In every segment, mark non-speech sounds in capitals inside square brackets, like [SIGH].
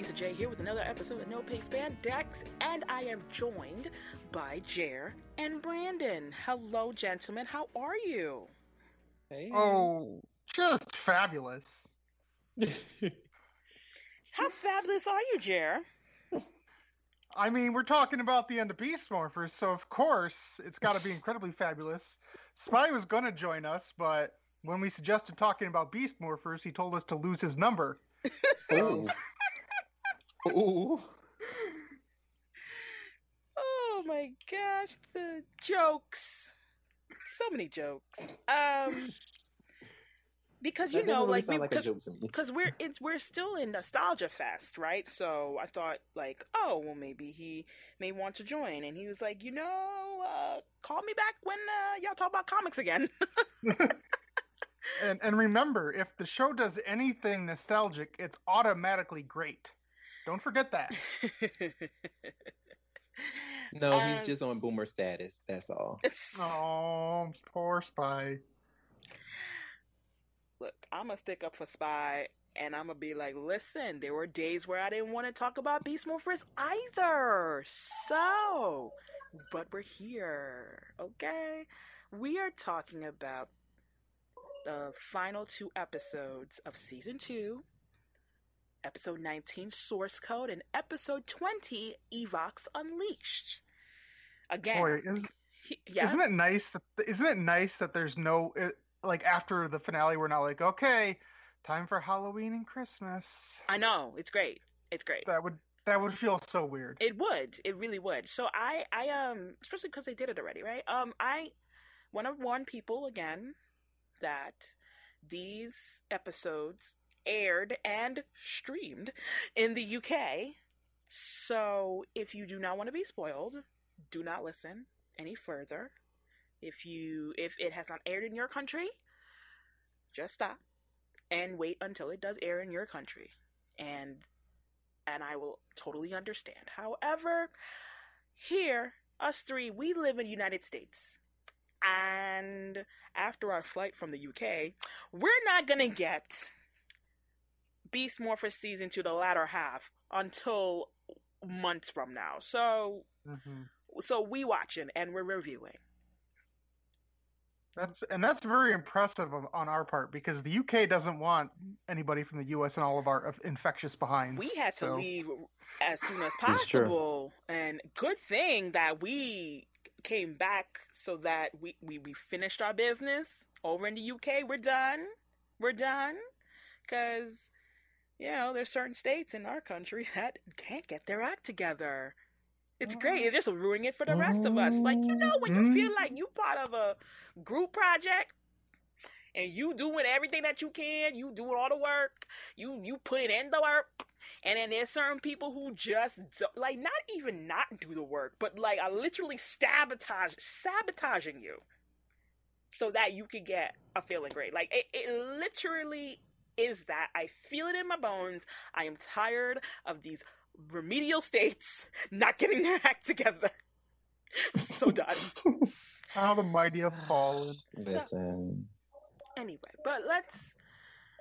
Lisa J here with another episode of No Pink Spandex, and I am joined by Jer and Brandon. Hello, gentlemen. How are you? Hey. Oh, just fabulous. [LAUGHS] How fabulous are you, Jer? I mean, we're talking about the end of Beast Morphers, so of course it's got to be incredibly fabulous. Spy was going to join us, but when we suggested talking about Beast Morphers, he told us to lose his number. [LAUGHS] Ooh. Ooh. Oh my gosh, the jokes. So many jokes. Um because you That know really like sound we like because joke to me. because we're it's we're still in nostalgia fest right so i thought like oh well maybe he may want to join and he was like you know uh call me back when uh, y'all talk about comics again [LAUGHS] And and remember, if the show does anything nostalgic, it's automatically great. Don't forget that. No, Um, he's just on boomer status. That's all. it's, Oh, poor Spy. look i'm gonna stick up for spy and i'm gonna be like listen there were days where i didn't want to talk about beast morphers either so but we're here okay we are talking about the final two episodes of season two episode 19 source code and episode 20 evox unleashed again Boy, is yeah isn't it nice that isn't it nice that there's no it, like after the finale we're not like okay time for halloween and christmas i know it's great it's great that would that would feel so weird It would. It really would. So I, I um, especially because they did it already, right? Um, I want to warn people again that these episodes aired and streamed in the UK. So if you do not want to be spoiled, do not listen any further. If you, if it has not aired in your country, just stop and wait until it does air in your country. And and I will totally understand. However, here, us three, we live in United States. And after our flight from the UK, we're not gonna get Beast Morphers season to the latter half until months from now. So Mhm. so we watching and we're reviewing. that's and that's very impressive on our part because the uk doesn't want anybody from the us and all of our infectious behinds We had to leave as soon as possible. And good thing that we came back so that we, we, we finished our business over in the UK. We're done. We're done. Because, you know, there's certain states in our country [LAUGHS] that can't get their act together. It's great. Mm-hmm. It just ruining it for the rest of us. Like, you know, when you mm-hmm. feel like you're part of a group project and you doing everything that you can, you doing all the work, you you put it in the work, and then there's certain people who just like not even not do the work, but like are literally sabotage sabotaging you so that you could get a feeling great. Like it, it literally is that. I feel it in my bones. I am tired of these remedial states not getting their act together. [LAUGHS] I'm so done. [LAUGHS] how the mighty have fallen Listen. anyway, but let's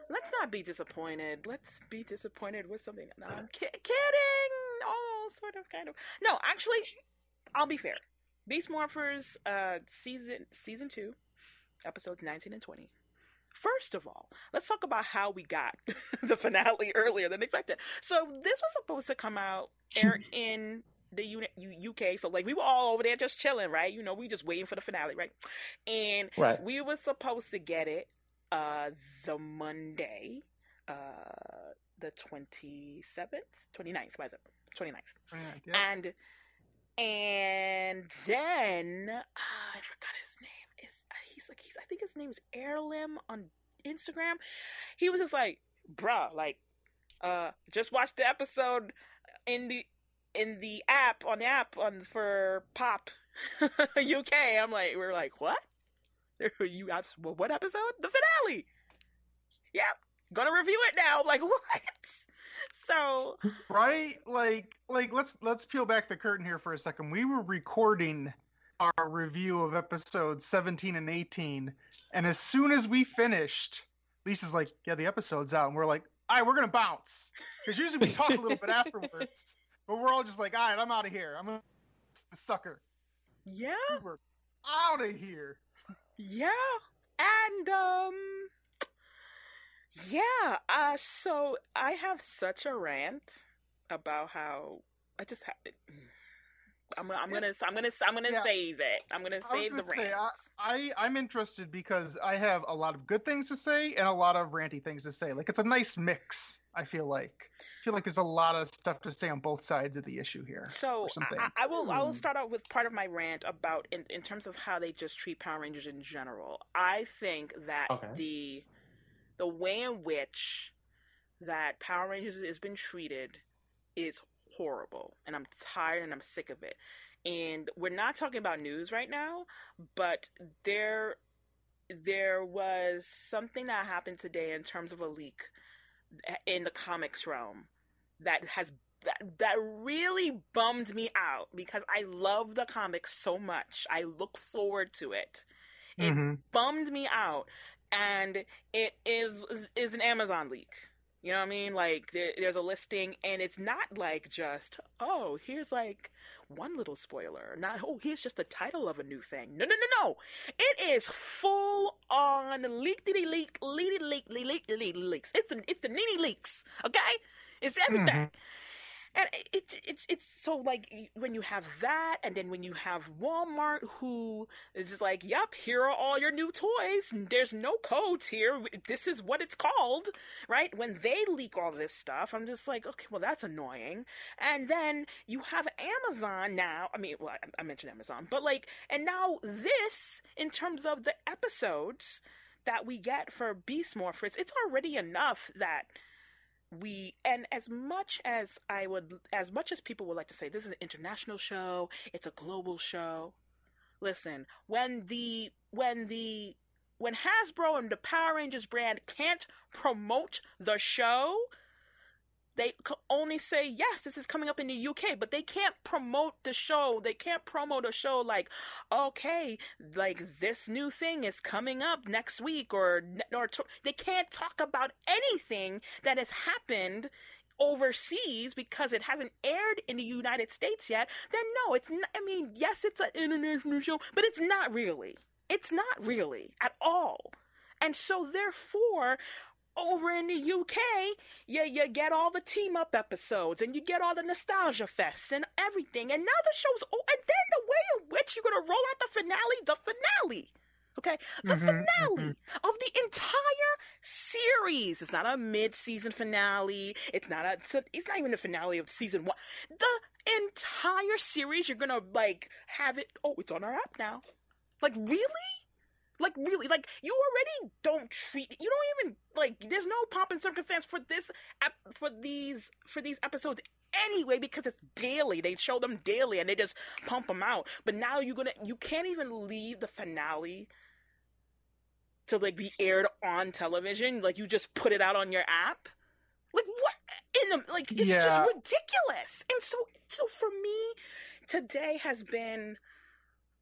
let's not be disappointed. Let's be disappointed with something. No, I'm ki- kidding. Oh, sort of, kind of. No, actually, I'll be fair. Beast Morphers, uh, season season two, episodes nineteen and twenty. First of all, let's talk about how we got [LAUGHS] the finale earlier than expected. So this was supposed to come out air [LAUGHS] in the uni- U- UK. So like we were all over there just chilling, right? You know, we just waiting for the finale, right? And Right. we were supposed to get it uh the Monday, uh the 27th, 29th, by the 29th. Yeah. And and then ah, I forgot his name. Like he's I think his name's Heirloom on Instagram. He was just like, bruh, like uh just watch the episode in the in the app on the app on for Pop [LAUGHS] UK. I'm like, we're like, what? You what episode? The finale. Yep, gonna review it now. I'm like, [LAUGHS] what? So right like like let's let's peel back the curtain here for a second we were recording our review of episodes 17 and 18 and as soon as we finished lisa's like yeah the episode's out and we're like all right, we're gonna bounce. Because usually we talk a little bit [LAUGHS] afterwards, but we're all just like, all right, I'm out of here. I'm the sucker. Yeah, We're out of here. yeah, and um, yeah. Uh, so I have such a rant about how I just have. I'm gonna, I'm gonna, I'm gonna, I'm gonna Yeah. save it. I'm gonna I save gonna the say, rant. I, I I'm interested because I have a lot of good things to say and a lot of ranty things to say. Like it's a nice mix. I feel like I feel like there's a lot of stuff to say on both sides of the issue here. So something. I, I will I will Hmm. start out with part of my rant about in, in terms of how they just treat Power Rangers in general. I think that Okay. the the way in which that Power Rangers has been treated is horrible, and I'm tired and I'm sick of it. And we're not talking about news right now, but there there was something that happened today in terms of a leak in the comics realm that has that, that really bummed me out because I love the comics so much. I look forward to it. It Mhm. bummed me out, and it is is an Amazon leak. You know what I mean? Like there, there's a listing, and it's not like just oh here's like one little spoiler. Not oh here's just the title of a new thing. No no no no. It is full on leak leak leak leak leak leak leak leaks. It's the it's the nini leaks. Okay, it's everything. Mhm. And it, it, it's it's so like when you have that, and then when you have Walmart, who is just like, "Yep, here are all your new toys. There's no codes here. This is what it's called." Right? When they leak all this stuff, I'm just like, "Okay, well that's annoying." And then you have Amazon now. I mean, well, I, I mentioned Amazon, but like, and now this in terms of the episodes that we get for Beast Morphers, it's already enough that we and as much as I would as much as people would like to say this is an international show, it's a global show. Listen, when the when the when Hasbro and the Power Rangers brand can't promote the show, they only say yes, this is coming up in the UK, but they can't promote the show. They can't promote a show like, okay, like this new thing is coming up next week, or or to- they can't talk about anything that has happened overseas because it hasn't aired in the United States yet. Then no, it's not. I mean, yes, it's an international show, but it's not really. It's not really at all. And so therefore, over in the UK, you, you get all the team up episodes and you get all the nostalgia fests and everything. And now the show's oh, and then the way in which you're gonna roll out the finale, the finale. Okay, the Mhm, finale of the entire series. It's not a mid-season finale. It's not a. It's, a, it's not even the finale of season one. The entire series. You're gonna like have it. Oh, it's on our app now. Like really? Like really? Like you already don't treat. You don't even like. There's no pomp and circumstance for this for these for these episodes anyway because it's daily. They show them daily and they just pump them out. But now you're gonna. You can't even leave the finale to like be aired on television. Like you just put it out on your app. Like what in the like? It's Yeah. just ridiculous. And so so for me, today has been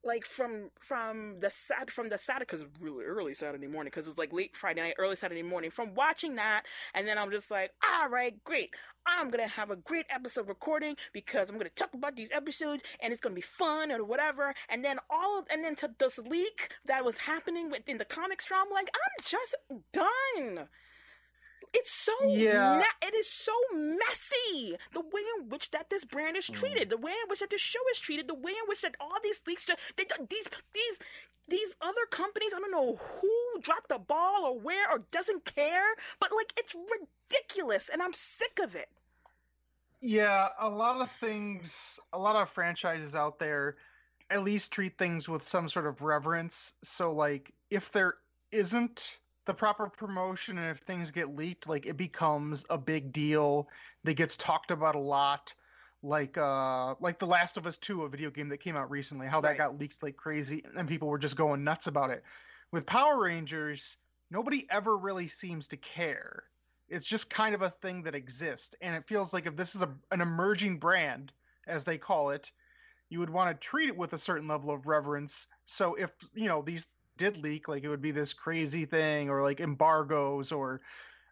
like from from the sat from the Saturday because really early Saturday morning because it was like late Friday night, early Saturday morning. From watching that, and then I'm just like, all right, great. I'm gonna have a great episode recording because I'm gonna talk about these episodes and it's gonna be fun or whatever. And then all of and then to this leak that was happening within the comics realm, like I'm just done. It's so Yeah. it is so messy the way in which that this brand is hmm. treated, the way in which that this show is treated, the way in which that all these leaks, just, they, these these these other companies, I don't know who dropped the ball or where or doesn't care, but like it's ridiculous, and I'm sick of it. Yeah, a lot of things, a lot of franchises out there at least treat things with some sort of reverence. So, like, if there isn't the proper promotion and if things get leaked, like, it becomes a big deal that gets talked about a lot. Like, uh, like The Last of Us 2, a video game that came out recently, how that Right. got leaked like crazy and people were just going nuts about it. With Power Rangers, nobody ever really seems to care it's just kind of a thing that exists and it feels like if this is a, an emerging brand as they call it you would want to treat it with a certain level of reverence so if you know these did leak like it would be this crazy thing or like embargoes or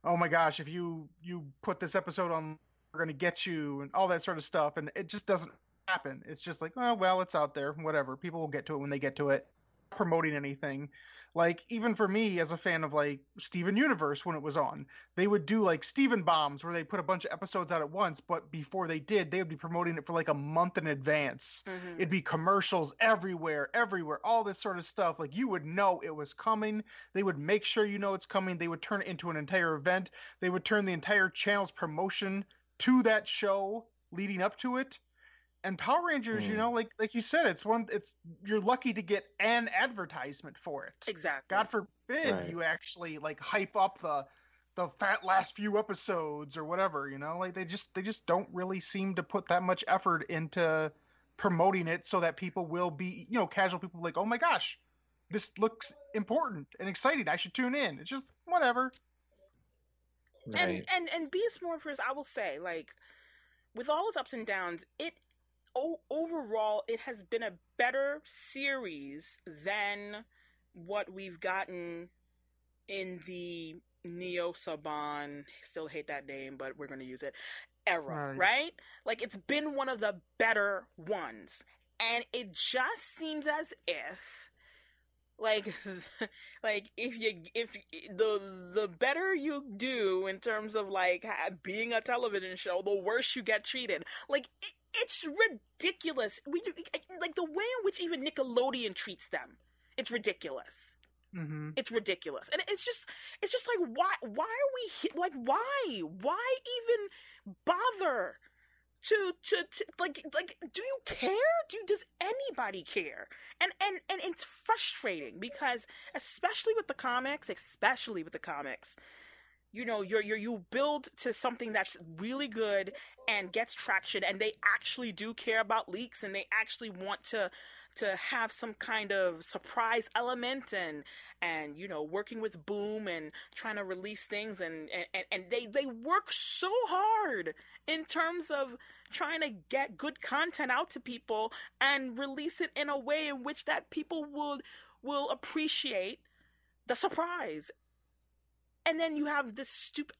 oh my gosh, if you you put this episode on, we're gonna get you and all that sort of stuff, and it just doesn't happen. It's just like, oh well, it's out there, whatever. People will get to it when they get to it. Promoting anything, like even for me as a fan of like Steven Universe when it was on, they would do like Steven bombs where they put a bunch of episodes out at once, but before they did, they would be promoting it for like a month in advance. Mhm. It'd be commercials everywhere, everywhere, all this sort of stuff. Like you would know it was coming. They would make sure you know it's coming. They would turn it into an entire event. They would turn the entire channel's promotion to that show leading up to it. And Power Rangers, you Hmm. know, like like you said, it's one it's you're lucky to get an advertisement for it. Exactly. God forbid Right. you actually like hype up the the fat last few episodes or whatever, you know? Like they just they just don't really seem to put that much effort into promoting it so that people will be, you know, casual people like, "Oh my gosh, this looks important and exciting. I should tune in." It's just whatever. Right. and and and Beast Morphers, I will say, like with all its ups and downs, it o- overall it has been a better series than what we've gotten in the Neo Saban. Still hate that name, but we're gonna use it. Era, Right. right? Like it's been one of the better ones, and it just seems as if like [LAUGHS] like if you if the the better you do in terms of like being a television show the worse you get treated like it, it's ridiculous. We like the way in which even nickelodeon treats them it's ridiculous. Hmm it's ridiculous. And it's just it's just like why why are we he- like why? Why even bother to, to to like like do you care? Do does anybody care? And and and it's frustrating because especially with the comics especially with the comics you know you're, you're you build to something that's really good and gets traction and they actually do care about leaks and they actually want to to have some kind of surprise element and and you know working with boom and trying to release things and and, and they they work so hard in terms of trying to get good content out to people and release it in a way in which that people would will appreciate the surprise and then you have this stupid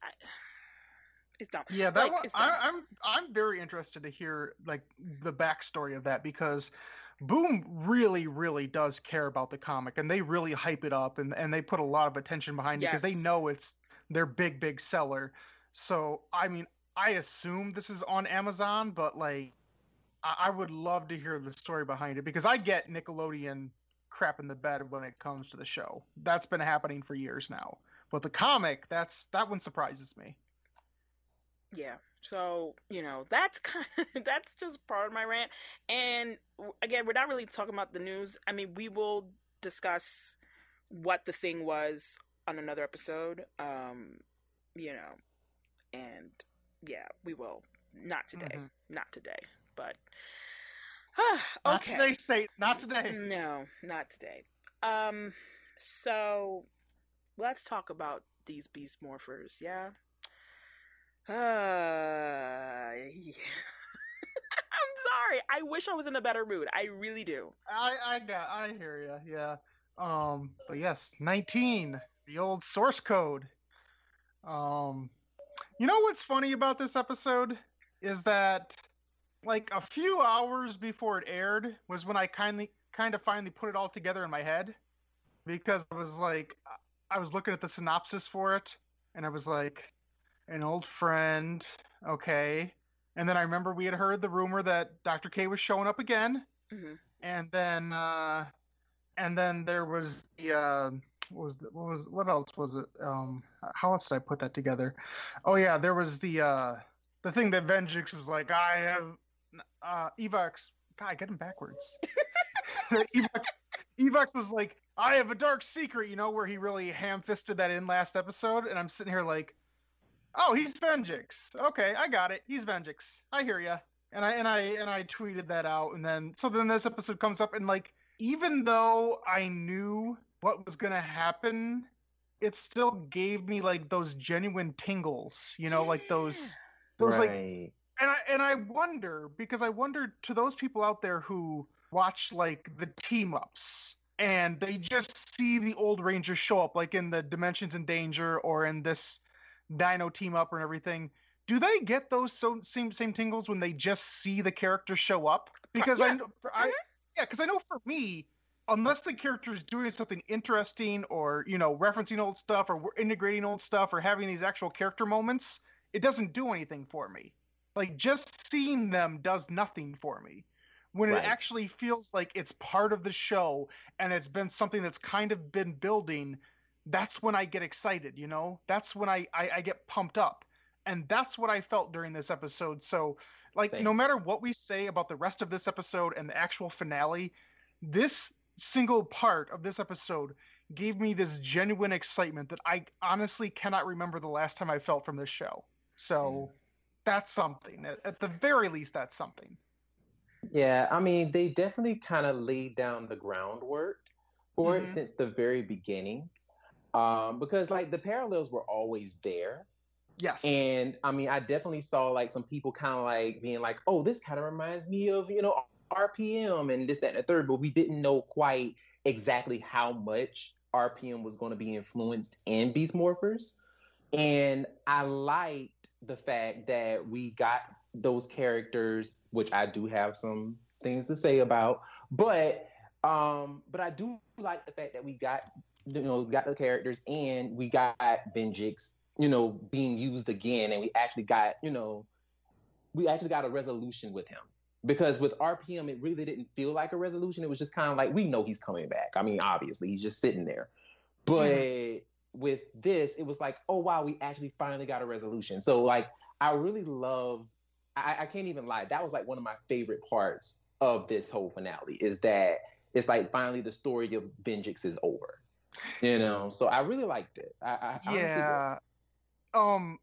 it's dumb Yeah, that Like, one, dumb. I, I'm I'm very interested to hear like the backstory of that because Boom really, really does care about the comic and they really hype it up and, and they put a lot of attention behind it because they know it's their big, big seller. So I mean, I assume this is on Amazon, but like I, I would love to hear the story behind it because I get Nickelodeon crap in the bed when it comes to the show. That's been happening for years now. But the comic, that's that one surprises me. Yeah. So, you know, that's [LAUGHS] kind of, that's just part of my rant. And again, we're not really talking about the news. I mean, we will discuss what the thing was on another episode. Um, you know, and yeah, we will. Not today. Mhm. Not today. But [SIGHS] okay. Not today, Satan. Not today. No, not today. Um, so let's talk about these beast morphers, yeah? Uh, [LAUGHS] I'm sorry. I wish I was in a better mood. I really do. I I got I hear you. Yeah. Um. But yes, nineteen, the old source code. Um. You know what's funny about this episode is that, like a few hours before it aired, was when I kindly kind of finally put it all together in my head, because I was like, I was looking at the synopsis for it, and I was like, an old friend, okay. And then I remember we had heard the rumor that Dr. K was showing up again hmm and then uh and then there was the uh what was the, what was what else was it um how else did i put that together oh yeah there was the uh the thing that Venjix was like i have uh evox god i get him backwards [LAUGHS] [LAUGHS] evox, evox was like i have a dark secret you know where he really ham-fisted that in last episode and i'm sitting here like oh he's Venjix okay i got it. He's Venjix i hear ya. And I and I and I tweeted that out, and then so then this episode comes up, and like even though I knew what was gonna happen, it still gave me like those genuine tingles, you know, like those those like, and I and I wonder because I wonder to those people out there who watch like the team ups and they just see the old Rangers show up like in the Dimensions in Danger or in this Dino team up and everything. Do they get those so same same tingles when they just see the character show up? Because I, Yeah. know, I mm-hmm. yeah, because I know for me, unless the character is doing something interesting or you know referencing old stuff or integrating old stuff or having these actual character moments, it doesn't do anything for me. Like just seeing them does nothing for me. When Right. it actually feels like it's part of the show and it's been something that's kind of been building, that's when I get excited, you know? That's when I, I, I get pumped up. And that's what I felt during this episode. So, like, no matter what we say about the rest of this episode and the actual finale, this single part of this episode gave me this genuine excitement that I honestly cannot remember the last time I felt from this show. So, mm. that's something. At, at the very least, that's something. Yeah, I mean, they definitely kind of laid down the groundwork for Mhm. it since the very beginning. Um, because like the parallels were always there. Yes. And I mean, I definitely saw like some people kind of like being like, oh, this kind of reminds me of, you know, RPM and this, that, and the third, but we didn't know quite exactly how much RPM was going to be influenced in Beast Morphers. And I liked the fact that we got those characters, which I do have some things to say about, but um, but I do like the fact that we got you know got the characters and we got Venjix, you know, being used again, and we actually got you know we actually got a resolution with him because with RPM it really didn't feel like a resolution. It was just kind of like we know he's coming back. I mean, obviously he's just sitting there, but with this it was like oh wow we actually finally got a resolution. So like I really love. I, I can't even lie. That was like one of my favorite parts of this whole finale is that it's like finally the story of Venjix is over. You know, so I really liked it. I, I yeah um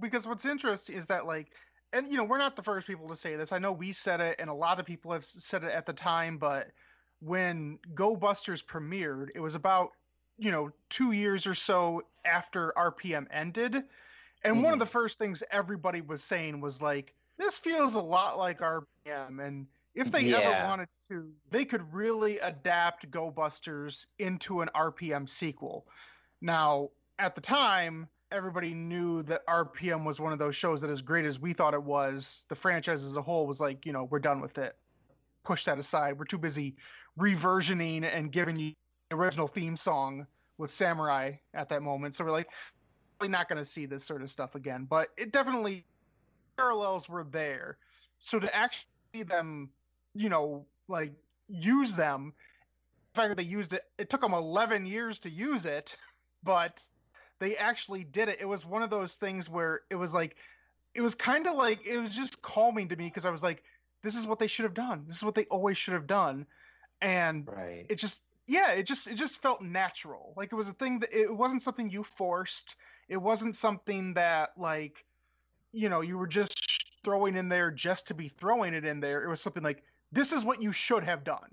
because what's interesting is that like and you know we're not the first people to say this i know we said it and a lot of people have said it at the time but when go busters premiered it was about you know two years or so after rpm ended and one of Mhm. the first things everybody was saying was like this feels a lot like rpm and if they ever wanted to they could really adapt go busters into an rpm sequel now, at the time, everybody knew that RPM was one of those shows that, as great as we thought it was, the franchise as a whole was like, you know, we're done with it. Push that aside. We're too busy reversioning and giving you the original theme song with Samurai at that moment. So we're like, probably not going to see this sort of stuff again. But it definitely, parallels were there. So to actually see them, you know, like use them, the fact that they used it, it took them 11 years to use it but they actually did it. It was one of those things where it was like, it was kind of like, it was just calming to me because I was like, this is what they should have done. This is what they always should have done. And Right. it just, yeah, it just, it just felt natural. Like it was a thing that it wasn't something you forced. It wasn't something that like, you know, you were just throwing in there just to be throwing it in there. It was something like, this is what you should have done.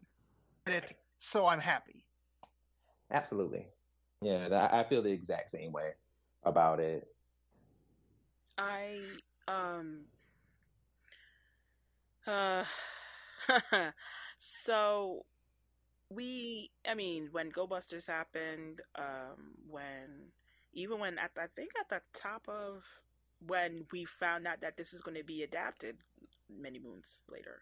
It, so I'm happy. Absolutely. Yeah, I feel the exact same way about it. I um uh [SIGHS] so we I mean when Go Busters happened, um when even when at I think at the top of when we found out that this was going to be adapted many moons later.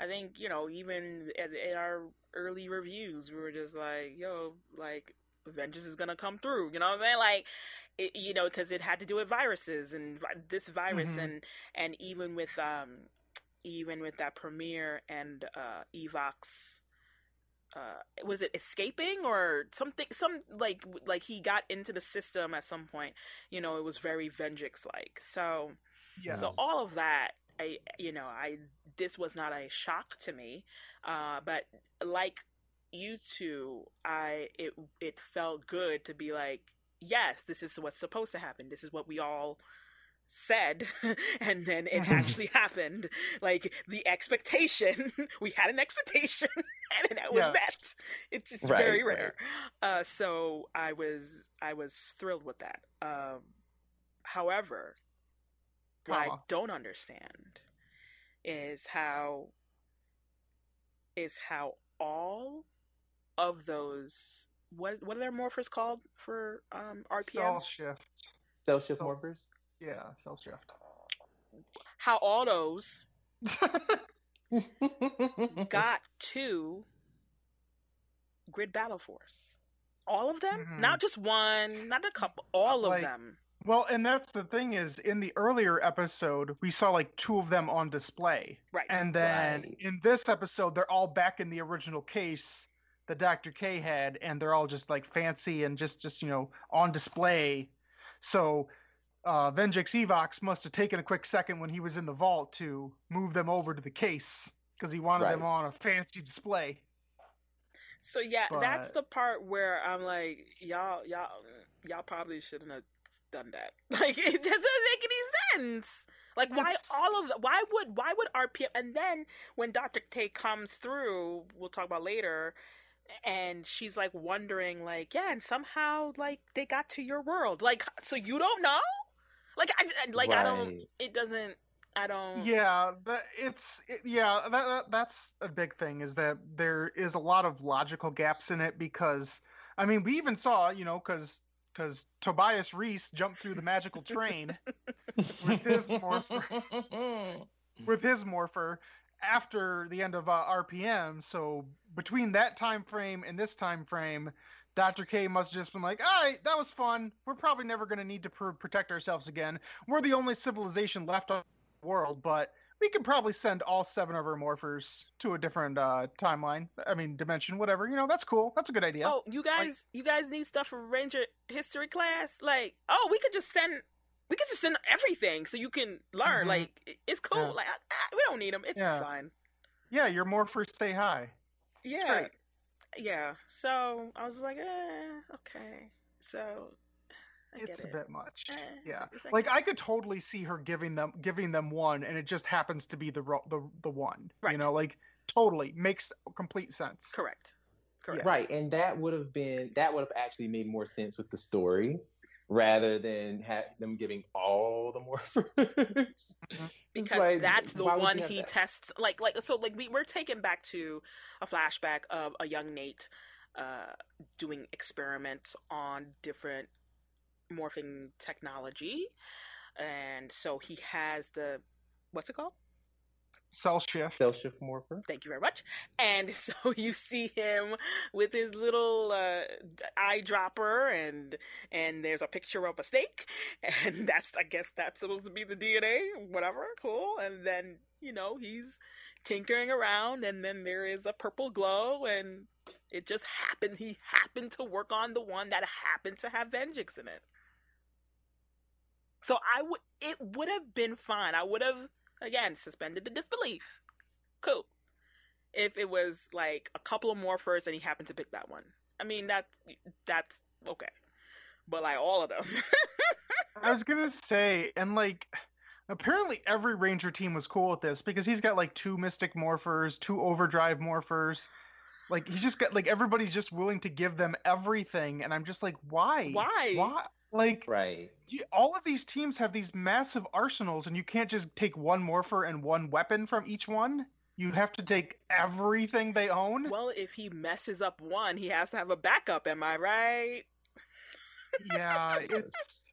I think, you know, even in, our early reviews, we were just like, yo, like Venjix is going to come through, you know what I'm saying? Like it, you know, because it had to do with viruses and this virus, Mhm. and and even with um, even with that premiere and uh, Evox, uh, was it escaping or something? Some like like he got into the system at some point. You know, it was very Venjix like. So Yes. so all of that, I you know, I this was not a shock to me, uh, but like you two, I it it felt good to be like, yes, this is what's supposed to happen. This is what we all said [LAUGHS] and then it [LAUGHS] actually happened like the expectation [LAUGHS] we had an expectation [LAUGHS] and it was Yes. met it's it's Right, very right. rare uh so i was i was thrilled with that um however what I don't understand is how is how all of those what what are their morphers called for um RPM? Cell shift. Cell shift So- morphers. Yeah, cell shift. How all those [LAUGHS] [LAUGHS] got to Grid Battle Force. All of them? Mhm. Not just one, not a couple, all of Like- them. well, and that's the thing is, in the earlier episode, we saw like two of them on display, Right. and then Right. in this episode, they're all back in the original case that Dr. K had, and they're all just like fancy and just just you know on display. So. Uh, Venjix Evox must have taken a quick second when he was in the vault to move them over to the case because he wanted them on a fancy display. So yeah, that's the part where I'm like, y'all, y'all, y'all probably shouldn't have done that. [LAUGHS] Like, it doesn't make any sense. Like, why It's- all of the, why would why would RPM? And then when Doctor K comes through, we'll talk about later, and she's like wondering, like, yeah, and somehow like they got to your world. Like, so you don't know? Like, I I- like I don't. It doesn't. I don't. Yeah, that it's it, yeah, that, that that's a big thing is that there is a lot of logical gaps in it because I mean, we even saw, you know, cuz cuz Tobias Reese jumped through the magical train with his morpher [LAUGHS] with his morpher after the end of uh, RPM, so between that time frame and this time frame, Dr. K must have just been like, all right, that was fun. We're probably never going to need to pr- protect ourselves again. We're the only civilization left on the world, but we could probably send all seven of our morphers to a different uh, timeline. I mean, dimension, whatever. You know, that's cool. That's a good idea. Oh, you guys, you guys need stuff for Ranger history class. Like, oh, we could just send, we could just send everything so you can learn. Mhm. Like, it's cool. Yeah. Like, ah, we don't need them. It's Yeah. fine. Yeah, your morphers say hi. Yeah. Yeah. So I was like, eh, okay. So I it's get a it. bit much. Eh, Yeah. it's Like okay. I could totally see her giving them giving them one, and it just happens to be the the the one. Right. You know, like totally makes complete sense. correct, correct. Right, and that would have been that would have actually made more sense with the story rather than ha- them giving all the morphers. [LAUGHS] Because like, that's the one he that? tests like like so like we, we're taken back to a flashback of a young nate uh doing experiments on different morphing technology and so he has the what's it called Cell shift. Cell shift morpher. thank you very much. And [LAUGHS] so you see him with his little uh, eyedropper and and there's a picture of a snake. [LAUGHS] And that's i guess that's supposed to be the dna whatever cool. And then you know he's tinkering around and then there is a purple glow and it just happened he happened to work on the one that happened to have Venjix in it. So i would it would have been fine. I would have again suspended the disbelief cool if it was like a couple of more first and he happened to pick that one. I mean that that's okay. But like all of them. [LAUGHS] I was gonna say, and like, apparently every Ranger team was cool with this because he's got like two Mystic Morphers, two Overdrive Morphers. Like he's just got like everybody's just willing to give them everything, and I'm just like, why? Why? Why? Like, Right. you, all of these teams have these massive arsenals, and you can't just take one Morpher and one weapon from each one. You have to take everything they own. well, if he messes up one, he has to have a backup, am I right? yeah, [LAUGHS] it's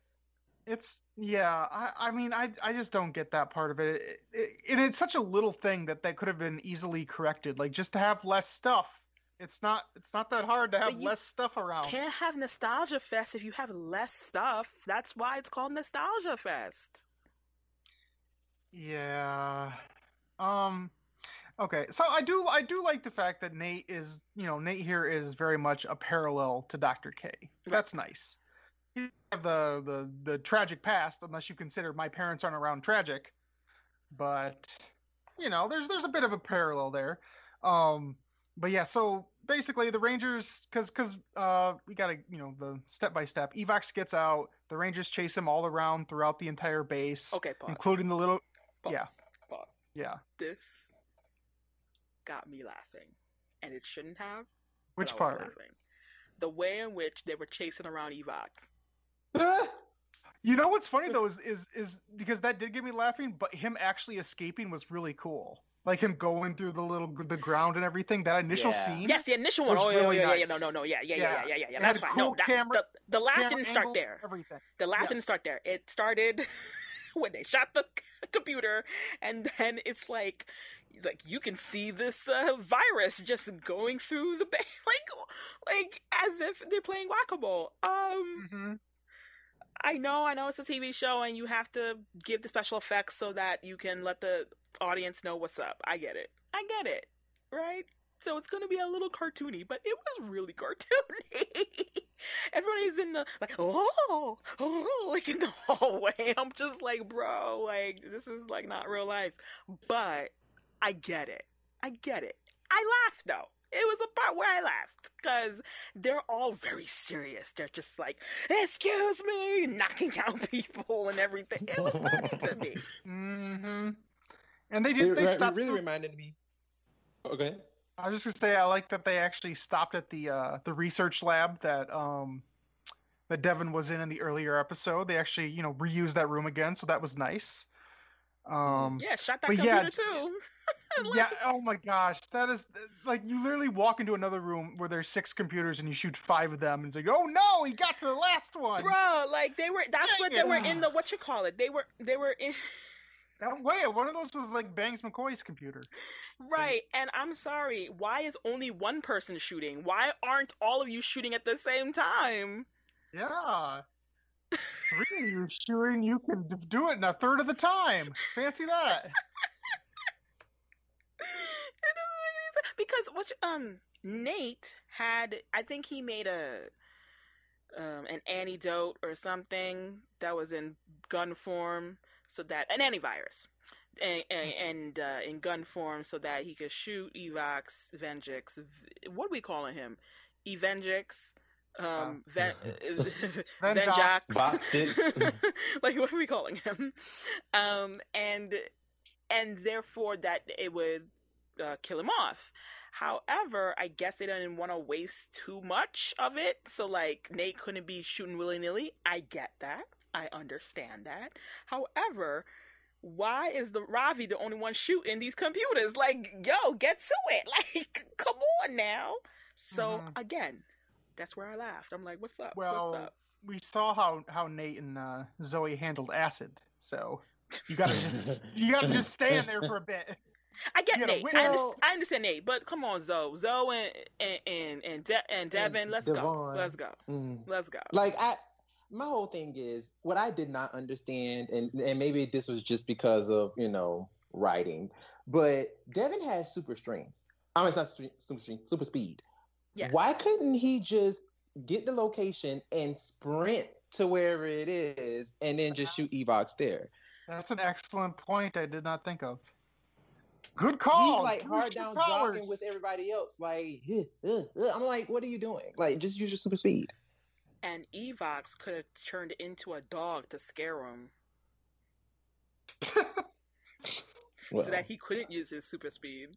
it's yeah. I I mean, I I just don't get that part of it. It, it. And it's such a little thing that that could have been easily corrected. Like just to have less stuff. It's not it's not that hard to have less stuff around. Can't have Nostalgia Fest if you have less stuff. That's why it's called Nostalgia Fest. Yeah. Um okay. So I do I do like the fact that Nate is, you know, Nate here is very much a parallel to Dr. K. That's nice. You have the the the tragic past unless you consider my parents aren't around tragic. But you know, there's there's a bit of a parallel there. Um but yeah, so basically the Rangers cuz cuz uh we got to, you know, the step by step. Evox gets out, the Rangers chase him all around throughout the entire base, Okay, pause. including the little pause. yeah. Pause. yeah. This got me laughing. And it shouldn't have. Which part? laughing. The way in which they were chasing around Evox. [LAUGHS] You know what's funny though is is is because that did get me laughing, but him actually escaping was really cool. Like him going through the little the ground and everything. That initial Yeah. scene. Yes, the initial one. was Oh, yeah, really yeah, yeah, yeah, nice. no, no, no, yeah, yeah, yeah, Yeah. yeah, yeah, yeah, yeah. That's fine. cool No, that, camera- the, the laugh didn't start angles, there. Everything. The laugh Yes. didn't start there. It started [LAUGHS] when they shot the computer, and then it's like, like you can see this uh, virus just going through the ba- [LAUGHS] like, like as if they're playing whack-a-mole. Um, hmm I know, I know it's a TV show, and you have to give the special effects so that you can let the audience know what's up. I get it. I get it. Right? So it's gonna be a little cartoony, but it was really [LAUGHS] cartoony. Everybody's in the like, oh, oh, like in the hallway. [LAUGHS] I'm just like, bro, like this is like not real life. But I get it. I get it. I laughed though. It was a part where I laughed because they're all very serious. They're just like, excuse me, knocking [LAUGHS] out people and everything. It was funny to me. [LAUGHS] Mm-hmm. And they did. They re- stopped. really the- reminded me. Okay. I was just gonna say I like that they actually stopped at the uh, the research lab that um that Devin was in in the earlier episode. They actually you know reused that room again, so that was nice. Um, Yeah, shot that But computer yeah, too. [LAUGHS] Like, yeah. Oh my gosh, that is like you literally walk into another room where there's six computers and you shoot five of them, and it's like, oh no, he got to the last one. Bro, like they were that's what they were in the what you call it. They were they were in [LAUGHS] That wait, one of those was like Bangs McCoy's computer. right. And I'm sorry, why is only one person shooting? Why aren't all of you shooting at the same time? Yeah. [LAUGHS] Three of you shooting, you can do it in a third of the time. Fancy that. it doesn't make any sense because what um Nate had I think he made a um an antidote or something that was in gun form so that an antivirus and and, and uh, in gun form so that he could shoot Evox Venjix what are we calling him Evengix um Ven- [LAUGHS] Venjox. Venjox Botched it. [LAUGHS] like what are we calling him [LAUGHS] um and and therefore that it would uh, kill him off. However i guess they didn't want to waste too much of it so like nate couldn't be shooting willy-nilly. I get that. I understand that. However why is the ravi the only one shooting these computers? Like yo get to it. [LAUGHS] Like come on now. So Mhm. again that's where i laughed. I'm like what's up? Well, what's up? we saw how how Nate and uh, Zoe handled acid, so you gotta just [LAUGHS] you gotta just stand there for a bit. [LAUGHS] I get Nate. I, under- I understand Nate, but come on, Zoe, Zoe, and and and and, De- and Devin, let's go, let's go, Mm. let's go. like I my whole thing is what I did not understand and and maybe this was just because of, you know, writing, but Devin has super strength. I mean, it's not super strength, super speed. Yes. Why couldn't he just get the location and sprint to wherever it is and then just shoot Evox there? That's an excellent point. I did not think of. Good call. He's like hard your down powers. jogging with everybody else. Like, uh, uh." I'm like, what are you doing? Like, just use your super speed. And Evox could have turned into a dog to scare him, Well, [LAUGHS] so that he couldn't use his super speed.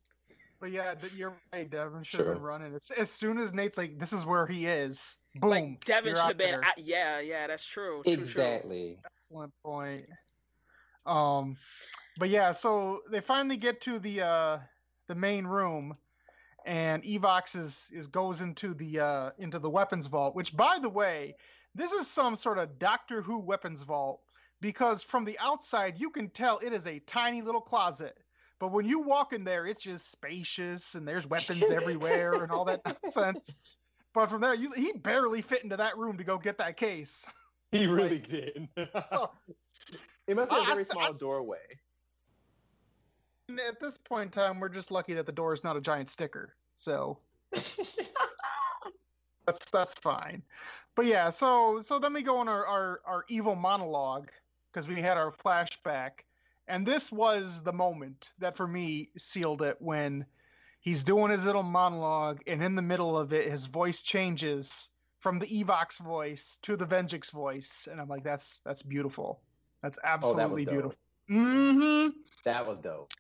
But yeah, you're right. Devin should have Sure. been running. It's, as soon as Nate's like, "This is where he is," boom. like Devin should out have been. At, yeah, yeah, that's true. true, true. exactly. Excellent point. Um, but yeah, so they finally get to the uh the main room, and Evox is is goes into the uh into the weapons vault. Which, by the way, this is some sort of Doctor Who weapons vault because from the outside you can tell it is a tiny little closet. But when you walk in there, it's just spacious and there's weapons everywhere and all that [LAUGHS] nonsense. But from there, you, he barely fit into that room to go get that case. He really did. So [LAUGHS] it must be a very s- I small s- doorway. At this point in time, we're just lucky that the door is not a giant sticker. So [LAUGHS] that's that's fine. But yeah, so so then we go on our our, our evil monologue because we had our flashback, and this was the moment that for me sealed it when he's doing his little monologue, and in the middle of it, his voice changes from the Evox voice to the Venjix voice, and I'm like, that's that's beautiful. That's absolutely oh, that was absolutely beautiful. Mm-hmm. That was dope.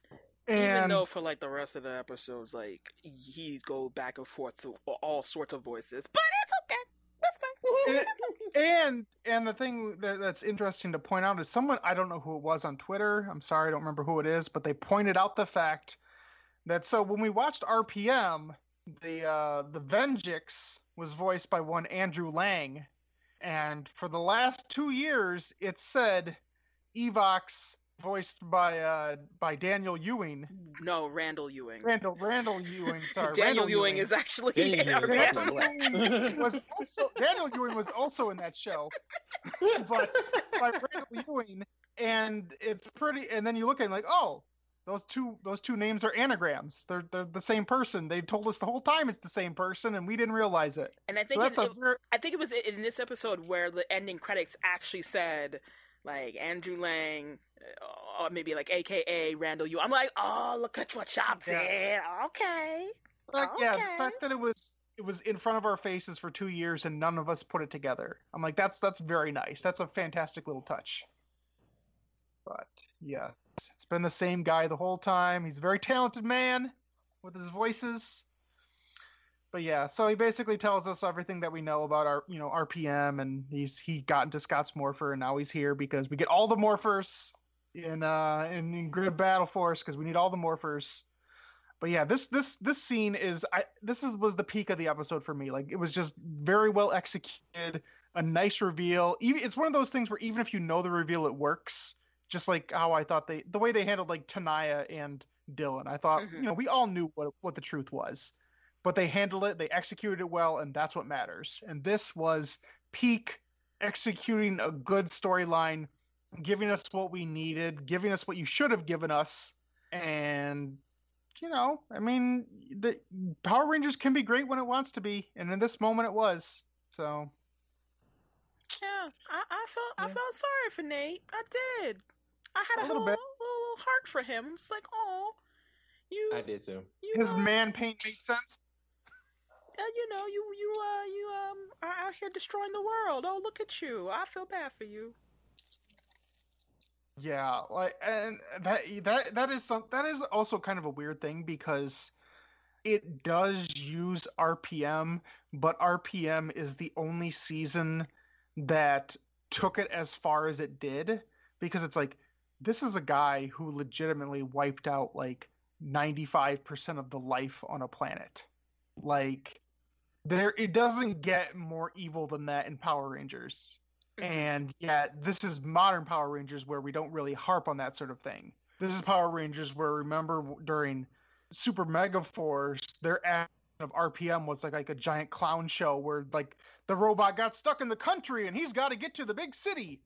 Even And though for like the rest of the episodes, like he go back and forth to all sorts of voices, but it's okay. That's fine. [LAUGHS] It- and and the thing that, that's interesting to point out is someone I don't know who it was on Twitter. I'm sorry, I don't remember who it is, but they pointed out the fact that so when we watched RPM, the uh, the Venjix was voiced by one Andrew Laing, and for the last two years, it said Evox voiced by uh by Daniel Ewing. No, Randall Ewing. Randall Randall Ewing. Sorry, [LAUGHS] Daniel Randall Ewing, is actually Daniel Ewing is yeah. actually was also Daniel Ewing was also in that show, [LAUGHS] but by Randall Ewing, and it's pretty. And then you look at it like, oh, those two those two names are anagrams. They're they're the same person. They've told us the whole time it's the same person, and we didn't realize it. And I So think that's it, a very, I think it was in this episode where the ending credits actually said like Andrew Laing, uh, or maybe like AKA Randall Ewing. I'm like, oh, look at what did. Yeah. Okay. fact, yeah, the fact that it was it was in front of our faces for two years and none of us put it together. I'm like, that's that's very nice. That's a fantastic little touch. But yeah, it's been the same guy the whole time. He's a very talented man with his voices. But yeah, so he basically tells us everything that we know about our, you know, RPM, and he's he got into Scott's Morpher, and now he's here because we get all the morphers in uh in, in Grid Battle Force because we need all the morphers. But yeah this this this scene is i this is was the peak of the episode for me. Like it was just very well executed a nice reveal. Even it's one of those things where even if you know the reveal it works. Just like how i thought they the way they handled like tanaya and dylan. I thought Mhm. you know we all knew what what the truth was but they handled it they executed it well and that's what matters and this was peak executing a good storyline giving us what we needed giving us what you should have given us and you know, I mean, the Power Rangers can be great when it wants to be, and in this moment it was. So Yeah, I, I felt I felt sorry for Nate. I did. I had A a, little little, bit. little heart for him. Just like, oh, you, I did too. you, his uh, man pain made sense. Uh, you know, you, you, uh, you, um, are out here destroying the world. Oh, look at you. I feel bad for you. Yeah, like and that that that is some that is also kind of a weird thing because it does use RPM, but RPM is the only season that took it as far as it did because it's like this is a guy who legitimately wiped out like 95% of the life on a planet. Like there it doesn't get more evil than that in Power Rangers. Mhm. And yet this is modern Power Rangers where we don't really harp on that sort of thing. This is Power Rangers where remember during Super Mega Force, their act of RPM was like like a giant clown show where like the robot got stuck in the country and he's got to get to the big city.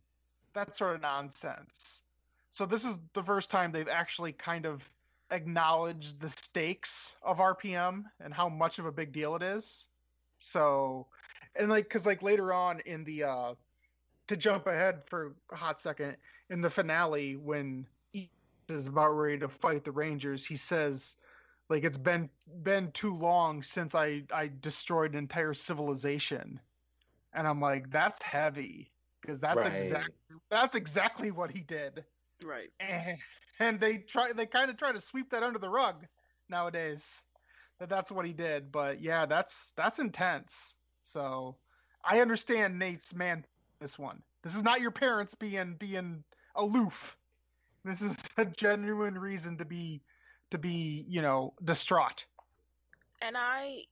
That sort of nonsense. So this is the first time they've actually kind of acknowledged the stakes of RPM and how much of a big deal it is. So, and like, cause like later on in the, uh, to jump ahead for a hot second, in the finale, when he is about ready to fight the Rangers, he says, like, it's been, been too long since I, I destroyed an entire civilization. And I'm like, that's heavy. Cause that's Right. exactly, that's exactly what he did Right. and, and they try they kind of try to sweep that under the rug nowadays that that's what he did but yeah that's that's intense so i understand nate's man this one this is not your parents being being aloof this is [LAUGHS] a genuine reason to be to be you know distraught And I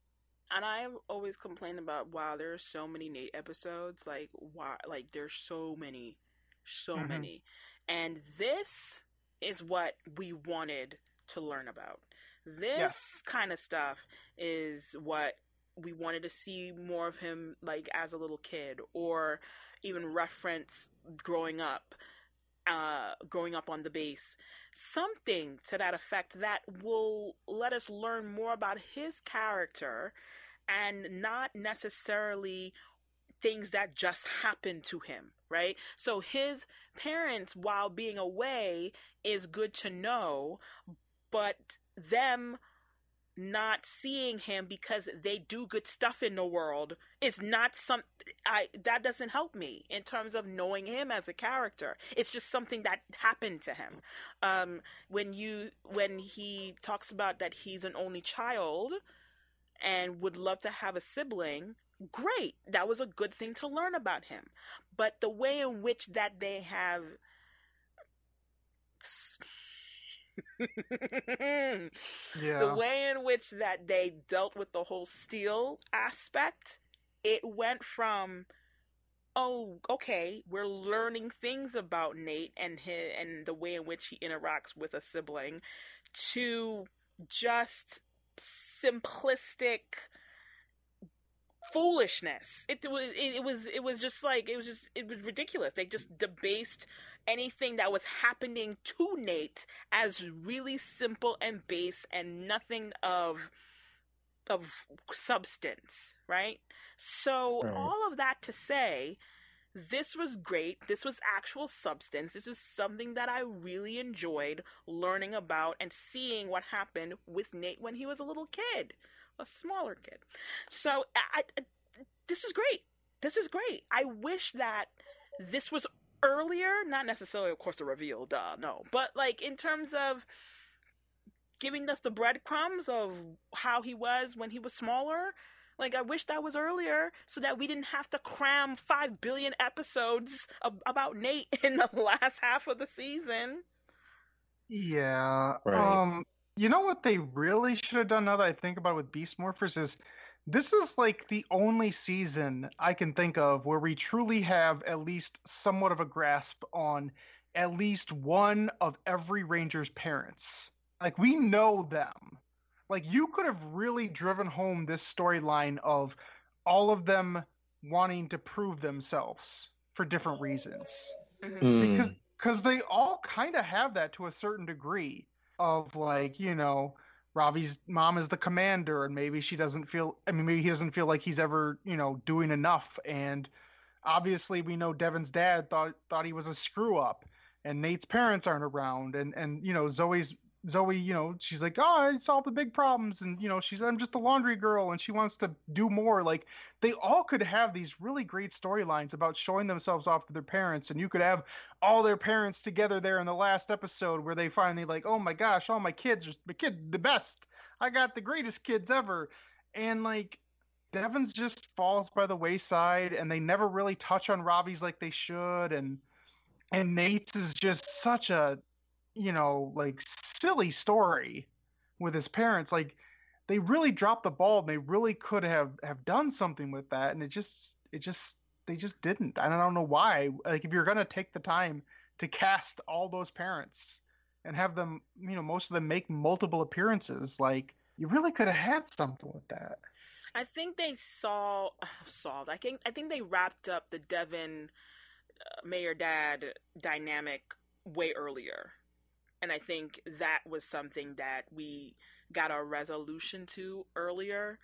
and I always complain about wow, there are so many Nate episodes. Like why like there's so many. So Mhm. many. And this is what we wanted to learn about. This kind of stuff is what we wanted to see more of him like as a little kid or even reference growing up uh growing up on the base something to that effect that will let us learn more about his character and not necessarily things that just happened to him, right? So his parents, while being away, is good to know, but them not seeing him because they do good stuff in the world is not some I that doesn't help me in terms of knowing him as a character. It's just something that happened to him. Um when you when he talks about that he's an only child and would love to have a sibling, great. That was a good thing to learn about him. But the way in which that they have [LAUGHS] Yeah. the way in which that they dealt with the whole steel aspect, it went from oh, okay, we're learning things about Nate and his, and the way in which he interacts with a sibling to just simplistic foolishness. It was it, it was it was just like it was just it was ridiculous. They just debased anything that was happening to Nate as really simple and base and nothing of of substance, right? So Right. all of that to say this was great. This was actual substance. This was something that I really enjoyed learning about and seeing what happened with Nate when he was a little kid, a smaller kid. So I, I, this is great. This is great. I wish that this was earlier, not necessarily, of course, the reveal, duh, no, but like in terms of giving us the breadcrumbs of how he was when he was smaller. Like I wish that was earlier, so that we didn't have to cram five billion episodes of, about Nate [LAUGHS] in the last half of the season. Yeah. Right. Um, you know what they really should have done now that I think about it with Beast Morphers is this is like the only season I can think of where we truly have at least somewhat of a grasp on at least one of every Ranger's parents. Like we know them. Like you could have really driven home this storyline of all of them wanting to prove themselves for different reasons Mhm. because Mm. because they all kind of have that to a certain degree of like you know Ravi's mom is the commander and maybe she doesn't feel I mean maybe he doesn't feel like he's ever you know doing enough. And obviously we know Devin's dad thought thought he was a screw up and Nate's parents aren't around. And and you know Zoe's Zoe you know she's like oh I solved the big problems and you know she's I'm just a laundry girl and she wants to do more like they all could have these really great storylines about showing themselves off to their parents and you could have all their parents together there in the last episode where they finally like oh my gosh all my kids are my kid the best. I got the greatest kids ever. And like devon's just falls by the wayside and they never really touch on Robbie's like they should and and nate's is just such a you know like silly story with his parents like they really dropped the ball and they really could have have done something with that and it just it just they just didn't and i don't know why like if you're going to take the time to cast all those parents and have them you know most of them make multiple appearances like you really could have had something with that I think they saw [SIGHS] solved. I think I think they wrapped up the Devin uh, mayor dad dynamic way earlier, and I think that was something that we got our resolution to earlier.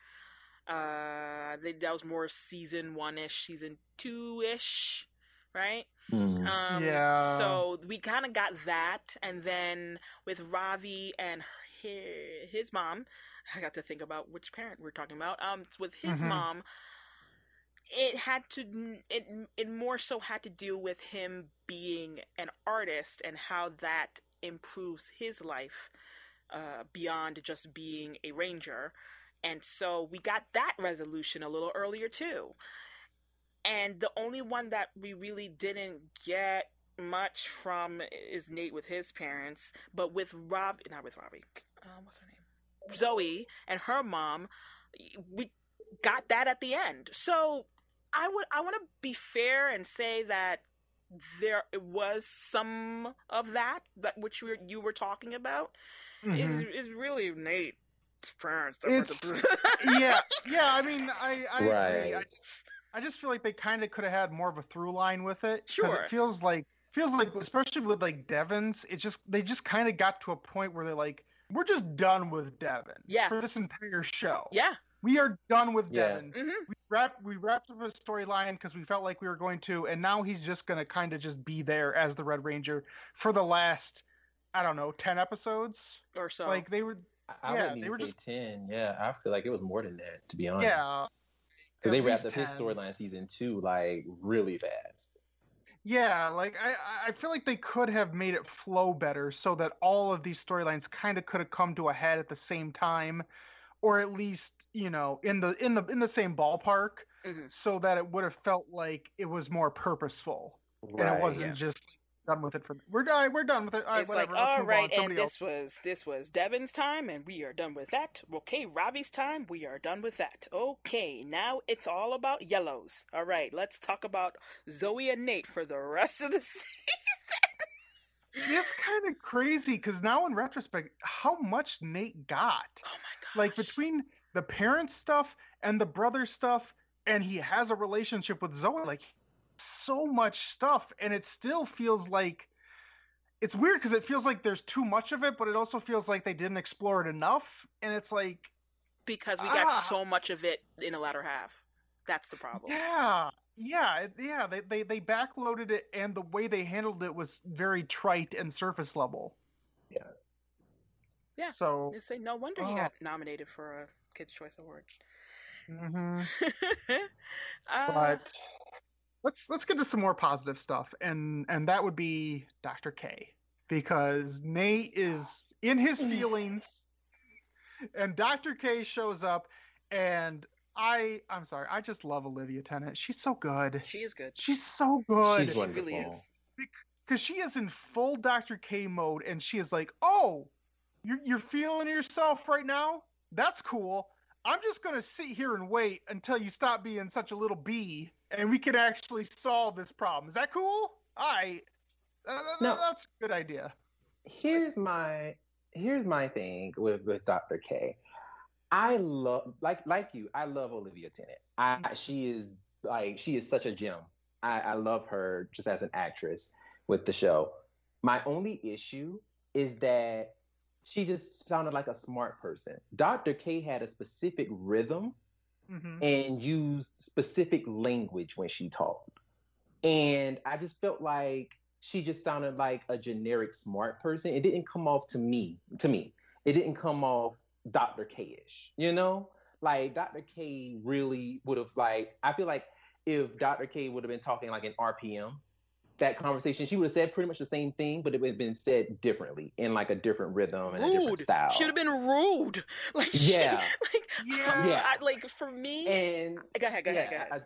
Uh, I that was more season one ish, season two ish, right? Mm. Um, Yeah. So we kind of got that, and then with Ravi and his, his mom, I got to think about which parent we're talking about. Um, with his Mhm. mom, it had to it it more so had to do with him being an artist and how that improves his life uh, beyond just being a ranger. And so we got that resolution a little earlier too. And the only one that we really didn't get much from is Nate with his parents, but with Rob, not with Robbie, uh, what's her name? Zoe and her mom, we got that at the end. So I would, I want to be fair and say that there was some of that that which you were, you were talking about is Mhm. is really Nate's parents. that were It's- the- [LAUGHS] yeah yeah i mean i i agree I Right. just, I just feel like they kind of could have had more of a through line with it 'cause Sure. it feels like feels like especially with like devon's it just they just kind of got to a point where they're like we're just done with devon Yeah. for this entire show yeah. We are done with Yeah. devon hmm we wrapped we wrapped up his storyline because we felt like we were going to and now he's just going to kind of just be there as the red ranger for the last i don't know 10 episodes Or so. like they were I, I yeah, they were say just- ten. Yeah, I feel like it was more than that, to be honest. yeah because they wrapped least up his storyline season two like really fast. Yeah, like I, I feel like they could have made it flow better so that all of these storylines kind of could have come to a head at the same time, or at least you know in the in the in the same ballpark, Mhm. so that it would have felt like it was more purposeful and it wasn't Yeah. just done with it for we're done. We're done with it. All right, it's whatever. like, Let's all move right, on. and Somebody this else. was this was Devin's time, and we are done with that. Okay, Ravi's time, we are done with that. Okay, now it's all about yellows. All right, let's talk about Zoe and Nate for the rest of the [LAUGHS] season. It's kind of crazy because now in retrospect, how much Nate got. Oh my god! like between the parent stuff and the brother stuff and he has a relationship with zoe like so much stuff and it still feels like it's weird because it feels like there's too much of it but it also feels like they didn't explore it enough and it's like because we got Ah. so much of it in the latter half. That's the problem. yeah yeah yeah they, they they backloaded it and the way they handled it was very trite and surface level Yeah. Yeah. so They say no wonder he Oh. got nominated for a Kids' Choice Award. mhm. [LAUGHS] uh, but let's let's get to some more positive stuff and and that would be dr k because nate is in his [LAUGHS] feelings and dr k shows up and i i'm sorry i just love olivia tennet she's so good she is good. she's so good She's She really wonderful. is. because she is in full dr k mode and she is like oh you're, you're feeling yourself right now that's cool i'm just going to sit here and wait until you stop being such a little bee and we can actually solve this problem is that cool i uh, No. that's a good idea here's my here's my thing with with Dr. K. I love like like you. I love Olivia Tennet. I she is like she is such a gem. I, I love her just as an actress with the show. My only issue is that she just sounded like a smart person. Dr. K had a specific rhythm hmm and used specific language when she talked. And I just felt like she just sounded like a generic smart person. It didn't come off to me, to me. It didn't come off Dr. K-ish, you know? Like Dr. K really would have like I feel like if Dr. K would have been talking like in RPM, that conversation, she would have said pretty much the same thing, but it would have been said differently in like a different rhythm and a different style. Should have been rude. [LAUGHS] Like she- Yeah. [LAUGHS] like Yeah. Yeah. I, like for me. and go ahead. Go ahead. Go ahead. I-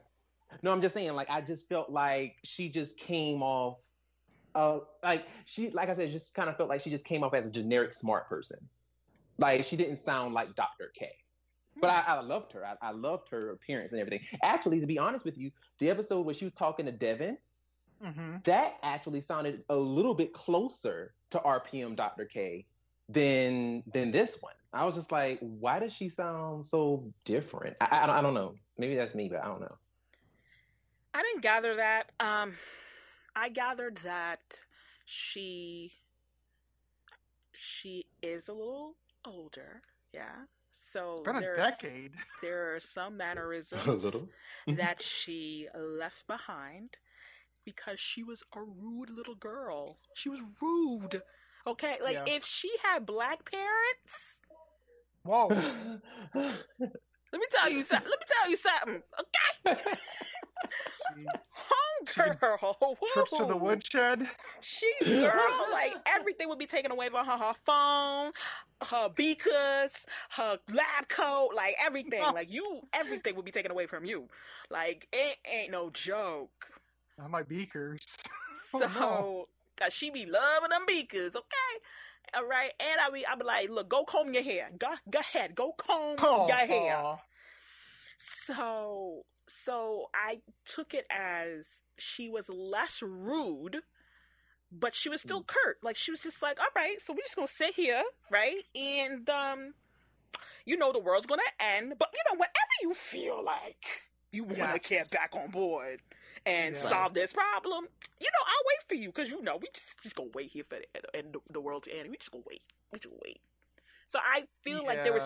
no, I'm just saying, like, I just felt like she just came off, uh, like she, like I said, just kind of felt like she just came off as a generic smart person. Like she didn't sound like Dr. K. But I, I loved her. I, I loved her appearance and everything. Actually, to be honest with you, the episode where she was talking to Devin, hmm that actually sounded a little bit closer to RPM Dr. K than than this one. I was just like, why does she sound so different? I, I, I don't know. Maybe that's me, but I don't know. I didn't gather that. Um, I gathered that she she is a little older. Yeah. So been a there's decade [LAUGHS] there are some mannerisms A little. [LAUGHS] that she left behind because she was a rude little girl. She was rude. Okay, like Yeah. if she had black parents, whoa [LAUGHS] let me tell you something. Let me tell you something. Okay, homegirl. [LAUGHS] trips to the woodshed She [LAUGHS] girl, like everything would be taken away from her. Her phone, her beakers, her lab coat, like everything. Like you, everything would be taken away from you. Like it ain't no joke. Not my beakers [LAUGHS] Oh, So, no. cause she be loving them beakers, okay? All right, and I be, I be like, look, go comb your hair. Go, go ahead, go comb Oh, your hair. aw. So, so I took it as she was less rude, but she was still curt. Like she was just like, all right, so we're just gonna sit here, right? And um, you know, the world's gonna end, but you know, whatever you feel like you want to Yes. get back on board and Yeah. solve this problem, you know, I'll wait for you because you know we just just gonna wait here for the end, the world to end. We just gonna wait. We just gonna wait. So I feel like there was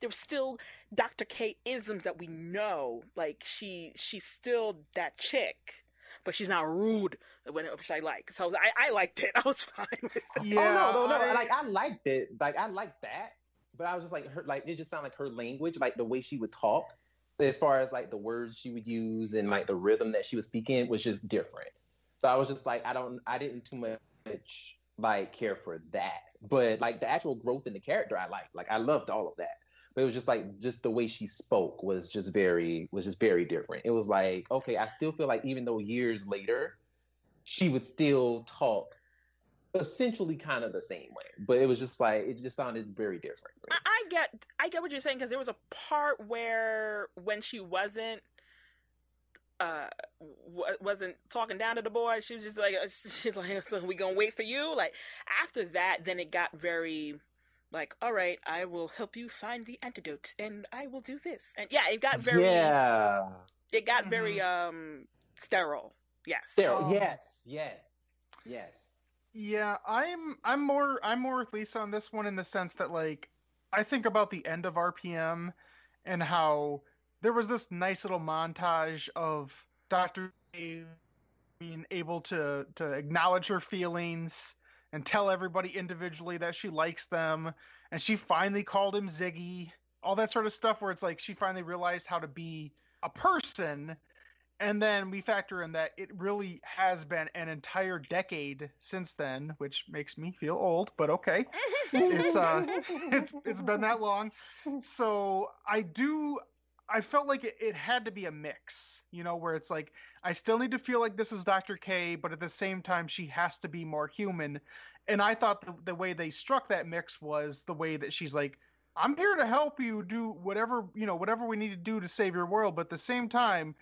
there was still Dr. K isms that we know. Like she she's still that chick, but she's not rude when which I like. So I, I liked it. [LAUGHS] I was fine with it. yeah oh no, no, no! I- Like I liked it. Like I liked that, but I was just like her. Like it just sounded like her language, like the way she would talk, as far as like the words she would use and like the rhythm that she was speaking was just different. So I was just like, I don't, I didn't too much like care for that. But like the actual growth in the character, I liked. Like I loved all of that. But it was just like just the way she spoke was just very was just very different. It was like okay, I still feel like even though years later, she would still talk essentially kind of the same way. But it was just like it just sounded very different. I, I get I get what you're saying because there was a part where when she wasn't uh w- wasn't talking down to the boy she was just like [LAUGHS] she's like so we gonna wait for you like after that then it got very like all right i will help you find the antidote and i will do this and yeah it got very yeah. it got very um sterile yes Sterile. Um, yes, yes, yes. Yeah, I'm I'm more I'm more with Lisa on this one in the sense that like I think about the end of RPM and how there was this nice little montage of Dr. being able to to acknowledge her feelings and tell everybody individually that she likes them and she finally called him Ziggy all that sort of stuff where it's like she finally realized how to be a person. And then we factor in that it really has been an entire decade since then which makes me feel old but okay. [LAUGHS] It's, uh, [LAUGHS] it's it's been that long. So i do i felt like it, it had to be a mix you know where it's like i still need to feel like this is dr k but at the same time she has to be more human. And i thought the, the way they struck that mix was the way that she's like i'm here to help you do whatever you know whatever we need to do to save your world. But at the same time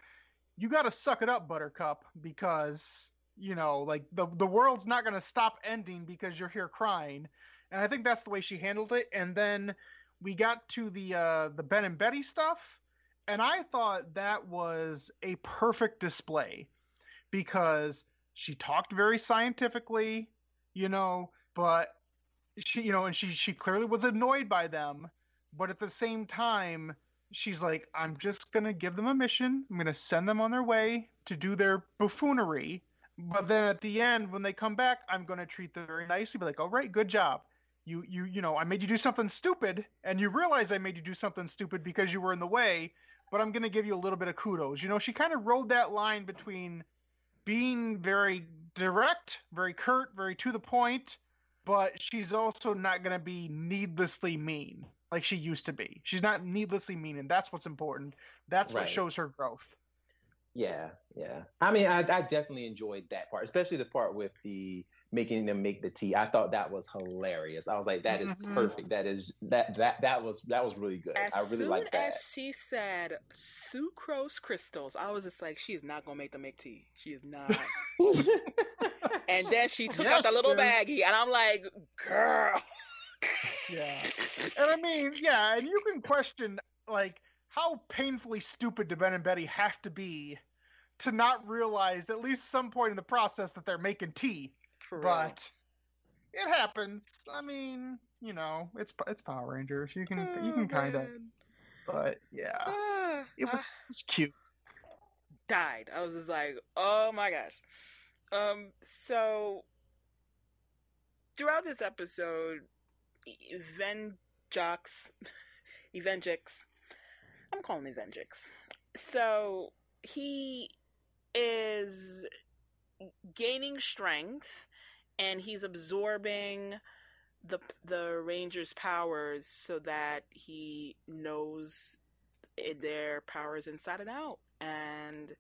you got to suck it up buttercup because you know like the the world's not going to stop ending because you're here crying. And i think that's the way she handled it. And then we got to the uh the ben and betty stuff and i thought that was a perfect display because she talked very scientifically you know but she you know and she she clearly was annoyed by them but at the same time she's like i'm just gonna give them a mission. I'm gonna send them on their way to do their buffoonery but then at the end when they come back i'm gonna treat them very nicely be like all right good job. You you you know i made you do something stupid and you realize i made you do something stupid because you were in the way but i'm gonna give you a little bit of kudos you know she kind of rode that line between being very direct very curt very to the point but she's also not gonna be needlessly mean like she used to be. She's not needlessly mean, and that's what's important. That's what shows her growth. Yeah, yeah. I mean, I, I definitely enjoyed that part, especially the part with the making them make the tea. I thought that was hilarious. I was like, that is Mhm. perfect. That is that that that was that was really good. as I really like that. as she said sucrose crystals i was just like she's not gonna make them make tea she is not [LAUGHS] and then she took out the little baggie and i'm like girl Yeah. And I mean, yeah, and you can question like how painfully stupid do Ben and Betty have to be to not realize at least some point in the process that they're making tea. For real. But it happens. I mean, you know, it's it's Power Rangers. You can you Oh, can kind of. But yeah, Ah, it was it was cute. died i was just like oh my gosh um so throughout this episode Evenjox [LAUGHS] Evengix I'm calling him Evengix so he is gaining strength and he's absorbing the the ranger's powers so that he knows their powers inside and out and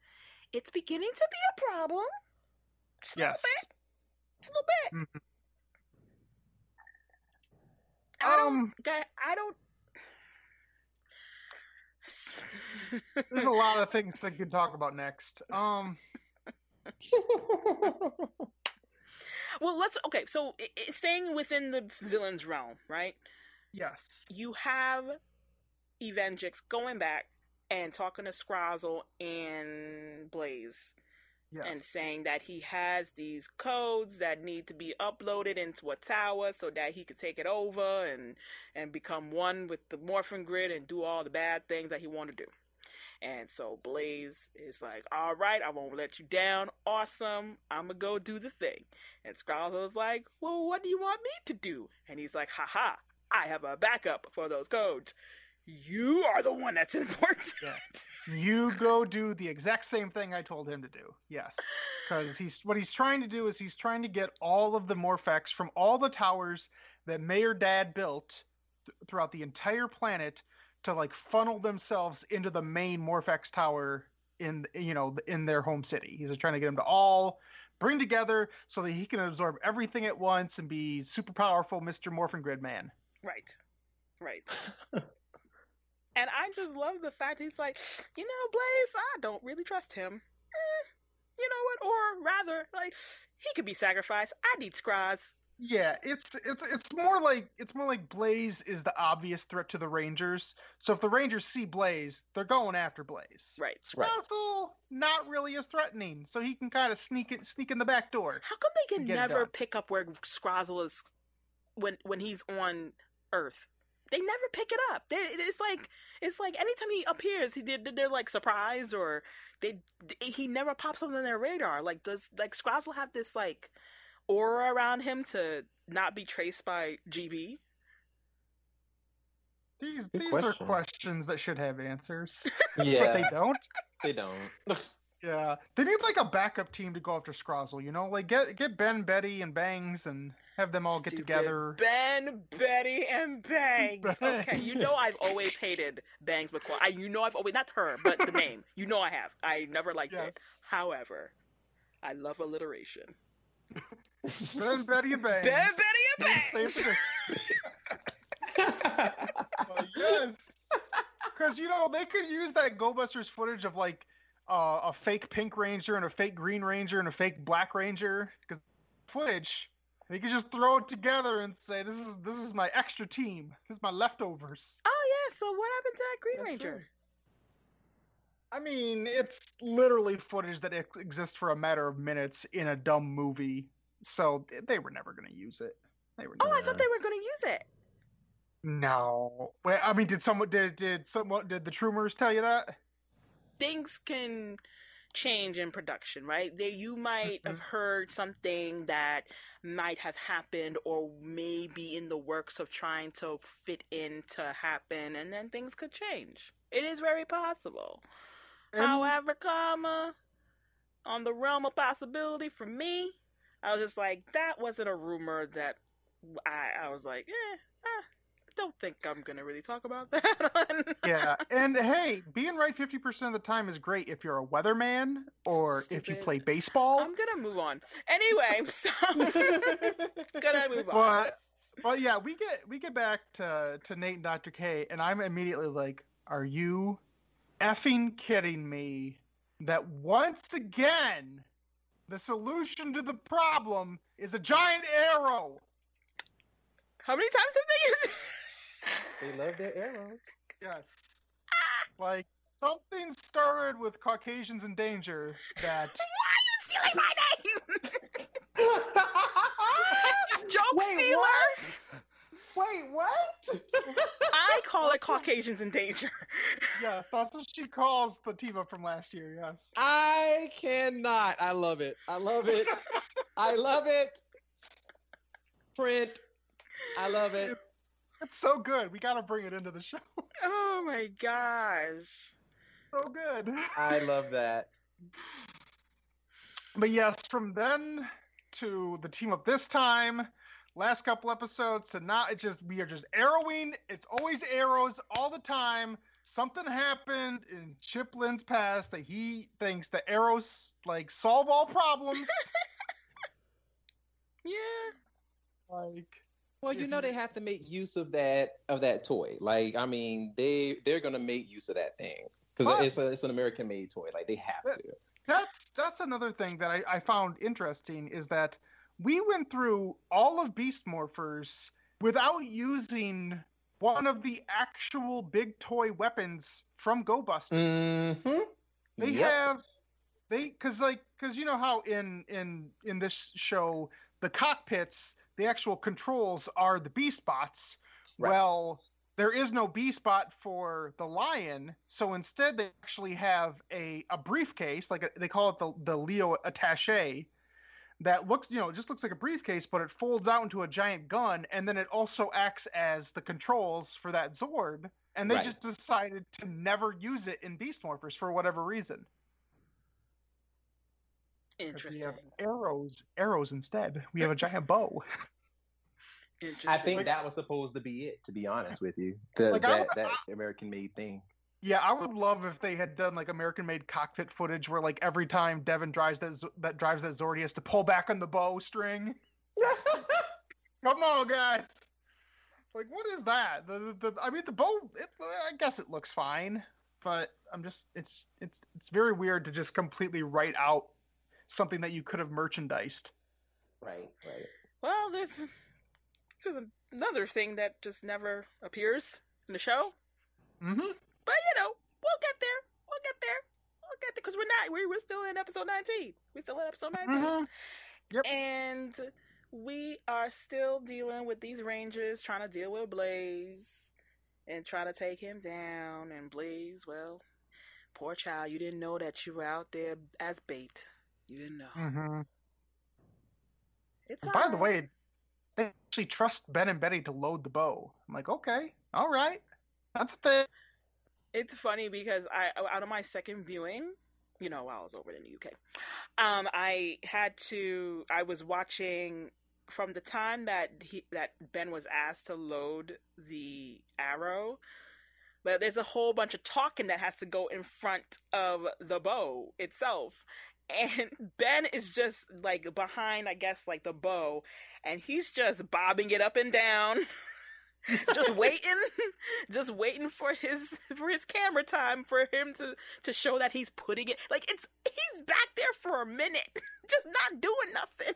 it's beginning to be a problem just a Yes. little bit just a little bit Mhm. I don't Um, Guy, I don't. there's a lot of things that we can talk about next. Um, [LAUGHS] [LAUGHS] well, let's. Okay, so i i- staying within the villain's realm, right? yes. You have Evengix going back and talking to Scrozzle and Blaze Yes. and saying that he has these codes that need to be uploaded into a tower so that he could take it over and and become one with the morphin grid and do all the bad things that he wanted to do. And so Blaze is like, "All right, I won't let you down. Awesome. I'm gonna go do the thing." And Scrozzle's like, "Well, what do you want me to do?" And he's like, "Haha, I have a backup for those codes. You are the one that's [LAUGHS] important." Yeah. You go do the exact same thing I told him to do. Yes. Because he's what he's trying to do is he's trying to get all of the Morph-X from all the towers that Mayor Dad built th- throughout the entire planet to like funnel themselves into the main Morph-X tower in you know in their home city. He's trying to get them to all bring together so that he can absorb everything at once and be super powerful Mr. Morphin Grid Man. Right. Right. [LAUGHS] and I just love the fact he's like, you know, Blaze, I don't really trust him. Eh, you know what? Or rather, like, he could be sacrificed. I need Scraz. Yeah, it's it's it's more like it's more like Blaze is the obvious threat to the Rangers. So if the Rangers see Blaze, they're going after Blaze. Right. Right. Not really as threatening, so he can kind of sneak it sneak in the back door. How come they can never pick up where Scrozzle is when when he's on Earth? They never pick it up. They, it's like it's like anytime he appears, he did they're like surprised or they he never pops up on their radar. Like does like Scrazzle have this like aura around him to not be traced by GB? These Good these question. are questions that should have answers, [LAUGHS] Yeah, but they don't. they don't. [LAUGHS] Yeah, they need like a backup team to go after Scrozzle. You know, like get get Ben, Betty, and Bangs, and have them all get together. Ben, Betty, and Bangs. [LAUGHS] Okay, you know I've always hated Bangs McCoy. I, you know I've always not her, but the name. You know I have. I never liked it. However, I love alliteration. Ben, Betty, and Bangs. Ben, Betty, and Same Bangs. thing. [LAUGHS] Uh, yes, because you know they could use that GoBusters footage of like uh, a fake Pink Ranger and a fake Green Ranger and a fake Black Ranger. Because footage, they could just throw it together and say, "This is this is my extra team. This is my leftovers." Oh yeah. So what happened to that Green That's Ranger? true. I mean, it's literally footage that ex- exists for a matter of minutes in a dumb movie, so they were never going to use it. They were. Oh, I thought they were going to use it. No. Wait, I mean, did someone did did someone did the Troomers tell you that? Things can change in production, right? There, you might have Mhm. heard something that might have happened, or maybe in the works of trying to fit in to happen, and then things could change. It is very possible. And- However, comma, on the realm of possibility for me, I was just like, that wasn't a rumor that I, I was like, eh, ah, I don't think I'm gonna really talk about [LAUGHS] that yeah, and hey, being right fifty percent of the time is great if you're a weatherman or if you play baseball. I'm gonna move on. Anyway, [LAUGHS] so [LAUGHS] gonna move on. But but yeah, we get we get back to to Nate and Dr. K, and I'm immediately like, "Are you effing kidding me? That once again, the solution to the problem is a giant arrow." How many times have they used it? they love their arrows. Yes, like something started with Caucasians in danger that. [LAUGHS] Why are you stealing my name, [LAUGHS] [LAUGHS] joke Wait, stealer. Wait, what? I [LAUGHS] call it Caucasians in danger. [LAUGHS] Yes, that's what she calls the team up from last year. Yes. I cannot. I love it. I love it. [LAUGHS] I love it. Print. I love it. It's so good. We got to bring it into the show. Oh my gosh. So good. I love that. But yes, from then to the team up this time, last couple episodes to now, it just we are just arrowing. It's always arrows all the time. Something happened in Chip Lynn's past that he thinks the arrows like solve all problems. [LAUGHS] Yeah. like Well, you know they have to make use of that of that toy. Like, I mean, they they're gonna make use of that thing because it's a, it's an American made toy. Like they have But- to. that's that's another thing that I, I found interesting is that we went through all of Beast Morphers without using one of the actual big toy weapons from Go Busters. Mm-hmm. They Yep. have they because like because you know how in in in this show the cockpits the actual controls are the beast bots Right. well there is no b spot for the lion so instead they actually have a, a briefcase like a, they call it the, the leo attache that looks you know it just looks like a briefcase but it folds out into a giant gun and then it also acts as the controls for that zord and they Right. just decided to never use it in beast morphers for whatever reason. Interesting. we have arrows arrows instead we have a giant bow Interesting. I think Like- that was supposed to be it. To be honest [LAUGHS] with you, the, Like, that wanna- that American made thing. Yeah, I would love if they had done like American-made cockpit footage where like every time Devin drives that Z- that drives that Zord, he has to pull back on the bow string. [LAUGHS] Come on, guys. Like, what is that? The, the, the I mean, the bow. It, I guess it looks fine, but I'm just. It's it's it's very weird to just completely write out something that you could have merchandised. right, right. Well, there's there's another thing that just never appears in the show, Mm-hmm. But you know, we'll get there. We'll get there. We'll get there because we're not. We're, we're still in episode 19. We're still in episode 19. Mm-hmm. Yep. And we are still dealing with these rangers trying to deal with Blaze and trying to take him down. And Blaze, well, poor child, you didn't know that you were out there as bait. You didn't know. Mm-hmm. It's By the way, they actually trust Ben and Betty to load the bow. I'm like, okay, all right, that's a thing. It's funny because I out of my second viewing, you know, while I was over in the UK, um, I had to. I was watching from the time that he that Ben was asked to load the arrow. But there's a whole bunch of talking that has to go in front of the bow itself. And [LAUGHS] Ben is just like behind, I guess, like the bow, and he's just bobbing it up and down. [LAUGHS] just [LAUGHS] waiting [LAUGHS] just waiting for his [LAUGHS] for his camera time for him to to show that he's putting it like it's he's back there for a minute just not doing nothing.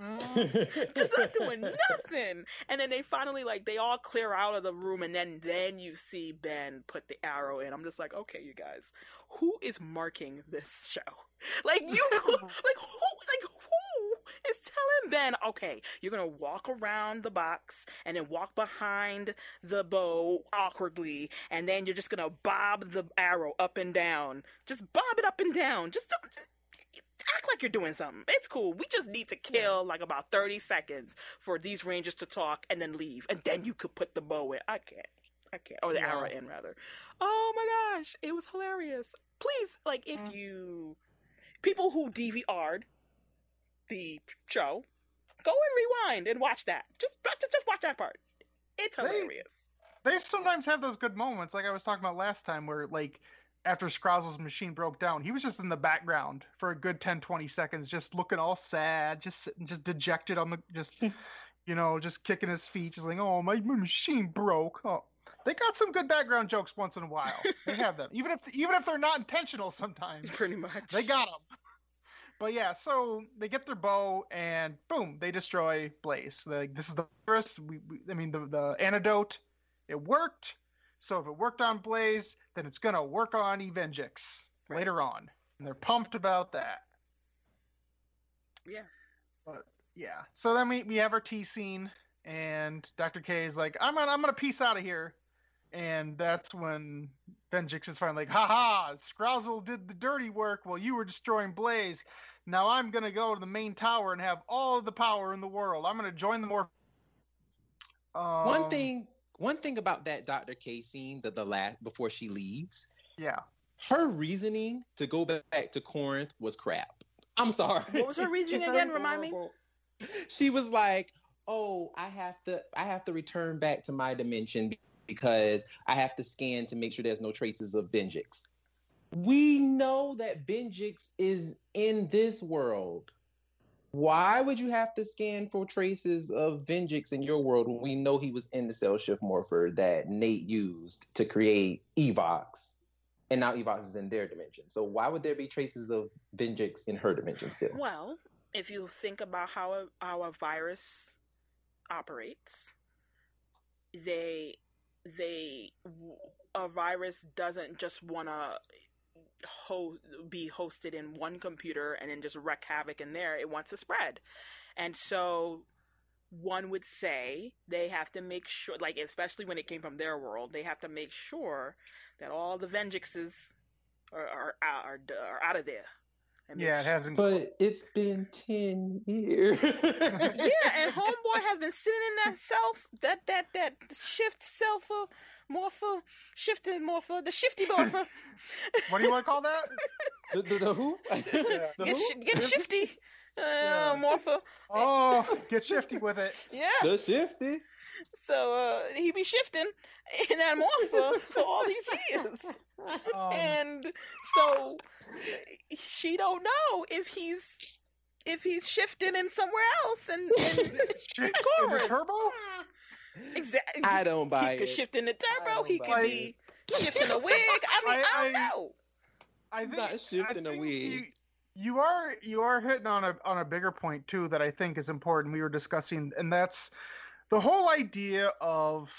Mm. [LAUGHS] just not doing nothing. And then they finally like they all clear out of the room and then then you see ben put the arrow in. I'm just like okay you guys who is marking this show? [LAUGHS] Like you [LAUGHS] like who like who is telling ben okay you're gonna walk around the box and then walk behind the bow awkwardly and then you're just gonna bob the arrow up and down. Just bob it up and down. Just don't just act like you're doing something. It's cool. We just need to kill like about 30 seconds for these rangers to talk and then leave and then you could put the bow in. I can't. I can't. Or the Yeah. arrow in rather. Oh my gosh. It was hilarious. Please like if Mm. you people who dvr'd the show go and rewind and watch that. Just just, just watch that part. It's They- hilarious. They sometimes have those good moments, like I was talking about last time, where like after Scrozzle's machine broke down, he was just in the background for a good 10, 20 seconds, just looking all sad, just sitting, just dejected on the, just, [LAUGHS] you know, just kicking his feet, just like, oh, my, my machine broke. Oh, they got some good background jokes once in a while. They have them, even if even if they're not intentional. Sometimes [LAUGHS] pretty much they got them. But yeah, so they get their bow and boom, they destroy Blaze. Like this is the first. We, we, I mean, the the antidote, it worked. So if it worked on Blaze, then it's gonna work on Evengix Right. later on, and they're pumped about that. yeah But yeah, so then we we have our tea scene, and Dr. K is like, I'm gonna I'm gonna peace out of here, and that's when Venjix is finally like, ha ha, Scrozzle did the dirty work while you were destroying Blaze. Now I'm gonna go to the main tower and have all of the power in the world. I'm gonna join the more. Um, one thing, one thing about that Dr. K scene, the, the last before she leaves, Yeah. her reasoning to go back to Corinth was crap. I'm sorry. What was her [LAUGHS] reasoning again? Remind me. She was like, "Oh, I have to, I have to return back to my dimension because I have to scan to make sure there's no traces of Venjix." We know that Venjix is in this world. Why would you have to scan for traces of Venjix in your world when we know he was in the cell shift morpher that Nate used to create Evox? And now Evox is in their dimension. So why would there be traces of Venjix in her dimension still? Well, if you think about how our virus operates, they they a virus doesn't just want to ho- be hosted in one computer and then just wreak havoc in there. It wants to spread, and so one would say they have to make sure, like especially when it came from their world, they have to make sure that all the Venjixes are are, are, are out of there. And Yeah, it hasn't. But it's been 10 years. [LAUGHS] yeah, and homeboy has been sitting in that self, that that that shift self morpher, shifted morpher, the shifty morpher. what do you want to call that? The, the, the who? Yeah. [LAUGHS] The Get, who? sh- get shifty, uh, Yeah. Morpha. [LAUGHS] Oh, get shifty with it. [LAUGHS] Yeah. The shifty. So uh, he be shifting in that Morpha for all these years. Um, and so she don't know if he's if he's shifting in somewhere else and, and [LAUGHS] shit, in the turbo? exactly I don't buy he could it. shift in the turbo he buy could it. be shifting a wig i mean i, I- don't I- know I think Not shifting I a think wig. You, you are you are hitting on a on a bigger point too that I think is important. We were discussing, and that's the whole idea of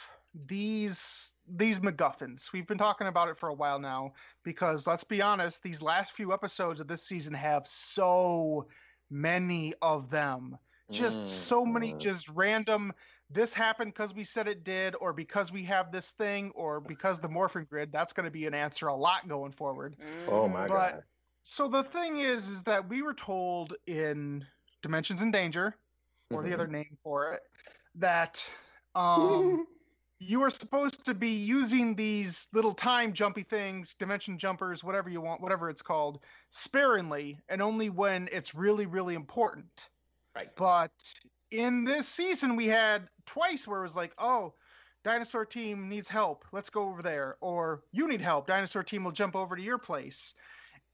these these MacGuffins. We've been talking about it for a while now because let's be honest, these last few episodes of this season have so many of them. Just Mm, so many mm. just random this happened because we said it did, or because we have this thing, or because the morphing grid. That's going to be an answer a lot going forward. Oh my But- god. So the thing is, is that we were told in Dimensions in Danger, or the Mhm. other name for it, that um, [LAUGHS] you are supposed to be using these little time jumpy things, dimension jumpers, whatever you want, whatever it's called, sparingly, and only when it's really, really important. Right. But in this season, we had twice where it was like, oh, dinosaur team needs help. Let's go over there. Or you need help. Dinosaur team will jump over to your place.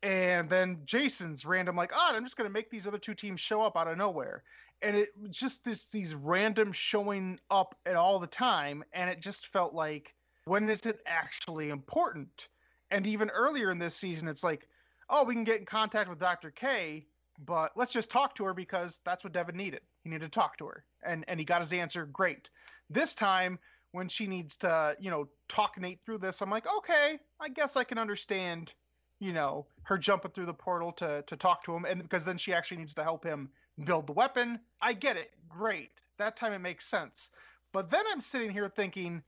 And then Jason's random, like, oh, I'm just going to make these other two teams show up out of nowhere. And it just this these random showing up at all the time. And it just felt like, when is it actually important? And even earlier in this season, it's like, oh, we can get in contact with Dr. K, but let's just talk to her because that's what Devin needed. He needed to talk to her, and and he got his answer. Great. This time, when she needs to, you know, talk Nate through this, I'm like, okay, I guess I can understand, you know, her jumping through the portal to to talk to him, and because then she actually needs to help him build the weapon. I get it. Great. That time it makes sense. But then I'm sitting here thinking,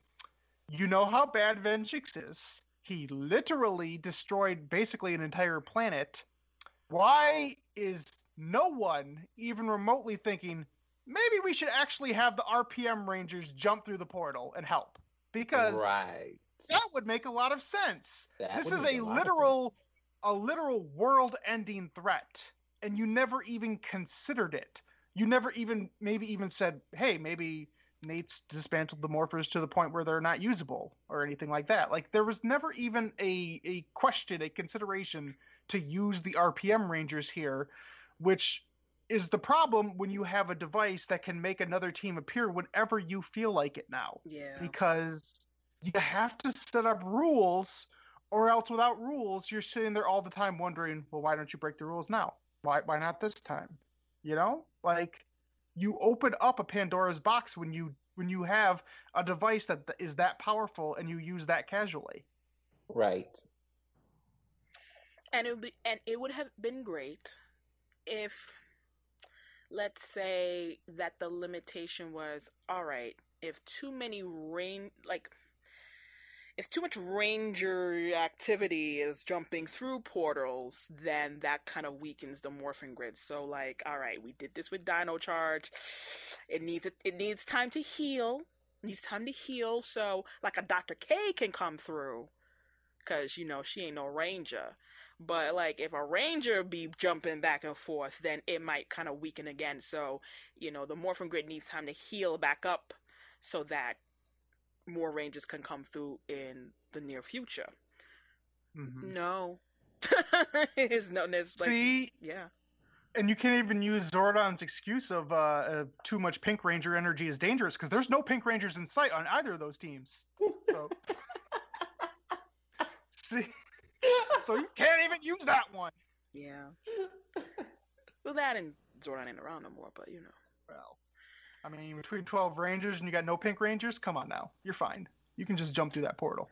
you know how bad Venjix is. He literally destroyed basically an entire planet. Why is no one even remotely thinking maybe we should actually have the RPM Rangers jump through the portal and help? Because right. that would make a lot of sense. That this is make a literal a literal world-ending threat and you never even considered it. You never even maybe even said, "Hey, maybe Nate's dismantled the morphers to the point where they're not usable or anything like that." Like there was never even a a question, a consideration to use the RPM Rangers here, which is the problem when you have a device that can make another team appear whenever you feel like it now yeah because you have to set up rules or else without rules you're sitting there all the time wondering well why don't you break the rules now? Why why not this time? You know? Like you open up a pandora's box when you when you have a device that is that powerful and you use that casually. Right. and it would be, and it would have been great if let's say that the limitation was all right if too many rain like if too much ranger activity is jumping through portals then that kind of weakens the morphing grid. So like all right we did this with dino charge. It needs it needs time to heal. It needs time to heal so like a dr k can come through. Because you know she ain't no ranger. But like if a ranger be jumping back and forth, then it might kind of weaken again. So, you know, the morphing grid needs time to heal back up so that more rangers can come through in the near future. Mhm. No. [LAUGHS] There's no there's like see yeah. and you can't even use Zordon's excuse of uh, uh, too much Pink Ranger energy is dangerous because there's no Pink Rangers in sight on either of those teams. So, [LAUGHS] see, so you can't even use that one. Yeah. Well that and Zordon ain't around no more, but you know. Well, I mean, between 12 Rangers and you got no Pink Rangers, come on now, you're fine. You can just jump through that portal.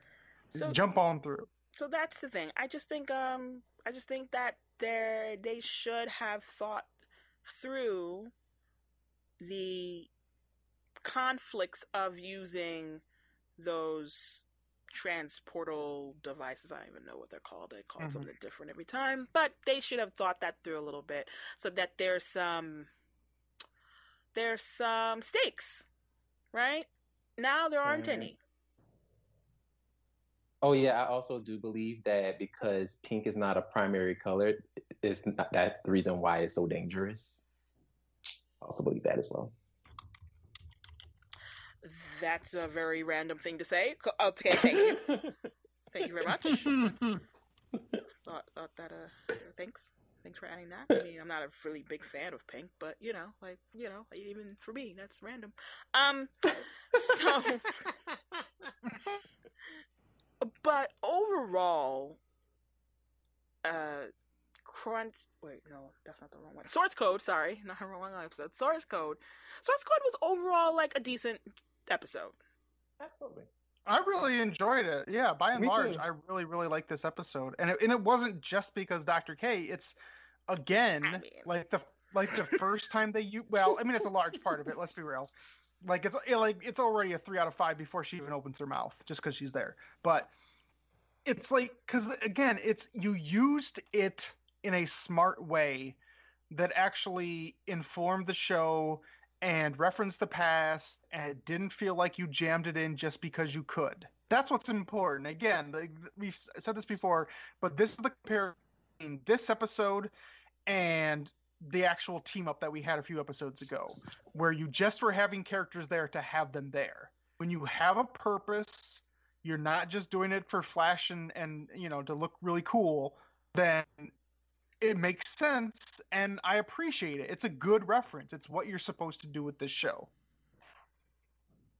Just So jump on through. so that's the thing. I just think um I just think that they they should have thought through the conflicts of using those transportal devices. I don't even know what they're called. They call Mhm. something different every time. But they should have thought that through a little bit so that there's some there's some stakes. Right? Now there aren't Mhm. any. Oh yeah, I also do believe that because pink is not a primary color, it's not, that's the reason why it's so dangerous. I also believe that as well. That's a very random thing to say. Okay, thank you. [LAUGHS] thank you very much. [LAUGHS] thought, thought that, uh, thanks. Thanks for adding that. I mean, I'm not a really big fan of pink, but you know, like, you know, even for me, that's random. Um, so, [LAUGHS] but overall, uh, crunch. Wait, no, that's not the wrong one. Source code. Sorry, [LAUGHS] not the wrong episode. Source code. Source code was overall like a decent episode. Absolutely. I really enjoyed it. Yeah, by and Me large, too. I really, really like this episode, and it, and it wasn't just because Dr. K. It's again I mean- like the like the first time they you well, I mean it's a large part of it. Let's be real. Like it's it, like it's already a three out of five before she even opens her mouth, just because she's there. But it's like because again, it's you used it in a smart way that actually informed the show and referenced the past and it didn't feel like you jammed it in just because you could. That's what's important. Again, the, we've said this before, but this is the comparison this episode and the actual team up that we had a few episodes ago, where you just were having characters there to have them there. When you have a purpose, you're not just doing it for flash and, and you know to look really cool, then it makes sense and I appreciate it. It's a good reference. It's what you're supposed to do with this show.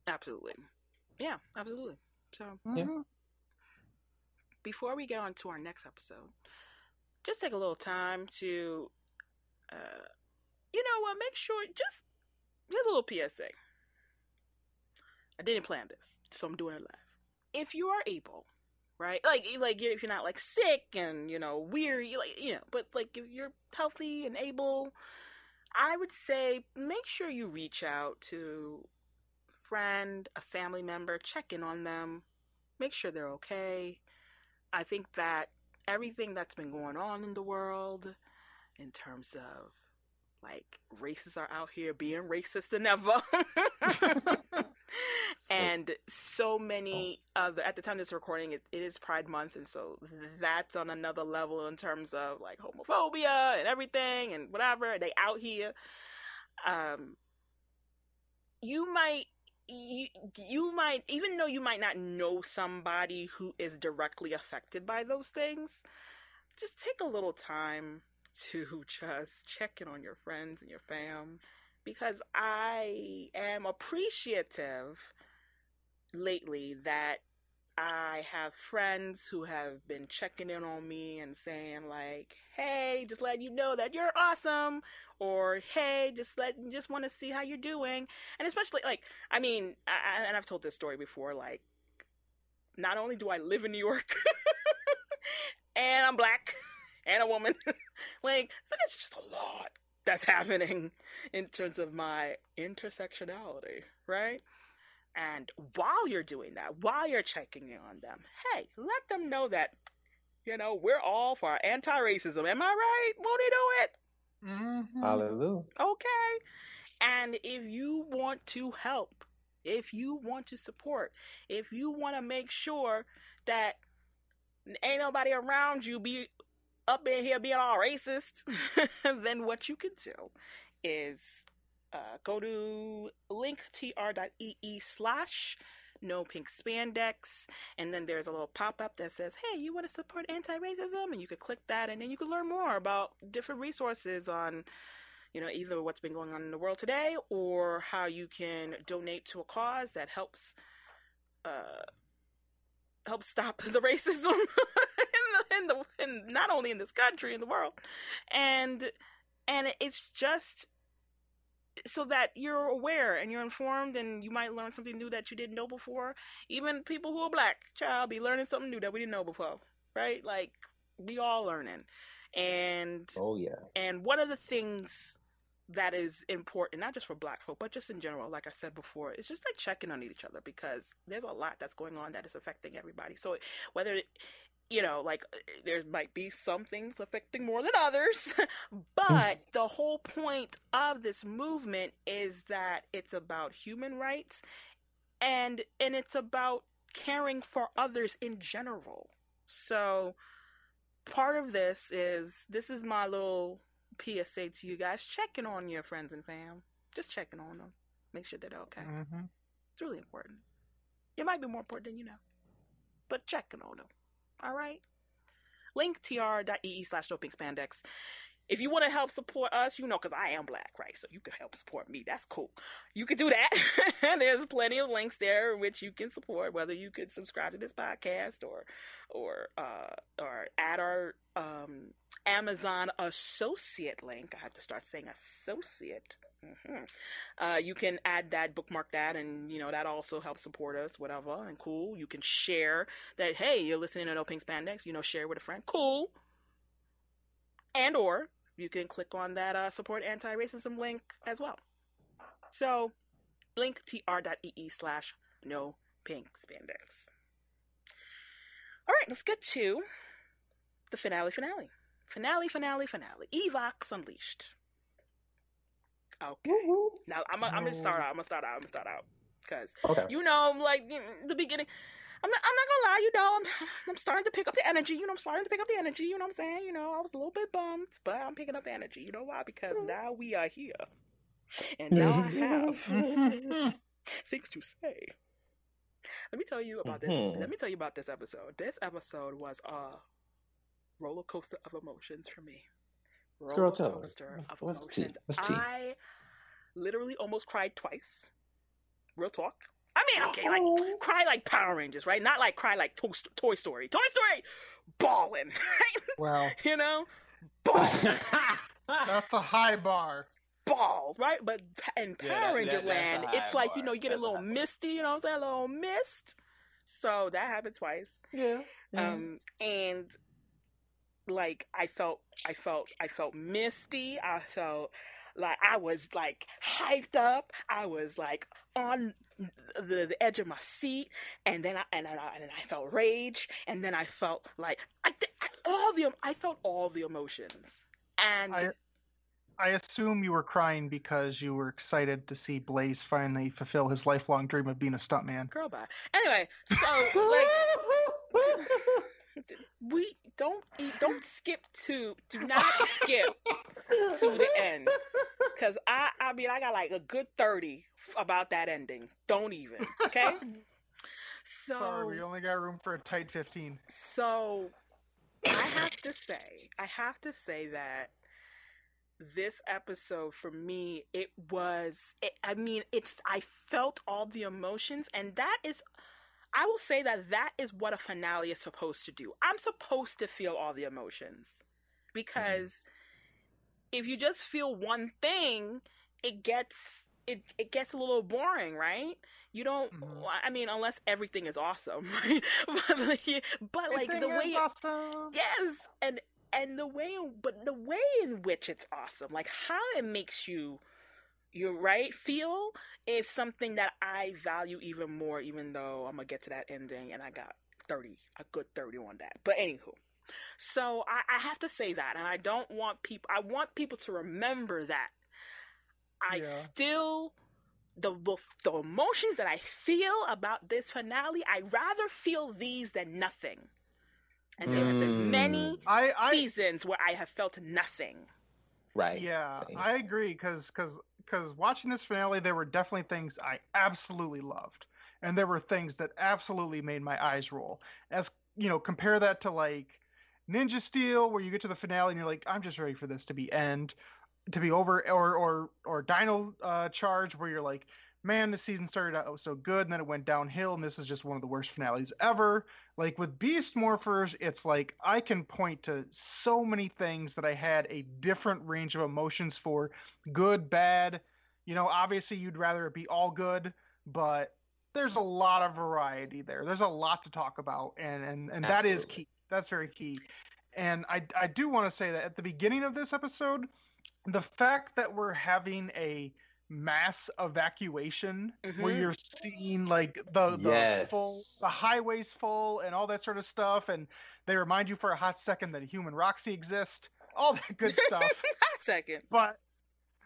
Absolutely. Yeah, absolutely. So, Yeah. Mhm. before we get on to our next episode, just take a little time to, uh, you know what, make sure, just, here's a little PSA. I didn't plan this, so I'm doing it live. If you are able, right, like, like if you're not like sick and, you know, weary, like, you know, but like if you're healthy and able, I would say make sure you reach out to friend, a family member, check in on them, make sure they're okay. I think that everything that's been going on in the world, in terms of like races are out here being racist than ever. [LAUGHS] [LAUGHS] and so many other at the time of this recording it, it is pride month and so that's on another level in terms of like homophobia and everything and whatever. They out here. Um you might you, you might even though you might not know somebody who is directly affected by those things just take a little time to [LAUGHS] just checking on your friends and your fam because i am appreciative lately that I have friends who have been checking in on me and saying like, "Hey, just letting you know that you're awesome," or "Hey, just let just want to see how you're doing." And especially like, I mean, I, and I've told this story before. Like, not only do I live in New York, [LAUGHS] and I'm black [LAUGHS] and a woman, [LAUGHS] like it's just a lot that's [LAUGHS] happening in terms of my intersectionality, right? And while you're doing that, while you're checking in on them, hey, let them know that, you know, we're all for anti racism. Am I right? Won't he do it? Mhm. Hallelujah. Okay. And if you want to help, if you want to support, if you want to make sure that ain't nobody around you be up in here being all racist, [LAUGHS] then what you can do is uh, go to linktr.ee slash no pink spandex. And then there's a little pop-up that says hey you want to support anti-racism? And you could click that and then you can learn more about different resources on you know either what's been going on in the world today or how you can donate to a cause that helps uh help stop [LAUGHS] the racism [LAUGHS] in the in not only in this country in the world and and it's just so that you're aware and you're informed and you might learn something new that you didn't know before even people who are black child be learning something new that we didn't know before right like we all learning and Oh yeah. and one of the things that is important, not just for black folk, but just in general, like I said before, it's just like checking on each other because there's a lot that's going on that is affecting everybody. So whether, you know, like there might be some things affecting more than others, [LAUGHS] but the whole point of this movement is that it's about human rights and and it's about caring for others in general. So part of this is this is my little PSA to you guys checking on your friends and fam. Just checking on them. Make sure they're okay. Mhm. It's really important. It might be more important than you know. But checking on them. All right? Link tr.ee slash no pink spandex. If you want to help support us, you know, because I am black, right? So you can help support me. That's cool. You can do that. [LAUGHS] there's plenty of links there which you can support, whether you could subscribe to this podcast or or uh or add our um Amazon associate link. I have to start saying associate. hmm Uh, you can add that, bookmark that, and you know that also helps support us, whatever, and cool. You can share that. Hey, you're listening to No Pink Spandex. You know, share with a friend. Cool. And or you can click on that uh, support anti-racism link as well. So, link tr.ee slash no pink spandex. All right, let's get to the finale. Finale. Finale. Finale. Finale. Evox Unleashed. Okay. Now I'm. gonna- I'm gonna start out. I'm gonna start out. I'm gonna start out because Okay. you know, like the beginning. I'm not, I'm not gonna lie, you know, I'm, I'm starting to pick up the energy, you know, I'm starting to pick up the energy, you know what I'm saying? You know, I was a little bit bummed, but I'm picking up the energy. You know why? Because now we are here. And now I have [LAUGHS] things to say. Let me tell you about this. Mhm. Let me tell you about this episode. This episode was a roller coaster of emotions for me. Roller Girl, tell coaster What's- of what's tea? emotions. What's tea? I literally almost cried twice. Real talk. I mean, okay, like Oh. cry like Power Rangers, right? Not like cry like Toy, Toy Story. Toy Story, bawling, [LAUGHS] Well, [LAUGHS] you know, [LAUGHS] ball, that's a high bar. ball, right? But in Yeah, Power that- Ranger that- land, it's high like you know, you get a That's a little misty. You know what I'm saying? A little mist. So that happened twice. yeah. Um, and like I felt, I felt, I felt misty. I felt like I was like hyped up. I was like on the, the edge of my seat, and then I and then I, and then I felt rage, and then I felt like I, I all the I felt all the emotions, and I I assume you were crying because you were excited to see Blaze finally fulfill his lifelong dream of being a stuntman. girl bye. Anyway, so like [LAUGHS] we don't eat, don't skip to do not skip to the end because I I mean I got like a good thirty f- about that ending. Don't even okay. [LAUGHS] So Sorry, we only got room for a tight 15. so I have to say I have to say that this episode for me it was it, I mean it's I felt all the emotions and that is I will say that that is what a finale is supposed to do. I'm supposed to feel all the emotions because if you just feel one thing, it gets it it gets a little boring, right? You don't. Mhm. I mean, unless everything is awesome, [LAUGHS] right? but like, but like the way, is awesome. yes, and and the way, but the way in which it's awesome, like how it makes you, you right feel is something that I value even more. Even though I'm gonna get to that ending, and I got thirty, a good thirty on that. But anywho, so I, I have to say that, and I don't want people. I want people to remember that. I Yeah. still the, the the emotions that I feel about this finale. I rather feel these than nothing. And there have been Mm. many I, I seasons where I have felt nothing. Right. yeah, Same. I agree because because because watching this finale, there were definitely things I absolutely loved, and there were things that absolutely made my eyes roll. As you know, compare that to like Ninja Steel, where you get to the finale and you're like, I'm just ready for this to be end, to be over, or or or Dino uh, Charge, where you're like, man, this season started out so good, and then it went downhill, and this is just one of the worst finales ever. Like with Beast Morphers, it's like I can point to so many things that I had a different range of emotions for, good, bad. You know, obviously you'd rather it be all good, but there's a lot of variety there. There's a lot to talk about, and and and that is key. That's very key. And I I do want to say that at the beginning of this episode, the fact that we're having a mass evacuation where Mhm. you're seeing like the the full the highways full and all that sort of stuff and they remind you for a hot second that a human roxy exists all that [LAUGHS] good stuff hot Second. but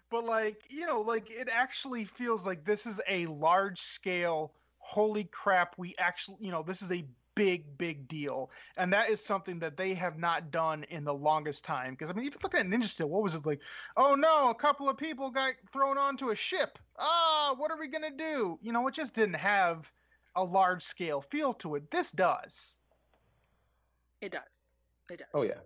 but like you know like it actually feels like this is a large scale holy crap, we actually, you know, this is a big, big deal. And that is something that they have not done in the longest time. Because, I mean, even looking at Ninja Steel, what was it like? Oh no, a couple of people got thrown onto a ship. Ah, what are we going to do? You know, it just didn't have a large scale feel to it. This does. It does. It does. Oh yeah.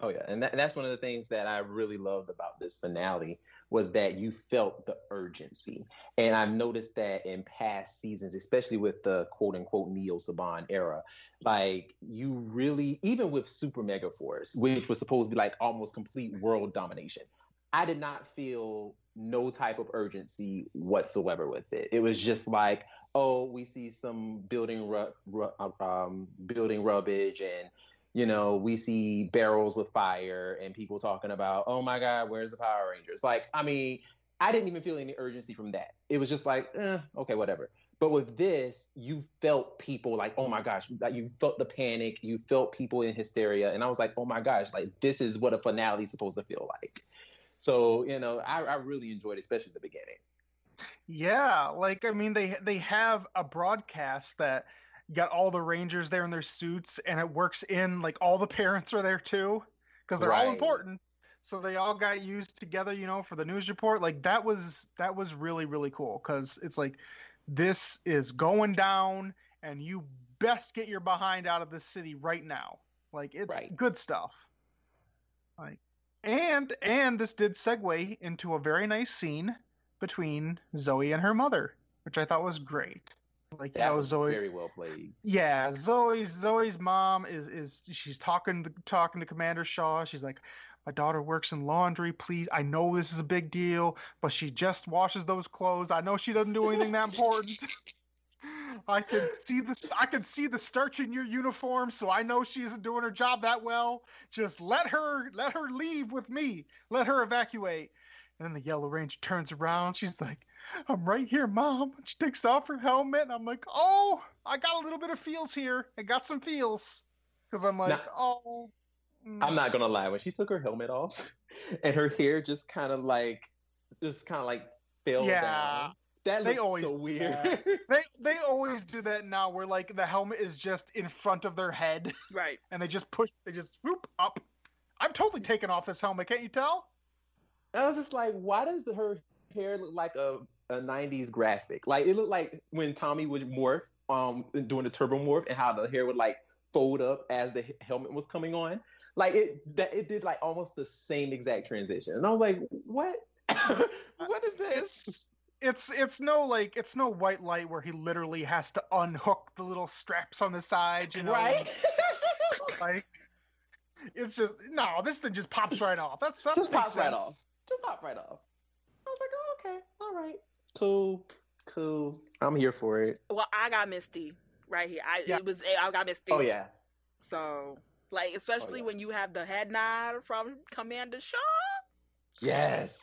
Oh yeah, and that, that's one of the things that I really loved about this finale was that you felt the urgency, and I've noticed that in past seasons, especially with the quote unquote Neo Saban era, like you really, even with Super Mega Force, which was supposed to be like almost complete world domination, I did not feel no type of urgency whatsoever with it. It was just like, oh, we see some building ru- ru- um, building rubbish and you know, we see barrels with fire and people talking about, oh my God, where's the Power Rangers? Like, I mean, I didn't even feel any urgency from that. It was just like, eh, okay, whatever. But with this, you felt people like, oh my gosh, like you felt the panic, you felt people in hysteria. And I was like, oh my gosh, like this is what a finale is supposed to feel like. So, you know, I, I really enjoyed it, especially the beginning. Yeah, like I mean they they have a broadcast that got all the rangers there in their suits and it works in like all the parents are there too because they're all important. So they all got used together you know for the news report. Like that was that was really really cool because it's like this is going down and you best get your behind out of this city right now. Like it's Right. good stuff. Like and and this did segue into a very nice scene between zoe and her mother which i thought was great like That was zoe very well played. yeah, Zoe's Zoe's mom is is she's talking to, talking to Commander Shaw. She's like, "My daughter works in laundry. Please, I know this is a big deal, but she just washes those clothes. I know she doesn't do anything that important. [LAUGHS] I can see this. I can see the starch in your uniform, so I know she isn't doing her job that well. Just let her let her leave with me. Let her evacuate." And then the Yellow Ranger turns around. She's like, I'm right here, Mom. She takes off her helmet, and I'm like, oh, I got a little bit of feels here. I got some feels. Because I'm like, Now- oh. mm, I'm not gonna lie. When she took her helmet off, [LAUGHS] and her hair just kind of like, just kind of like fell Yeah. down. That They looked always so weird. [LAUGHS] They they always do that now, where like the helmet is just in front of their head, Right. [LAUGHS] and they just push, they just swoop up. I'm totally taking off this helmet. Can't you tell? I was just like, why does her hair look like a, a 90s graphic? Like it looked like when Tommy would morph, um, doing the turbo morph, and how the hair would like fold up as the helmet was coming on. Like it, that it did like almost the same exact transition, and I was like, what? [LAUGHS] what is this? It's it's no like it's no white light where he literally has to unhook the little straps on the side, you know? right? [LAUGHS] Like it's just no, this thing just pops right off. That's that Just pops right sense. off. Just pop right off. I was like, oh, okay, all right, cool, cool. I'm here for it. Well, I got Misty right here. I Yeah. it was I got Misty. Oh yeah. So like especially yeah. when you have the head nod from Commander Shaw. Yes.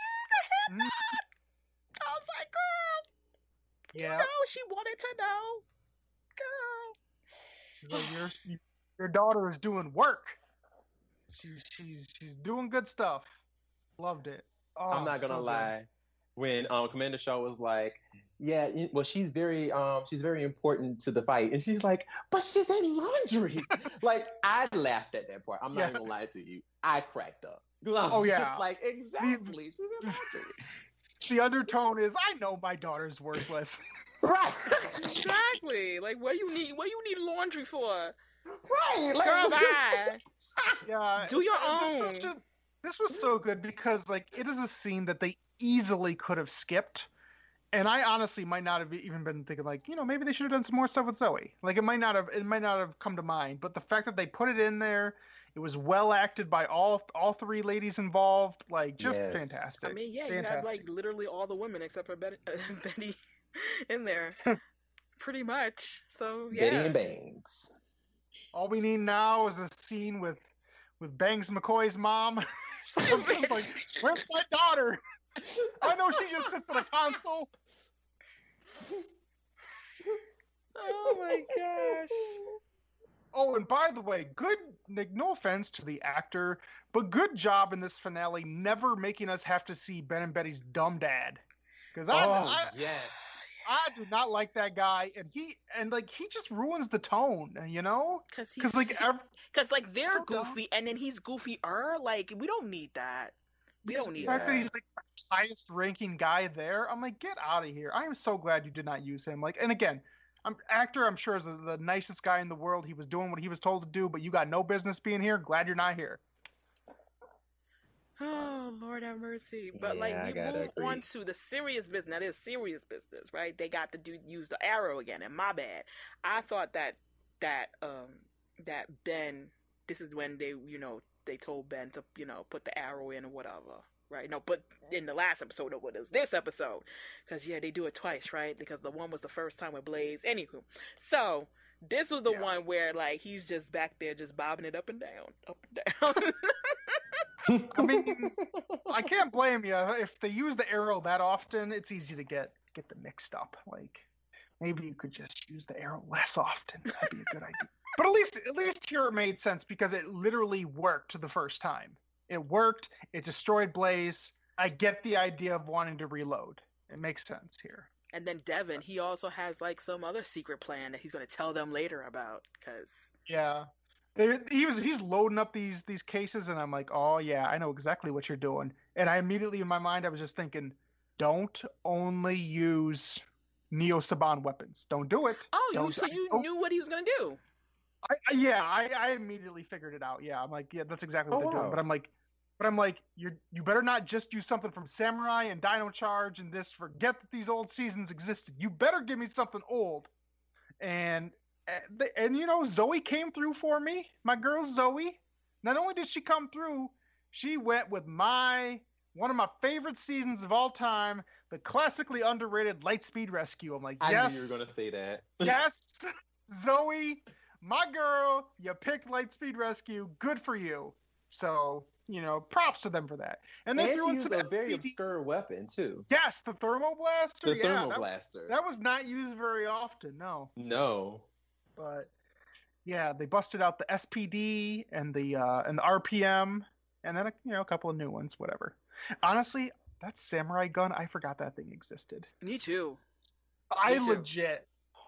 Mm, I was like, girl, you Yeah, know, she wanted to know. Girl. she's like, your your daughter is doing work. She's she's she's doing good stuff. Loved it. Oh, I'm not gonna so good. Lie. When um, Commander Shaw was like, "Yeah, well, she's very um, she's very important to the fight," and she's like, "But she's in laundry." [LAUGHS] like I laughed at that part. I'm not Yeah. even gonna lie to you. I cracked up. I was Oh, [LAUGHS] just yeah. like exactly. She's in laundry. [LAUGHS] The undertone is I know my daughter's worthless. right. Exactly. Like what do you need what do you need laundry for? right. Like, Girl, bye. yeah. Do your own. just, this was so good because like it is a scene that they easily could have skipped. And I honestly might not have even been thinking like, you know, maybe they should have done some more stuff with Zoe. Like it might not have it might not have come to mind, but the fact that they put it in there, it was well acted by all all three ladies involved, like just Yes. fantastic. I mean, yeah, you have like literally all the women except for [LAUGHS] Betty, Betty [LAUGHS] in there. [LAUGHS] Pretty much. So yeah. Betty and Bangs. all we need now is a scene with with Bangs McCoy's mom. Like, where's my daughter? I know she just sits at a console. Oh my gosh. Oh, and by the way, good. Like, no offense to the actor, but good job in this finale, never making us have to see Ben and Betty's dumb dad. Because I, oh I, yes. I do not like that guy, and he and like he just ruins the tone, you know? Because Because like ev- [LAUGHS] Because like they're So dumb. goofy, and then he's goofier. Like we don't need that. We don't the need fact that that. he's like the highest ranking guy there. I'm like, get out of here. I am so glad you did not use him. Like, and again, I'm actor. I'm sure is the, the nicest guy in the world. He was doing what he was told to do, but you got no business being here. Glad you're not here. Oh Lord have mercy. But Yeah, like we gotta move on to the serious business. That is serious business, right? They got to do use the arrow again. And my bad. I thought that that um that Ben. This is when they you know they told Ben to you know put the arrow in or whatever. Right? No, but in the last episode of what is this episode? Because yeah, they do it twice, right? Because the one was the first time with Blaze. Anywho, so this was the Yeah. one where like he's just back there just bobbing it up and down, up and down. [LAUGHS] I mean, [LAUGHS] I can't blame you if they use the arrow that often. It's easy to get get them mixed up. Like maybe you could just use the arrow less often. That'd be a good idea. But at least at least here it made sense because it literally worked the first time. It worked. It destroyed Blaze. I get the idea of wanting to reload. It makes sense here. And then Devin, he also has like some other secret plan that he's going to tell them later about. Cause Yeah. They, he was he's loading up these these cases and I'm like, "Oh yeah, I know exactly what you're doing." And I immediately in my mind I was just thinking, "Don't only use Neo Saban weapons. Don't do it." oh, Don't- so you don't- knew what he was going to do. I, I, yeah, I, I immediately figured it out. Yeah, I'm like, yeah, that's exactly oh, what Oh, they're doing. But I'm like, but I'm like, you you better not just use something from Samurai and Dino Charge and this. Forget that these old seasons existed. You better give me something old. And and, the- and you know, Zoe came through for me. My girl Zoe. Not only did she come through, she went with my one of my favorite seasons of all time, the classically underrated Lightspeed Rescue. I'm like, yes, I knew you were gonna say that. yes, [LAUGHS] Zoe, my girl, you picked Lightspeed Rescue. Good for you. So, you know, props to them for that. And And they she threw in some a very obscure weapon too. Yes, the thermal blaster. The yeah, thermal that, that was not used very often, no. No. But yeah, they busted out the SPD and the uh and the RPM and then a, you know a couple of new ones, whatever. Honestly, that samurai gun, I forgot that thing existed. Me too. I too. legit.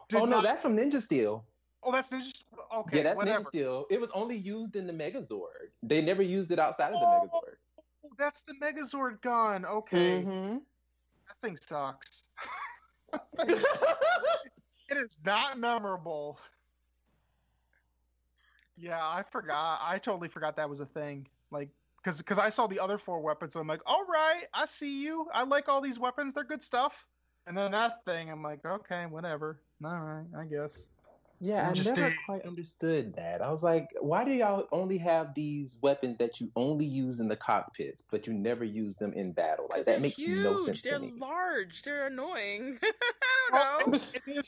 did oh no, not- that's from Ninja Steel. Oh, that's just okay. yeah, that's whatever. Ninja Steel. It was only used in the Megazord. They never used it outside of the Oh. Megazord. Oh, that's the Megazord gun. Okay, Mhm. that thing sucks. [LAUGHS] [LAUGHS] it is not memorable. Yeah, I forgot. I totally forgot that was a thing. Like, cause, cause I saw the other four weapons. And I'm like, all right, I see you. I like all these weapons. They're good stuff. And then that thing, I'm like, okay, whatever. All right, I guess. Yeah, I never quite understood that. I was like, why do y'all only have these weapons that you only use in the cockpits, but you never use them in battle? Like that they're makes huge. no sense They're to me. large. They're annoying. [LAUGHS] I don't know. and,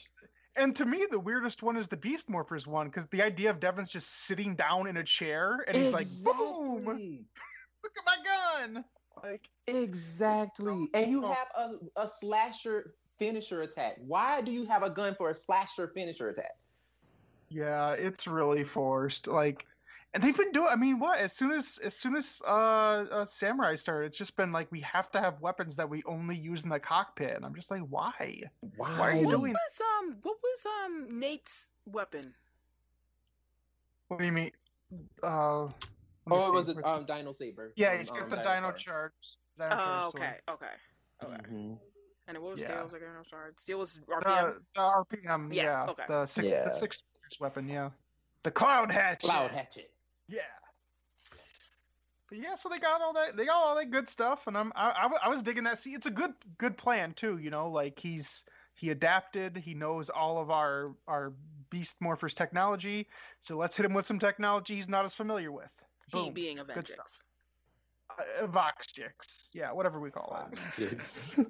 and to me, the weirdest one is the Beast Morphers one, because the idea of Devin's just sitting down in a chair and he's like, boom, [LAUGHS] look at my gun. Like, Exactly. Oh, and you Oh. have a, a slasher finisher attack. Why do you have a gun for a slasher finisher attack? Yeah, it's really forced. Like, and they've been doing. I mean, what? As soon as as soon as uh, uh Samurai started, it's just been like we have to have weapons that we only use in the cockpit. And I'm just like, why? Why, Why are you what doing- was um what was um Nate's weapon? What do you mean? Uh, let me Oh, it was a um, Dino Saber. yeah, he's got um, the Dino Dinosaur. Charge. Dino Charge Oh, sword. okay, okay, okay. Mhm. And it what was Yeah. Steel's again? I'm sorry. Steel was RPM. The, the RPM, Yeah, yeah. okay. The six, Yeah. the six weapon, yeah. The Cloud Hatchet. Cloud Hatchet. Yeah. But yeah, so they got all that. They got all that good stuff, and I'm I, I, I was digging that. See, it's a good good plan too. You know, like he's he adapted. He knows all of our our Beast Morphers technology. So let's hit him with some technology he's not as familiar with. he Boom. being Good Avengix. stuff. Uh, Voxjix. Yeah, whatever we call Vox him.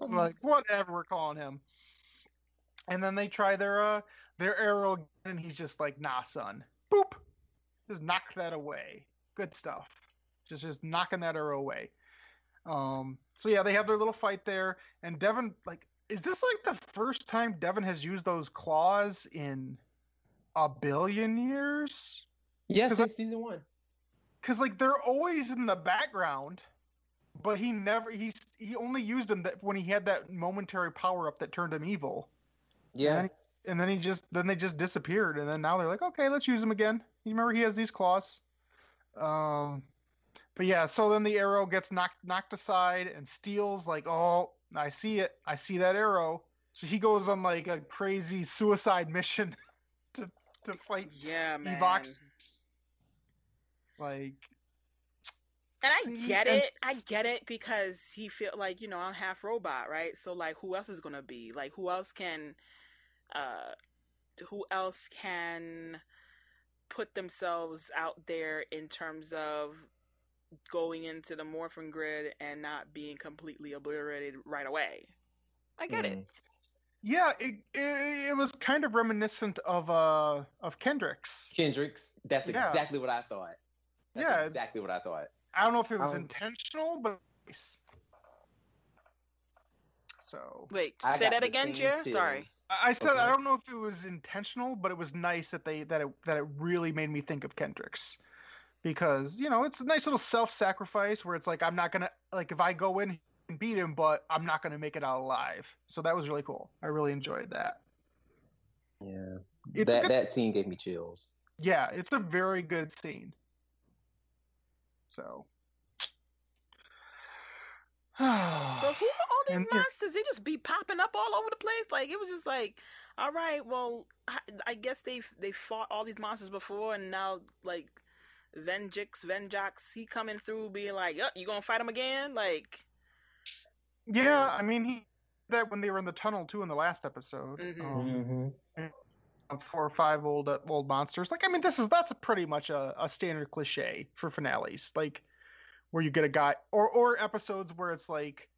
[LAUGHS] like whatever we're calling him. And then they try their uh their arrow again, and he's just like, nah, son. Boop. Just knock that away. Good stuff. Just just knocking that arrow away. Um so yeah, they have their little fight there, and Devin like is this like the first time Devin has used those claws in a billion years? yeah, 'Cause I- since season one. Cause like they're always in the background. but he never he's he only used them that when he had that momentary power up that turned him evil. Yeah. And then, and then he just then they just disappeared and then now they're like, okay, let's use him again. You remember he has these claws. Um but yeah, so then the arrow gets knocked knocked aside and Steel's like, oh, I see it. I see that arrow. So he goes on like a crazy suicide mission [LAUGHS] to to fight Yeah, man. Evox. Like And I get it. I get it because he feel like you know I'm half robot, right? So like, who else is gonna be like? Who else can, uh, who else can put themselves out there in terms of going into the morphin grid and not being completely obliterated right away? I get it. Mm. Yeah, it, it it was kind of reminiscent of uh of Kendrix. Kendrix. That's Yeah. exactly what I thought. That's Yeah, exactly what I thought. I don't know if it was Um, intentional, but nice. So Wait, I say that again, same Jer. Sorry. I I said I don't know if it was intentional, but it was nice that they that it that it really made me think of Kendrix. Because, you know, it's a nice little self-sacrifice where it's like I'm not gonna like if I go in and beat him, but I'm not gonna make it out alive. So that was really cool. I really enjoyed that. Yeah. It's that good- that scene gave me chills. Yeah, it's a very good scene. So [SIGHS] But who are all these And, monsters? They just be popping up all over the place. Like it was just like, all right, well, I, I guess they they fought all these monsters before, and now like Venjix, Venjox, he coming through, being like, "Oh, you gonna fight him again?" Like, Yeah, I mean he that when they were in the tunnel too in the last episode. Mhm. Um, Mm-hmm. four or five old uh, old monsters. Like I mean, this is that's a pretty much a, a standard cliche for finales. Like where you get a guy or or episodes where it's like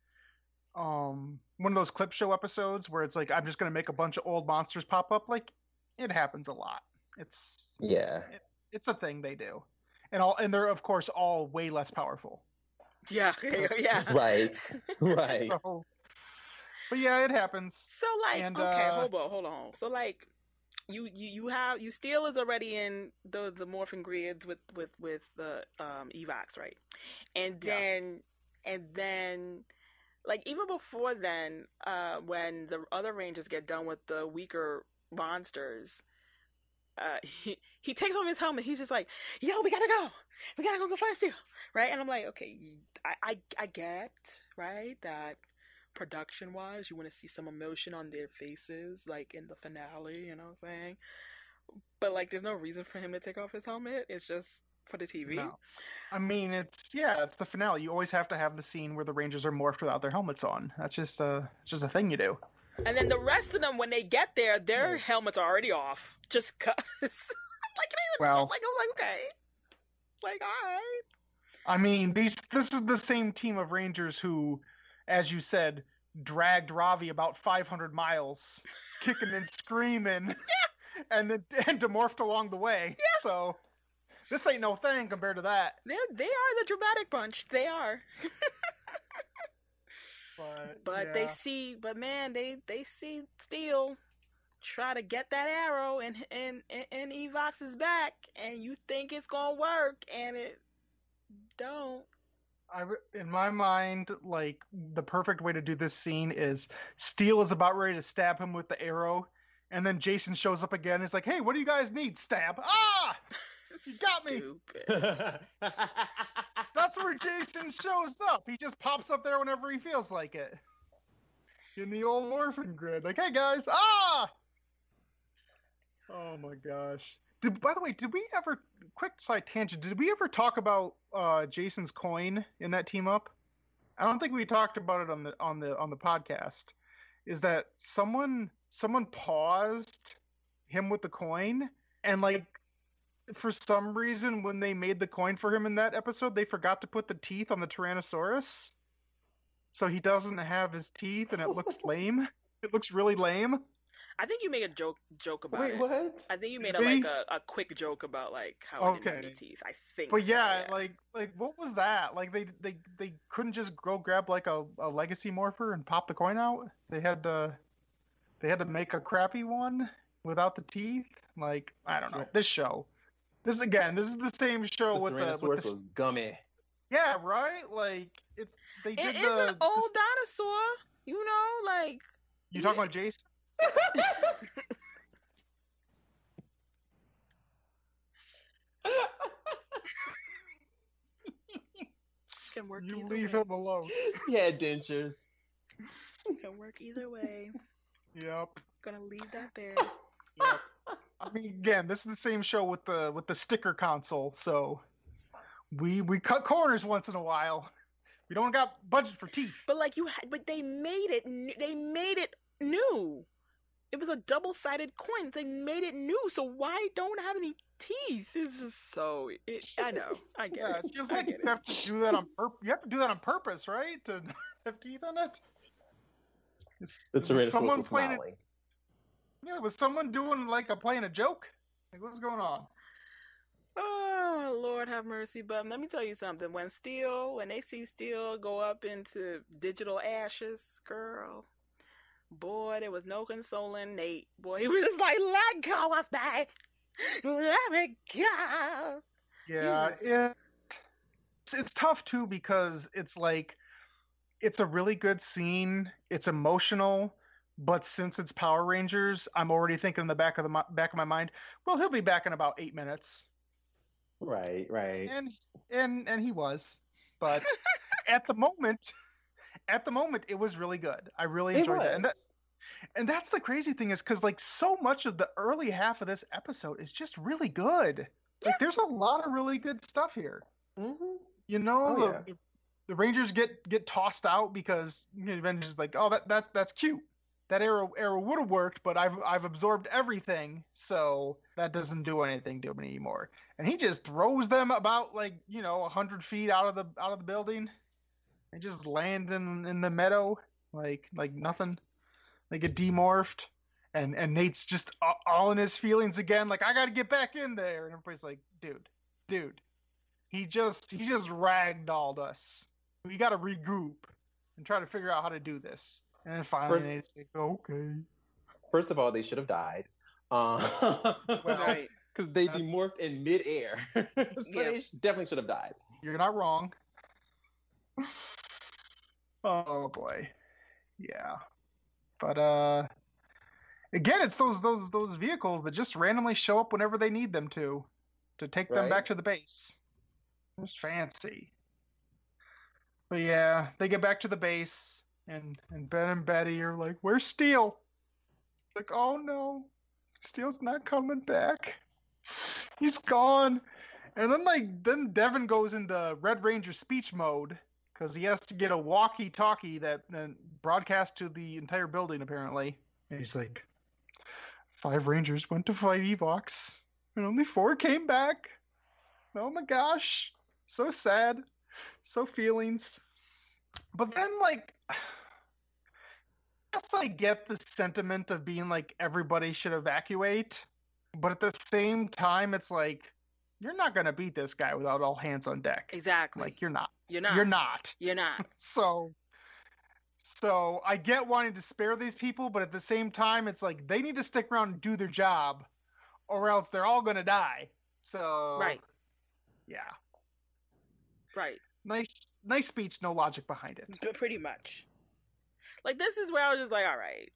um one of those clip show episodes where it's like I'm just gonna make a bunch of old monsters pop up. Like it happens a lot. It's Yeah. it's a thing they do, and all and they're of course all way less powerful. yeah, [LAUGHS] yeah, [LAUGHS] Right. Right. So, but yeah, it happens. So like, And, okay, uh, hold on, hold on. So like, you you you have you still is already in the the morphin grids with with with the um evox, right? And Yeah. then and then like even before then, uh, when the other rangers get done with the weaker monsters. Uh, [LAUGHS] he, he takes off his helmet. He's just like, "Yo, we gotta go. We gotta go go find Steel." Right? And I'm like, "Okay, I I, I get right that production wise, you want to see some emotion on their faces, like in the finale, you know what I'm saying? But like, there's no reason for him to take off his helmet. It's just for the TV. No. I mean, it's yeah, it's the finale. You always have to have the scene where the Rangers are morphed without their helmets on. That's just a it's just a thing you do. And then the rest of them, when they get there, their helmets are already off. Just cause. [LAUGHS] like, it ain't even Well- like I'm like okay, like all right. I mean, these this is the same team of Rangers who, as you said, dragged Ravi about 500 miles, kicking and screaming, [LAUGHS] and then and demorphed along the way. So this ain't no thing compared to that. They're they are the dramatic bunch. They are. [LAUGHS] But But they see, but man, they they see Steel try to get that arrow and and and Evox's back, and you think it's gonna work, and it don't. I, in my mind, like the perfect way to do this scene is Steel is about ready to stab him with the arrow, and then Jason shows up again. He's like, "Hey, what do you guys need? Stab! Ah!" [LAUGHS] You got me. [LAUGHS] That's where Jason shows up. He just pops up there whenever he feels like it. In the old orphan grid, like, "Hey guys, ah!" Oh my gosh. Did, by the way, did we ever? Quick side tangent. Did we ever talk about uh, Jason's coin in that team up? I don't think we talked about it on the on the on the podcast. Is that someone someone paused him with the coin and like for some reason when they made the coin for him in that episode they forgot to put the teeth on the Tyrannosaurus. So he doesn't have his teeth and it looks [LAUGHS] lame. It looks really lame. I think you made a joke joke about Wait, it. what? I think you made a, like a, a quick joke about like how it didn't have any Okay. teeth. I think. But so, yeah, like like what was that? Like they they they couldn't just go grab like a, a legacy morpher and pop the coin out. They had to they had to make a crappy one without the teeth. Like I don't know. This show. This again, this is the same show The with the, with Tyrannosaurus the was gummy. Yeah, right. Like it's they It did is the. an old this- dinosaur. You know, like you talking about Jason? [LAUGHS] can work You leave way. him alone. [LAUGHS] Yeah, dentures. Can work either way. Yep. Gonna leave that there. Yep. I mean, again, this is the same show with the with the sticker console, so we we cut corners once in a while. We don't got budget for teeth. But like you, had, but they made it. n- They made it new. It was a double-sided coin. They made it new. So why don't have any teeth? It's just so. It, I know. I get Yeah, it. it feels like get you have to do that on purpose. You have to do that on purpose, right? To [LAUGHS] have teeth on it. it. Is- The was Tyrannosaurus someone was playing it? Yeah, was someone doing like a playing a joke? Like what's going on? Oh Lord, have mercy. But let me tell you something. When Steel, when they see Steel go up into digital ashes, girl, boy, there was no consoling Nate. Boy, [LAUGHS] he was just like, "Let go of me, let me go." Yeah, was- yeah. It's, it's tough too because it's like it's a really good scene. It's emotional, but since it's Power Rangers, I'm already thinking in the back of the back of my mind, well, he'll be back in about eight minutes, Right, right. and and and he was, but [LAUGHS] at the moment, at the moment, it was really good. I really It enjoyed that, and that and that's the crazy thing is because like so much of the early half of this episode is just really good. Like there's a lot of really good stuff here. Mhm. You know, Oh, the, yeah. the, Rangers get get tossed out because Avengers is like, oh, that that's that's cute. That arrow arrow would have worked, but I've I've absorbed everything, so that doesn't do anything to me anymore. And he just throws them about like you know hundred feet out of the out of the building, and just land in in the meadow like like nothing. They get demorphed, and and Nate's just all in his feelings again. Like I got to get back in there, and everybody's like, dude, dude, he just he just ragdolled us. We got to regroup and try to figure out how to do this. And finally, First- Nate's like, okay. First of all, they should have died. Um, [LAUGHS] Well, because they that's- demorphed in midair. [LAUGHS] so Yeah. they definitely should have died. You're not wrong. oh boy. Yeah. But uh again, it's those those those vehicles that just randomly show up whenever they need them to to take them back to the base. It's fancy. But yeah, they get back to the base and and Ben and Betty are like, "Where's Steel?" Like, "Oh no. Steel's not coming back. He's gone." And then like then Devin goes into Red Ranger speech mode because he has to get a walkie-talkie that then broadcasts to the entire building apparently. And he's like, five Rangers went to fight Evox, and only four came back. Oh my gosh, so sad, so feelings. But then like. I guess I get the sentiment of being like everybody should evacuate, but at the same time, it's like you're not gonna beat this guy without all hands on deck. Exactly. Like you're not. you're not. You're not. You're not. [LAUGHS] So so I get wanting to spare these people, but at the same time it's like they need to stick around and do their job or else they're all gonna die. So Right. Yeah. Right. Nice nice speech, no logic behind it. P- pretty much. Like this is where I was just like, all right,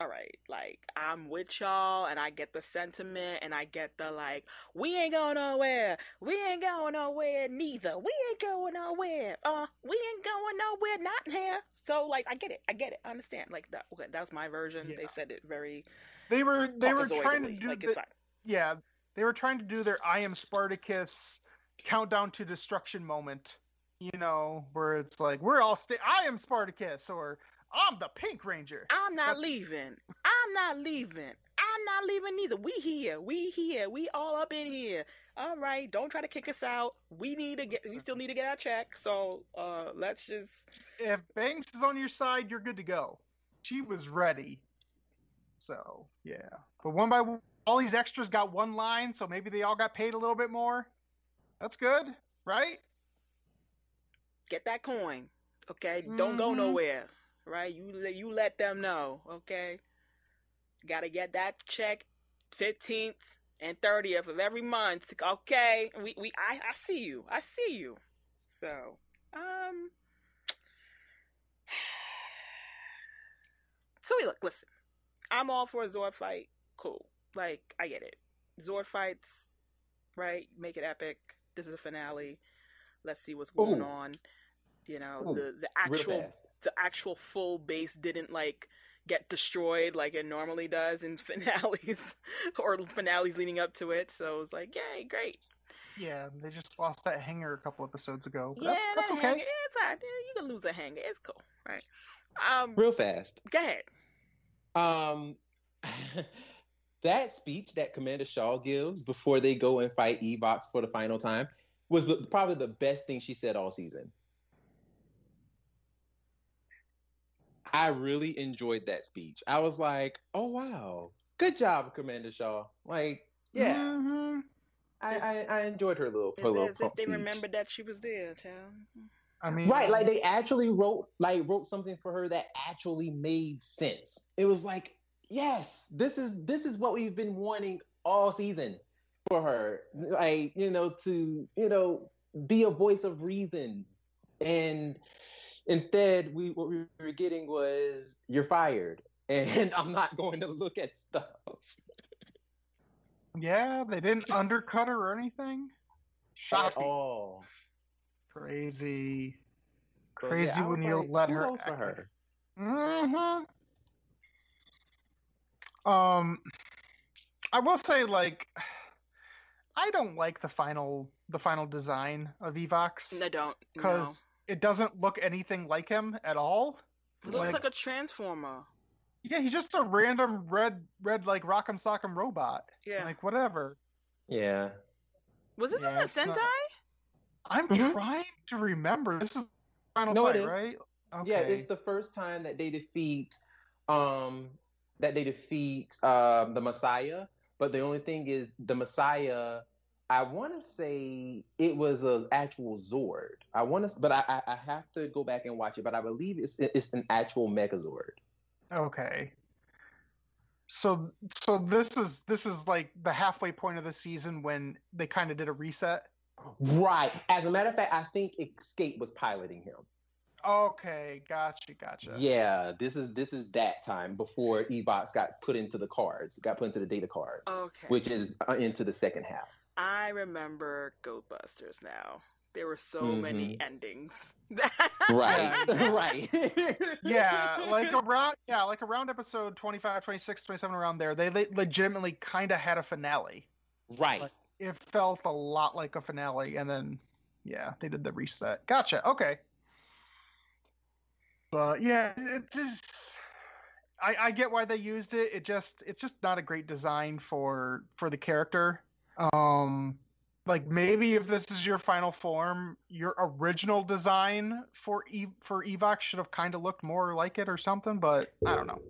all right. Like I'm with y'all, and I get the sentiment, and I get the like, we ain't going nowhere. We ain't going nowhere neither. We ain't going nowhere. Uh, we ain't going nowhere. Not here. So like, I get it. I get it. I understand. Like that. Okay, that's my version. They said it very They were they were trying to do like the, yeah, they were trying to do their I am Spartacus countdown to destruction moment. You know, where it's like we're all stay I am Spartacus or I'm the Pink Ranger. I'm not leaving. I'm not leaving. I'm not leaving either. We here. We here. We all up in here. All right. Don't try to kick us out. We need to get. We still need to get our check. So uh, let's just. If Banks is on your side, you're good to go. She was ready. So yeah, but one by one, all these extras got one line, so maybe they all got paid a little bit more. That's good, right? Get that coin. Okay, don't go Mhm. nowhere. Right, you let you let them know. Okay, got to get that check, fifteenth and thirtieth of every month. Okay, we we I I see you. I see you. So, um, [SIGHS] so we look. Listen, I'm all for a Zord fight. Cool. Like I get it. Zord fights, right? Make it epic. This is a finale. Let's see what's going Ooh. on. You know, Ooh, the the actual the actual full base didn't like get destroyed like it normally does in [LAUGHS] finales or finales leading up to it. So it was like, yay, great. Yeah, they just lost that hanger a couple episodes ago. But yeah, that's that's okay. hanger, it's all right. You can lose a hanger. It's cool, right? Um, Real fast. go ahead. Um, [LAUGHS] that speech that Commander Shaw gives before they go and fight Evox for the final time was the, probably the best thing she said all season. I really enjoyed that speech. I was like, "Oh wow, good job, Commander Shaw!" Like, yeah, Mhm. I, I I enjoyed her little her It's little as if they speech. remembered that she was there, child. I mean, Right, like they actually wrote like wrote something for her that actually made sense. It was like, yes, this is this is what we've been wanting all season for her. Like, you know, to, you know, be a voice of reason. And instead we what we were getting was you're fired [LAUGHS] and I'm not going to look at stuff. yeah, they didn't undercut her or anything. At Shocking. all. Crazy. So, Crazy I when you like, let her kudos for act like- her. hmm Um, I will say, like, I don't like the final the final design of Evox I don't. No. because it doesn't look anything like him at all. It looks like- like a transformer. Yeah, he's just a random red red like Rock'em Sock'em robot. Yeah. Like whatever. Yeah. was this Yeah, in the it's not- Sentai? I'm Mhm. trying to remember. This is the final No, it fight, is. right? Okay. Yeah, it's the first time that they defeat um that they defeat um the Messiah. But the only thing is the Messiah I want to say it was an actual Zord. I want to, but I, I I have to go back and watch it. But I believe it's it's an actual Megazord. Okay. So so this was this is like the halfway point of the season when they kind of did a reset. Right. As a matter of fact, I think Escape was piloting him. Okay, gotcha, gotcha. Yeah, this is this is that time before Evox got put into the cards, got put into the data cards, Okay. which is uh, into the second half. I remember Go-Busters now. There were so many Mhm. endings. [LAUGHS] Right, right. [LAUGHS] Yeah, like around yeah, like around episode 25, 26, 27 around there, they, they legitimately kind of had a finale. right. Like- It felt a lot like a finale and then yeah, they did the reset. Gotcha. Okay. But yeah, it just I, I get why they used it. It just it's just not a great design for for the character. Um like maybe if this is your final form, your original design for e- for Evox should have kind of looked more like it or something, but I don't know.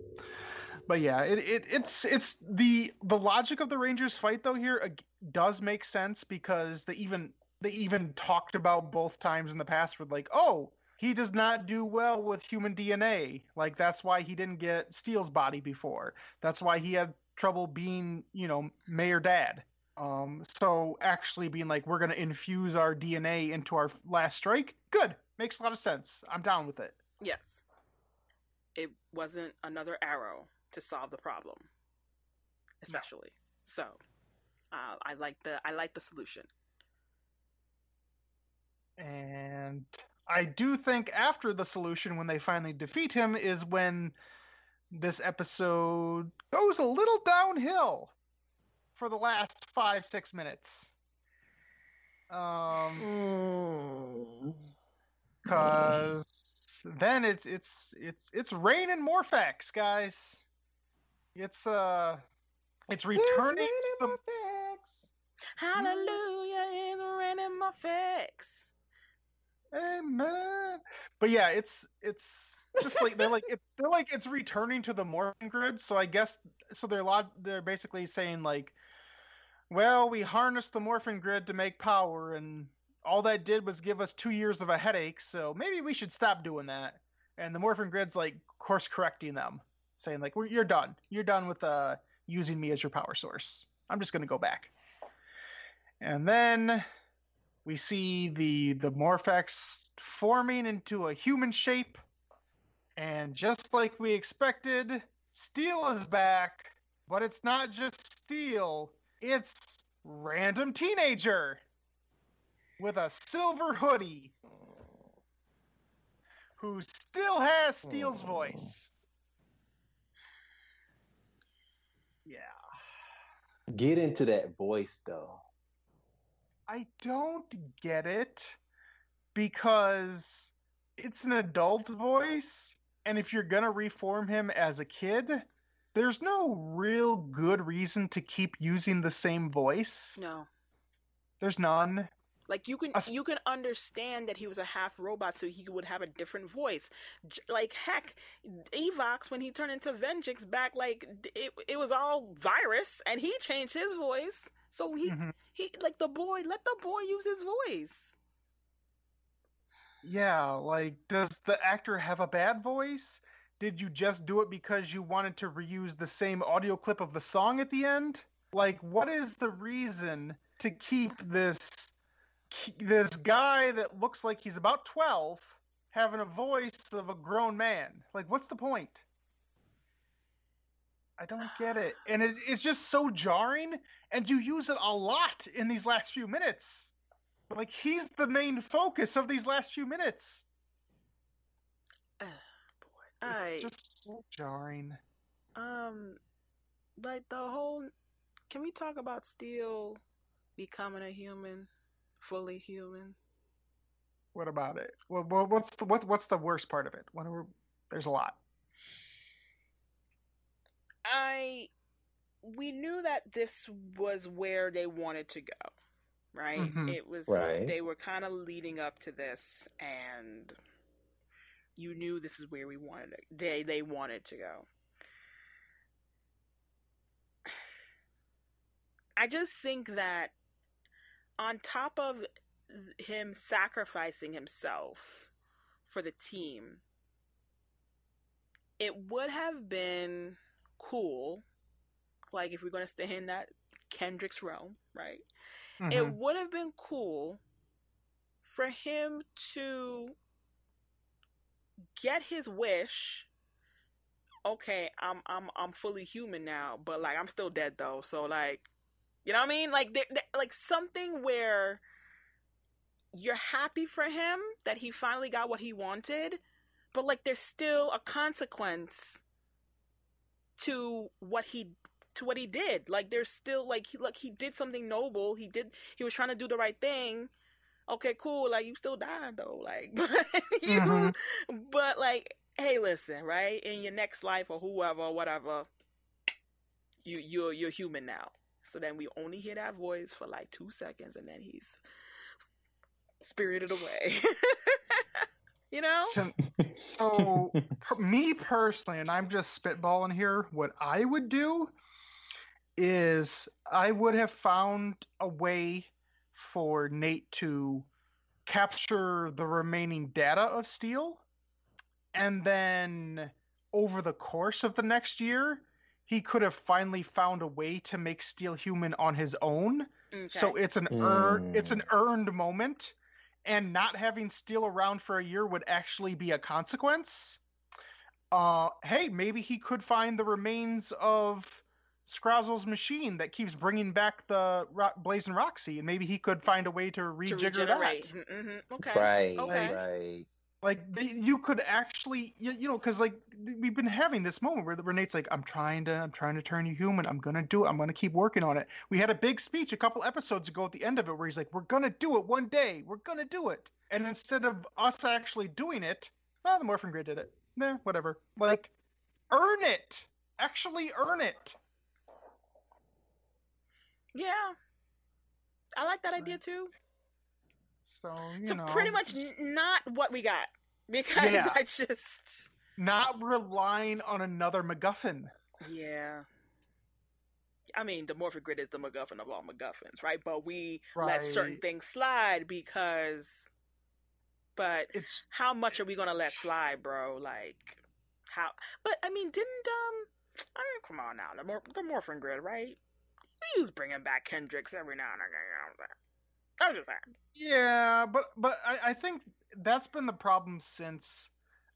But yeah, it, it it's it's the the logic of the Rangers fight though here does make sense because they even they even talked about both times in the past with like, oh, he does not do well with human DNA. Like that's why he didn't get Steel's body before. That's why he had trouble being, you know, Mayor Dad. Um, so actually being like, we're gonna infuse our DNA into our last strike, good, makes a lot of sense. I'm down with it. yes. It wasn't another arrow to solve the problem. Especially. So uh, I like the I like the solution. And I do think after the solution, when they finally defeat him, is when this episode goes a little downhill for the last five, six minutes. Um, cause then it's it's it's it's raining Morph-X, guys. It's uh, it's returning to the Hallelujah in random effects. Amen. But yeah, it's it's just like they're like it, they're like it's returning to the morphing grid. So I guess so they're a lot they're basically saying like, well, we harnessed the morphing grid to make power, and all that did was give us two years of a headache. So maybe we should stop doing that. And the morphing grid's like course correcting them, saying like, "We're- "You're done. You're done with uh using me as your power source. I'm just gonna go back." And then We see the the Morph-X forming into a human shape, and just like we expected, Steel is back. But it's not just Steel; it's random teenager with a silver hoodie who still has Steel's voice. Hmm. Yeah. Get into that voice though. I don't get it because it's an adult voice, and if you're gonna reform him as a kid, there's no real good reason to keep using the same voice. No. There's none. Like you can you can understand that he was a half robot, so he would have a different voice. Like heck, Evox when he turned into Venjix back, like it it was all virus, and he changed his voice. So he Mhm. he like the boy, let the boy use his voice. Yeah, like, does the actor have a bad voice? Did you just do it because you wanted to reuse the same audio clip of the song at the end? Like, what is the reason to keep this this guy that looks like he's about 12 having a voice of a grown man? Like, what's the point? I don't get it. [SIGHS] And it, it's just so jarring, and you use it a lot in these last few minutes. Like he's the main focus of these last few minutes. [SIGHS] Boy, I It's just so jarring. um like the whole. Can we talk about Steel becoming a human, fully human? What about it? Well, well what's the what's what's the worst part of it? What are, there's a lot. I we knew that this was where they wanted to go, right? Mhm. It was Right. they were kind of leading up to this and you knew this is where we wanted it. They they wanted to go. [SIGHS] I just think that on top of him sacrificing himself for the team, it would have been cool, like if we're gonna stay in that Kendrix realm, right? It Mhm. would have been cool for him to get his wish. Okay, I'm I'm I'm fully human now, but like I'm still dead though. So like, you know what I mean? Like there, there- like something where you're happy for him that he finally got what he wanted, but like there's still a consequence to what he to what he did. Like there's still like he look he did something noble. He did he was trying to do the right thing. Okay, cool. Like you still died though. [LAUGHS] Like but you Mhm. but like hey listen, right? In your next life or whoever, whatever, you you're you're human now. So then we only hear that voice for like two seconds and then he's spirited away. [LAUGHS] you know? So, [LAUGHS] per- me personally, and I'm just spitballing here, what I would do is I would have found a way for Nate to capture the remaining data of Steel, and then over the course of the next year, he could have finally found a way to make Steel human on his own. So it's an earn, it's an earned moment, and not having Steel around for a year would actually be a consequence. Uh, hey, maybe he could find the remains of Scrozzle's machine that keeps bringing back the Ro- Blazing Roxy, and maybe he could find a way to to rejigger regenerate. that. hmm Okay. Right, Okay. right. Like the, you could actually, you, you know, because like we've been having this moment where, where Nate's like, "I'm trying to, I'm trying to turn you human. I'm gonna do it. I'm gonna keep working on it." We had a big speech a couple episodes ago at the end of it where he's like, "We're gonna do it one day. We're gonna do it." And instead of us actually doing it, well, the Morphin Grid did it. Nah, whatever. Like, earn it. Actually, earn it. Yeah. I like that idea too. So you So know, pretty much not what we got because Yeah. I just not relying on another MacGuffin. yeah. I mean, the Morphin Grid is the MacGuffin of all MacGuffins, right? But we let certain things slide because. But It's how much are we gonna let slide, bro? Like, how? But I mean, didn't um? I mean, come on now, the Mor- the Morphin Grid, right? We was bringing back Kendrix every now and again. I'm just saying. Yeah, but but I, I think that's been the problem since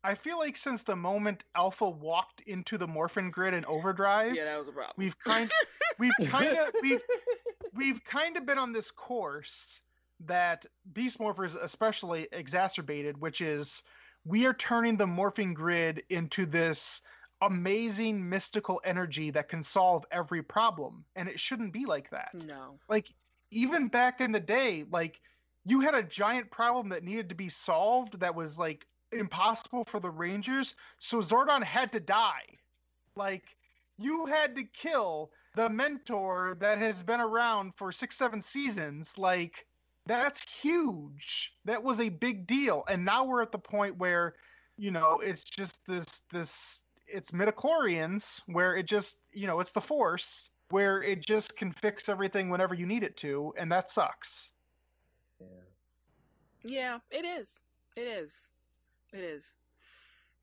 I feel like since the moment Alpha walked into the Morphin Grid and Overdrive, Yeah, that was a problem. we've kind we've kind of we've [LAUGHS] we've kind of been on this course that Beast Morphers especially exacerbated, which is we are turning the morphing grid into this amazing mystical energy that can solve every problem, and it shouldn't be like that. no. Like even back in the day, like you had a giant problem that needed to be solved that was like impossible for the Rangers, so Zordon had to die. Like you had to kill the mentor that has been around for six, seven seasons. Like that's huge. That was a big deal. And now we're at the point where, you know, it's just this this it's midichlorians where it just, you know, it's the force where it just can fix everything whenever you need it to, and that sucks. Yeah. Yeah, it is. It is. It is.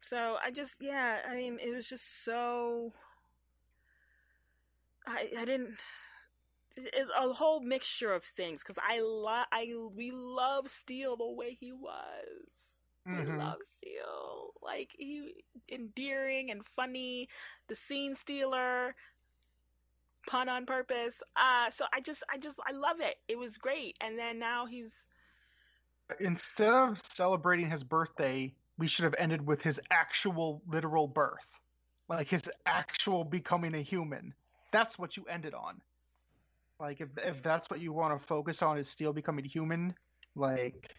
So I just, yeah, I mean, it was just so. I I didn't. It, a whole mixture of things because I love I we love Steel the way he was. We Mhm. love Steel, like he endearing and funny, the scene stealer, pun on purpose. Uh so I just I just I love it. It was great, and then now he's Instead of celebrating his birthday, we should have ended with his actual literal birth. Like his actual becoming a human. That's what you ended on. Like if if that's what you want to focus on is Steel becoming human, like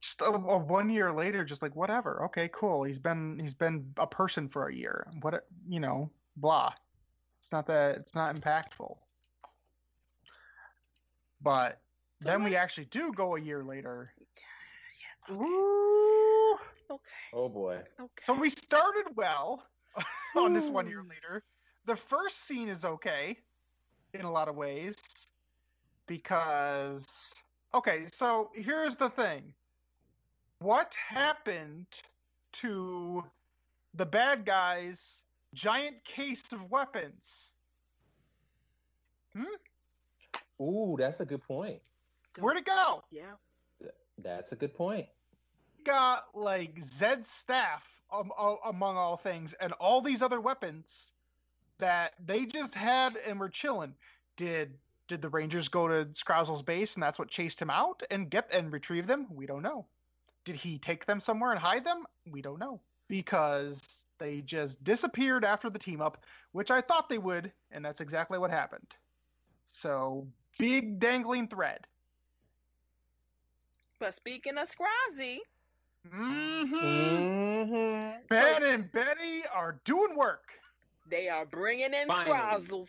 just a, a one year later, just like whatever. Okay, cool. He's been he's been a person for a year. What you know, blah. It's not that it's not impactful. But So then we what- actually do go a year later. yeah, okay, Ooh. okay, Oh boy. okay. So we started well [LAUGHS] on this one year later. The first scene is okay in a lot of ways because okay, so here's the thing. What happened to the bad guys' giant case of weapons? Hmm? Ooh, that's a good point. Where'd it go? yeah, That's a good point. got like Zed's staff um, a- among all things, and all these other weapons that they just had and were chilling. Did did the Rangers go to Scrozzle's base and that's what chased him out and get and retrieve them? We don't know. Did he take them somewhere and hide them? We don't know because they just disappeared after the team up, which I thought they would, and that's exactly what happened. So big dangling thread. but speaking of Scrazy, Mm-hmm. Mm-hmm. Ben and Betty are doing work. they are bringing in Finally. Scrozzles.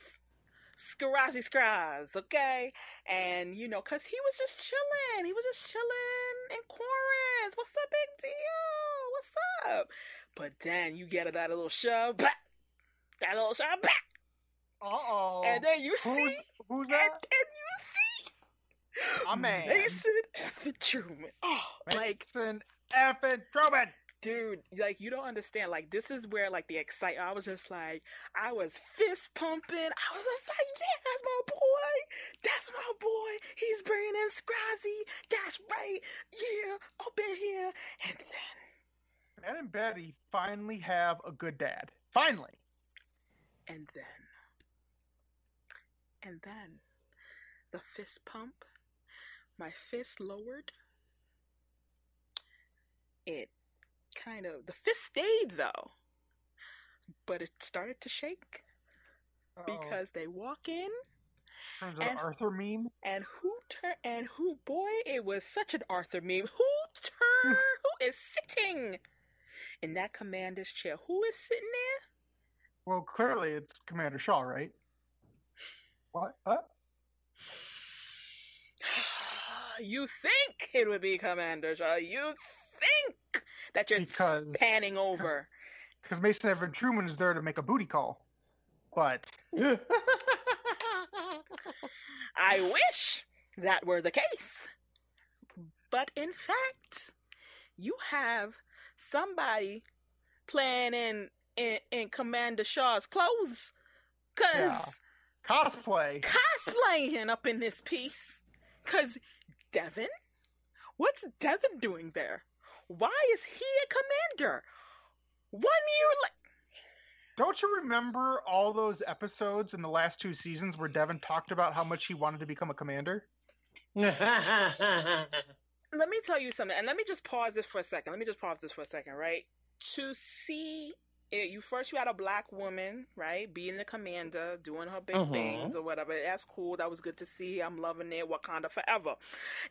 Scrazzy okay? And, you know, because he was just chilling. He was just chilling in Corinth. What's the big deal? What's up? But then you get that little shove back. That little shove back. Uh oh. And then you see. who's who's And, that? and you see. A man. Mason F. Truman. Oh, like, Mason effing Truman. dude, like you don't understand. Like this is where like the excitement. I was just like, I was fist pumping. I was just like, yeah, that's my boy. That's my boy. He's bringing in Scrazy. That's right. Yeah, up in here. And then, Ben and Betty finally have a good dad. Finally. and then, and then, the fist pump. My fist lowered. It kind of the fist stayed though, but it started to shake. Uh-oh. because they walk in Turns and- Arthur meme. and who turn and who boy it was such an Arthur meme. Who turn [LAUGHS] who is sitting in that commander's chair? Who is sitting there? Well, clearly it's Commander Shaw, right? What? [SIGHS] You think it would be Commander Shaw? You think that you're Because- panning over? Because Mason Everett Truman is there to make a booty call. But [LAUGHS] I wish that were the case. But in fact, you have somebody playing in in, in Commander Shaw's clothes. Cause Yeah. cosplay. cosplaying up in this piece. Cause Devin, what's Devin doing there? Why is he a commander? One year like Don't you remember all those episodes in the last two seasons where Devin talked about how much he wanted to become a commander? [LAUGHS] let me tell you something, and let me just pause this for a second. Let me just pause this for a second, right? To see it, you first, you had a black woman, right, being the commander, doing her big Mhm. things or whatever. That's cool. That was good to see. I'm loving it. Wakanda forever.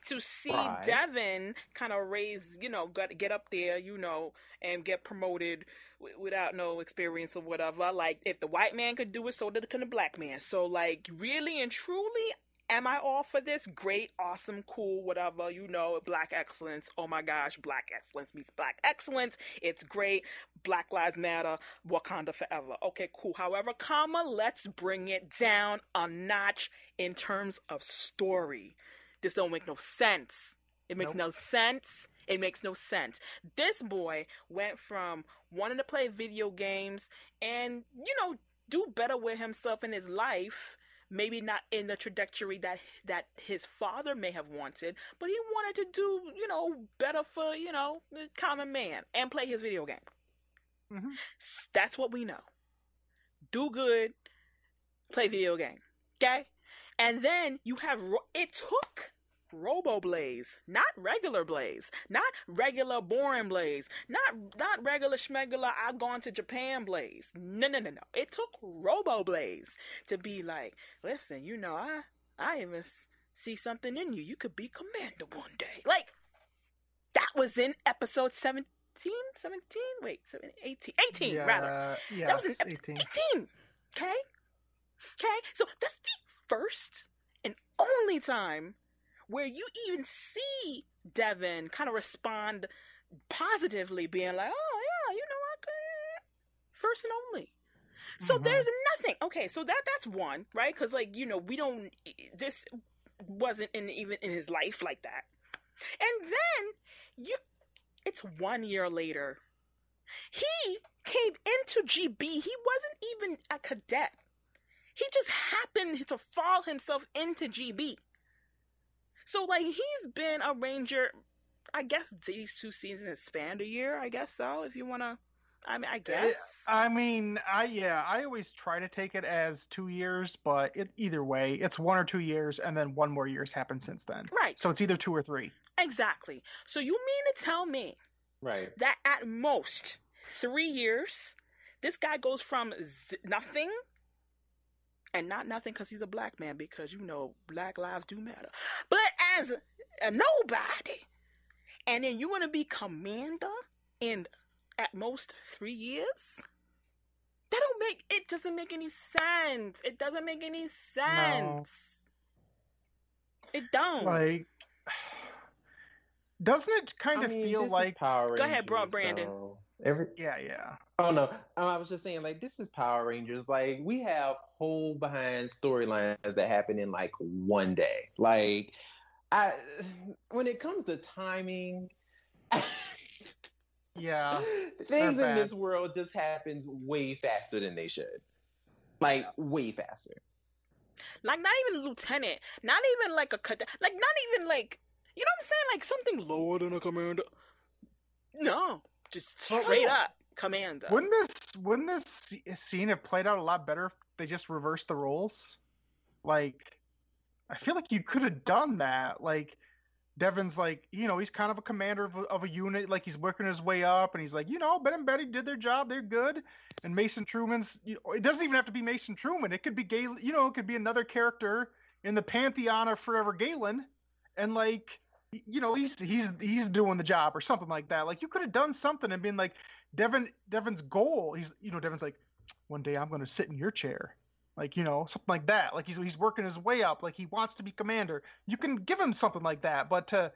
To see Right. Devin kind of raise, you know, get, get up there, you know, and get promoted w- without no experience or whatever. Like, if the white man could do it, so did the black man. So, like, really and truly, am I all for this? Great, awesome, cool, whatever, you know, black excellence. Oh my gosh, black excellence meets black excellence. It's great. Black Lives Matter, Wakanda forever. Okay, cool. However, comma, let's bring it down a notch in terms of story. This don't make no sense. It makes Nope. no sense. It makes no sense. This boy went from wanting to play video games and, you know, do better with himself in his life maybe not in the trajectory that that his father may have wanted, but he wanted to do, you know, better for, you know, the common man and play his video game. Mhm. That's what we know. Do good, play video game. Okay? And then you have it took Robo Blaze, not regular Blaze, not regular boring Blaze, not not regular schmegular I've gone to Japan Blaze. No, no, no, no. It took Robo Blaze to be like, listen, you know, I I even see something in you. You could be commander one day. Like that was in episode 17, 17? Wait, 17, 18, 18 yeah, rather. Yes, That was in ep- 18. 18. Okay? Okay? So that's the first and only time where you even see Devin kind of respond positively, being like, oh, yeah, you know, I could. First and only. So Mhm. there's nothing. Okay, so that that's one, right? Because like you know, we don't. This wasn't in even in his life like that. And then you, it's one year later. He came into GB. He wasn't even a cadet. He just happened to fall himself into GB. So like he's been a ranger. I guess these two seasons spanned a year. I guess so. If you wanna, I mean, I eh, guess. I mean, I yeah, I always try to take it as two years, but it, either way, it's one or two years, and then one more year's happened since then. right. So it's either two or three. exactly. So you mean to tell me right. that at most three years, this guy goes from z- nothing, and not nothing because he's a black man, because you know black lives do matter, but as a nobody, and then you want to be commander in at most three years. That don't make it doesn't make any sense. It doesn't make any sense. It don't. Like, [SIGHS] doesn't it kind I of mean, feel like? Power Go ahead, bro, Brandon. so Every Yeah, yeah. Oh no, um, I was just saying like this is Power Rangers. Like we have whole behind storylines that happen in like one day. Like I, [SIGHS] when it comes to timing, Yeah. [LAUGHS] things in this world just happens way faster than they should. Like way faster. Like not even lieutenant, not even like a cadet, like not even like you know what I'm saying, like something lower than a commander. No, just straight well, up commander. Wouldn't this wouldn't this scene have played out a lot better if they just reversed the roles? Like, I feel like you could have done that. Like, Devin's like, you know, he's kind of a commander of a, of a unit. Like, he's working his way up, and he's like, you know, Ben and Betty did their job. They're good. And Mason Truman's. You know, it doesn't even have to be Mason Truman. It could be Galen. You know, it could be another character in the pantheon of Forever Galen, and like. You know he's he's he's doing the job or something like that. Like you could have done something and been like, Devin Devin's goal. He's you know Devin's like, one day I'm going to sit in your chair, like you know something like that. Like he's he's working his way up. Like he wants to be commander. You can give him something like that, but to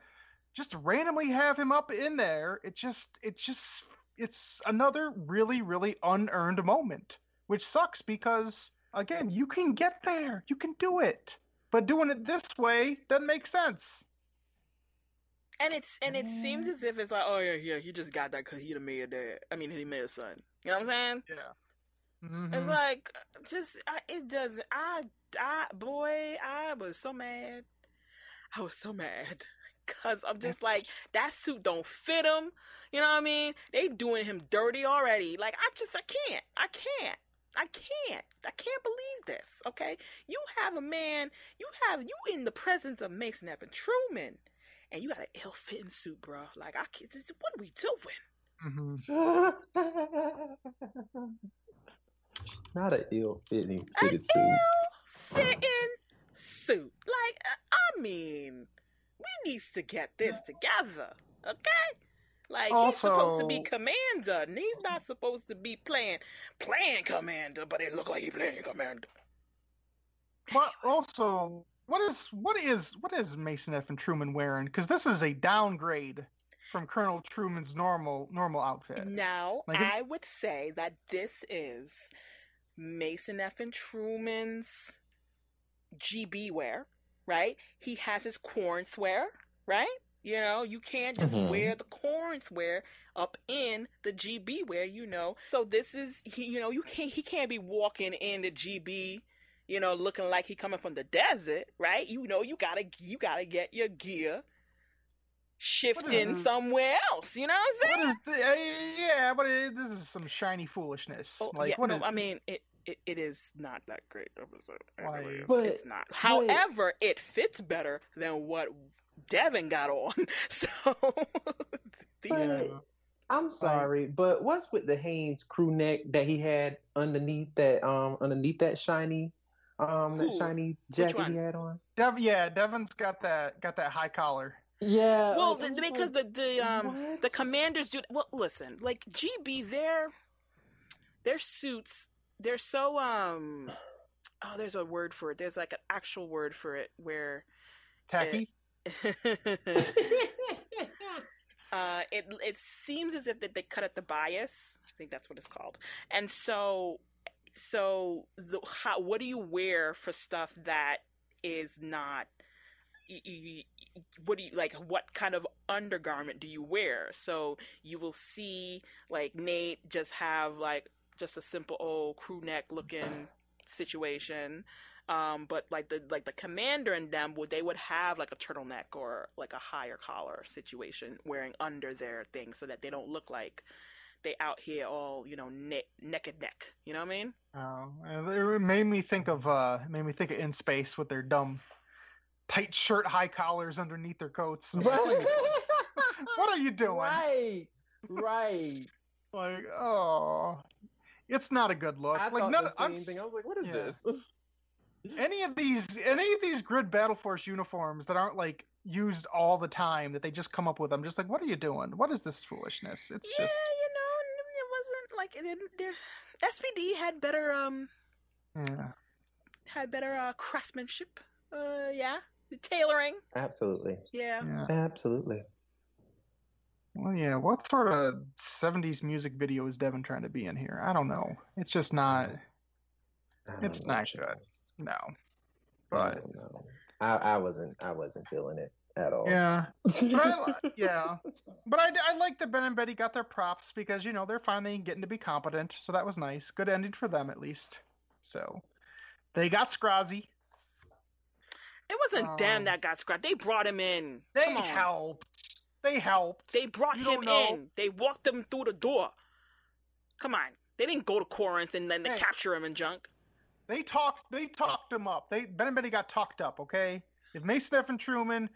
just randomly have him up in there, it just it just it's another really really unearned moment, which sucks because again you can get there, you can do it, but doing it this way doesn't make sense. And it's and it seems mm. as if it's like, oh yeah, yeah, he just got that because he the made a dad. I mean, he made a son. You know what I'm saying? Yeah. It's mm-hmm. like just I, it doesn't. I I boy, I was so mad. I was so mad [LAUGHS] because I'm just like that suit don't fit him. You know what I mean? They doing him dirty already. Like I just I can't. I can't. I can't. I can't believe this. Okay, you have a man. You have you in the presence of Mason Evan Truman, and you got an ill-fitting suit, bro. Like I can't. Just, What are we doing? Mm-hmm. [LAUGHS] Not an ill-fitting fitted An suit. ill-fitting suit. Like uh, I mean, we needs to get this together. Okay. Like he's supposed to be commander, and he's not supposed to be playing playing commander, but it look like he playing commander. But also, what is what is what is Mason F. and Truman wearing? Because this is a downgrade from Colonel Truman's normal normal outfit. Now, Like, I would say that this is Mason F. and Truman's GB wear, right? He has his Corinth wear, right? You know, you can't just Mhm. wear the Corinth wear up in the GB wear, you know. So this is he, you know, you can't he can't be walking in the GB, you know, looking like he coming from the desert, right? You know, you gotta you gotta get your gear shifting is- somewhere else. You know what I'm saying? What is the, uh, yeah, but it, this is some shiny foolishness. Oh, like yeah, what no, is- I mean, it, it, it is not that great. of a suit. It Why? But- it's not. However, it fits better than what Devin got on. [LAUGHS] So, [LAUGHS] the, But Yeah. I'm sorry, but what's with the Hanes crew neck that he had underneath that um underneath that shiny um that shiny jacket he had on? Dev, yeah, Devin's got that got that high collar. Yeah. well, like, the, because like, the the um the commanders do. Well, listen, like GB, their their suits, they're so um. Oh, there's a word for it. There's like an actual word for it where. Tacky. [LAUGHS] uh, it it seems as if that they cut at the bias. I think that's what it's called. And so, so the how what do you wear for stuff that is not? What do you like? What kind of undergarment do you wear? So you will see like Nate just have like just a simple old crew neck looking situation um, but like the like the commander and them would they would have like a turtleneck or like a higher collar situation wearing under their thing so that they don't look like they out here all you know ne- neck and neck you know what i mean Oh, it made me think of uh, made me think of In Space with their dumb tight shirt, high collars underneath their coats. [LAUGHS] Right. what are you doing? Right. Right. [LAUGHS] Like, oh, it's not a good look. I like thought none. the I'm same thing. I was like, what is yeah. this? [LAUGHS] any of these any of these grid battle force uniforms that aren't like used all the time that they just come up with i'm just like what are you doing what is this foolishness it's yeah just you know it wasn't like it didn't spd had better um yeah. had better uh craftsmanship. Uh yeah. The tailoring. Absolutely. yeah. Yeah. Absolutely. well yeah. What sort of 70s music video is devin trying to be in here? I don't know. It's just not it's know, not child. good. No. But don't. I, I wasn't I wasn't feeling it at all. yeah [LAUGHS] but I, yeah but I, I like that ben and betty got their props because you know they're finally getting to be competent so that was nice good ending for them at least so they got scrazzy it wasn't them Um, that got scrapped they brought him in They Come on. helped. They helped. They brought You him in. They walked him through the door. Come on. They didn't go to Corinth and then they Hey. capture him and junk. They talked. They talked him up. They Ben and Betty got talked up. Okay. If Mason F. and Truman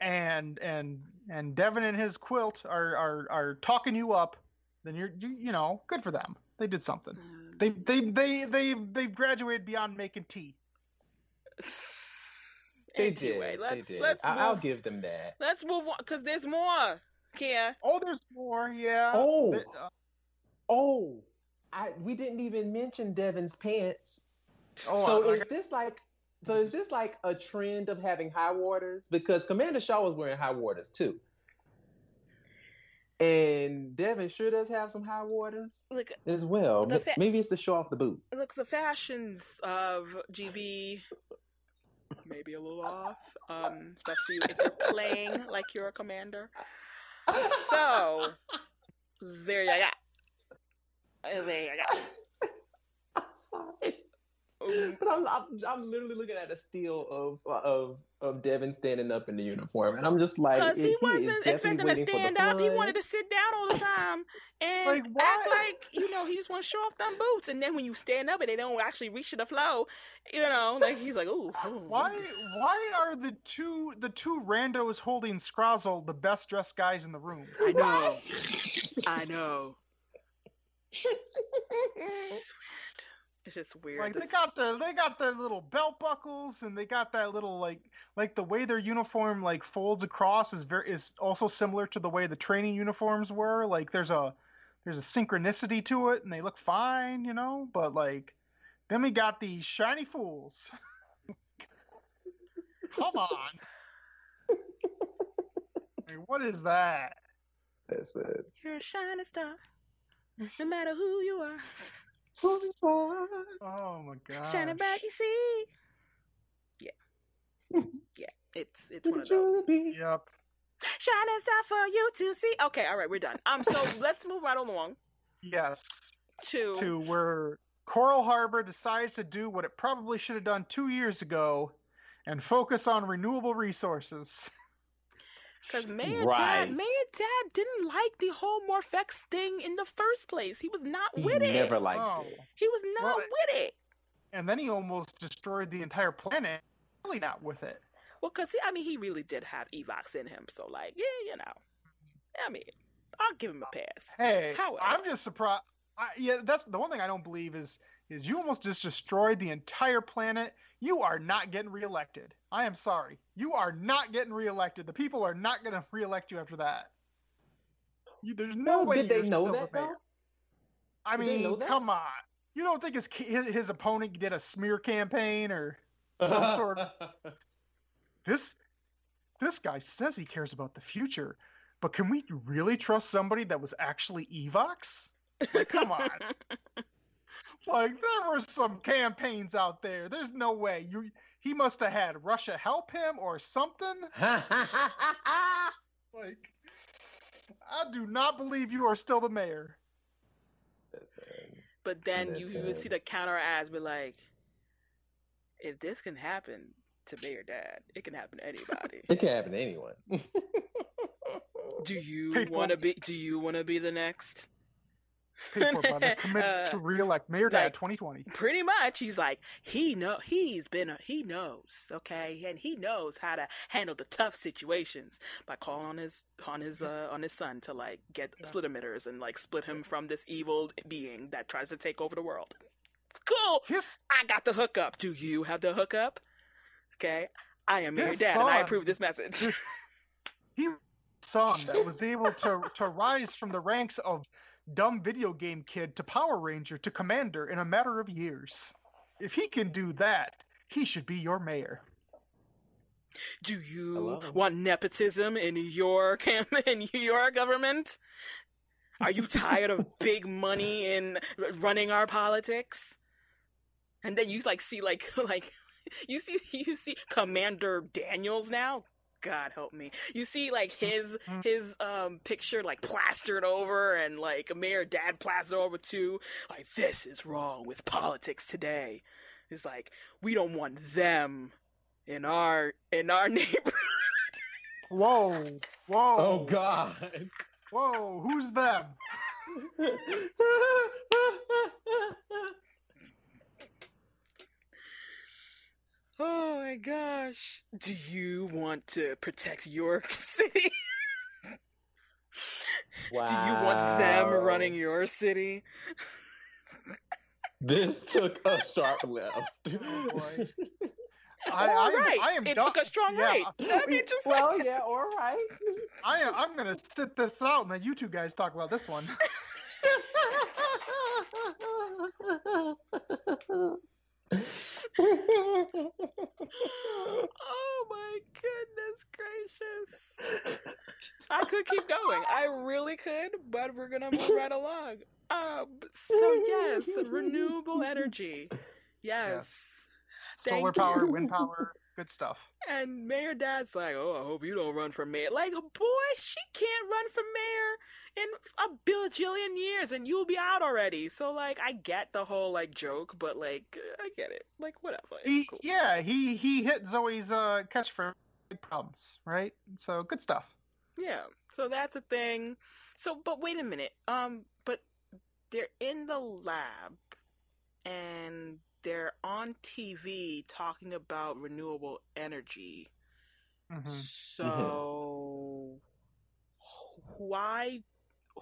and and and Devin and his quilt are are are talking you up, then you're you, you know good for them. They did something. They they they they they've graduated beyond making tea. [SIGHS] They anyway, did. let's they did. let's I, move, I'll give them that. let's move on because there's more. Kia. Oh, there's more. Yeah. Oh. Th- uh, Oh, I we didn't even mention Devin's pants. oh, so I- is this like so is this like a trend of having high waters? Because Commander Shaw was wearing high waters too. And Devin sure does have some high waters Look, as well. Fa- Maybe it's to show off the boot. look, the fashions of GB maybe a little off, um, especially if you're playing like you're a commander. So there you go. There you go. [LAUGHS] I'm sorry. Oh. but I'm, I'm I'm literally looking at a still of of of Devin standing up in the uniform, and I'm just like, Because he wasn't definitely expecting to waiting for the stand up. He wanted to sit down all the time and Like, act like you know he just want to show off them boots. And then when you stand up and they don't actually reach to the flow, you know, like he's like, ooh, [SIGHS] ooh. Why why are the two the two randos holding Scrozzle the best dressed guys in the room? I know, I know. [LAUGHS] It's just weird. Like they got their they got their little belt buckles and they got that little like like the way their uniform like folds across is very is also similar to the way the training uniforms were. Like there's a there's a synchronicity to it and they look fine, you know. But like then we got these shiny fools. [LAUGHS] Come on. [LAUGHS] Like, what is that? That's it. You're a shining star, no matter who you are. Oh my god. Shining bright, you see. Yeah, [LAUGHS] yeah. It's it's one of those. Yep. Shining star for you to see. Okay, all right, we're done. Um, so [LAUGHS] let's move right along Yes. to to where Coral Harbor decides to do what it probably should have done two years ago and focus on renewable resources. Because Mayor Right. Dad, Mayor Dad didn't like the whole Morph-X thing in the first place. He was not He with it. He never liked Oh. it. He was not Well, with it. And then he almost destroyed the entire planet. Really not with it. Well, because he I mean, he really did have Evox in him. So, like, yeah, you know, I mean, I'll give him a pass. Hey, However. I'm just surprised. I, yeah, that's the one thing I don't believe is is you almost just destroyed the entire planet. You are not getting reelected. I am sorry. You are not getting reelected. The people are not going to reelect you after that. You, there's no Well, way. did they know that though? I mean, know that? come on. You don't think his, his his opponent did a smear campaign or some [LAUGHS] sort of this this guy says he cares about the future, but can we really trust somebody that was actually Evox? Like, come on. [LAUGHS] like there were some campaigns out there. There's no way. You he must have had Russia help him or something. [LAUGHS] Like I do not believe you are still the mayor. That's it. But then you, you would see the counter ads be like, if this can happen to Mayor Dad, it can happen to anybody. [LAUGHS] It can happen to anyone. [LAUGHS] do you want to be? Do you want to be the next? Paid for by the [LAUGHS] committee Uh, to re-elect Mayor Dad like- 2020. Pretty much, he's like he know he's been a, he knows okay, and he knows how to handle the tough situations by calling on his on his uh on his son to like get Yeah. split emitters and like split him from this evil being that tries to take over the world. Cool. His I got the hookup. Do you have the hookup? Okay. I am Mayor His Dad, and I approve this message. [LAUGHS] he son that was able to to rise from the ranks of dumb video game kid to Power Ranger to Commander in a matter of years. If he can do that, he should be your mayor. Do you want nepotism in your [LAUGHS] camp in your government? Are you tired of [LAUGHS] big money in running our politics? And then you like see like [LAUGHS] like you see you see Commander Daniels now. God help me. You see like his [LAUGHS] his um picture like plastered over and like Mayor Dad plastered over too. Like this is wrong with politics today. It's like we don't want them in our in our [LAUGHS] neighborhood. Whoa, whoa, oh God. whoa! Who's them? [LAUGHS] Oh my gosh. Do you want to protect your [LAUGHS] City? wow. Do you want them running your city? This took a [LAUGHS] sharp left. Oh, boy. [LAUGHS] I, all I, I am. I am it done- took a strong yeah, right. I mean, just well, yeah, all right. I am. I'm gonna sit this out and let you two guys talk about this one. Oh my goodness gracious. I could keep going. I really could, but we're gonna move right along. Um, so yes, renewable energy. Yes. Solar Thank power, you. wind power. Good stuff. And Mayor Dad's like, "Oh, I hope you don't run for mayor." Like, boy, she can't run for mayor in a bajillion years, and you'll be out already. So, like, I get the whole like joke, but like, I get it. Like, whatever. He, cool. yeah, he he hit Zoe's uh, catchphrase problems, right? So good stuff. Yeah. So that's a thing. So, but wait a minute. Um, but they're in the lab and they're on TV talking about renewable energy. Mhm. So, why?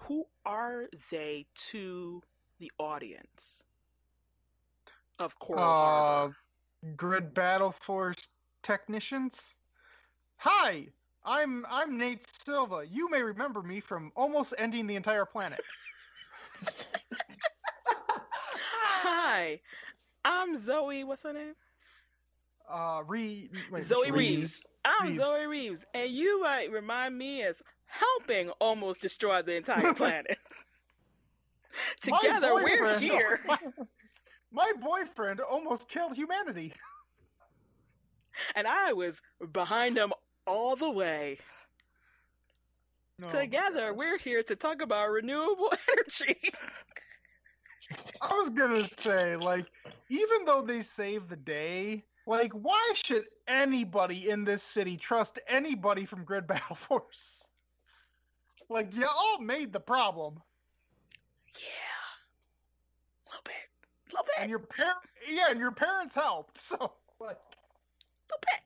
Who are they to the audience of Coral Uh, Harbor? Grid Battle Force technicians. Hi, I'm I'm Nate Silva. You may remember me from almost ending the entire planet. [LAUGHS] Hi, I'm Zoe. What's her name? Uh, Re, wait, Zoe Reeves. Reeves. I'm Reeves. Zoe Reeves, and you might remind me as helping almost destroy the entire [LAUGHS] planet. Together, we're here. [LAUGHS] My boyfriend almost killed humanity. and I was behind him all the way. Oh, Together, we're here to talk about renewable [LAUGHS] energy. I was gonna say, like, even though they saved the day, like, why should anybody in this city trust anybody from Grid [LAUGHS] Battle Force? Like, you all made the problem, yeah, a little bit, a little bit, and your parent, yeah, and your parents helped. [LAUGHS] So, like, little bit,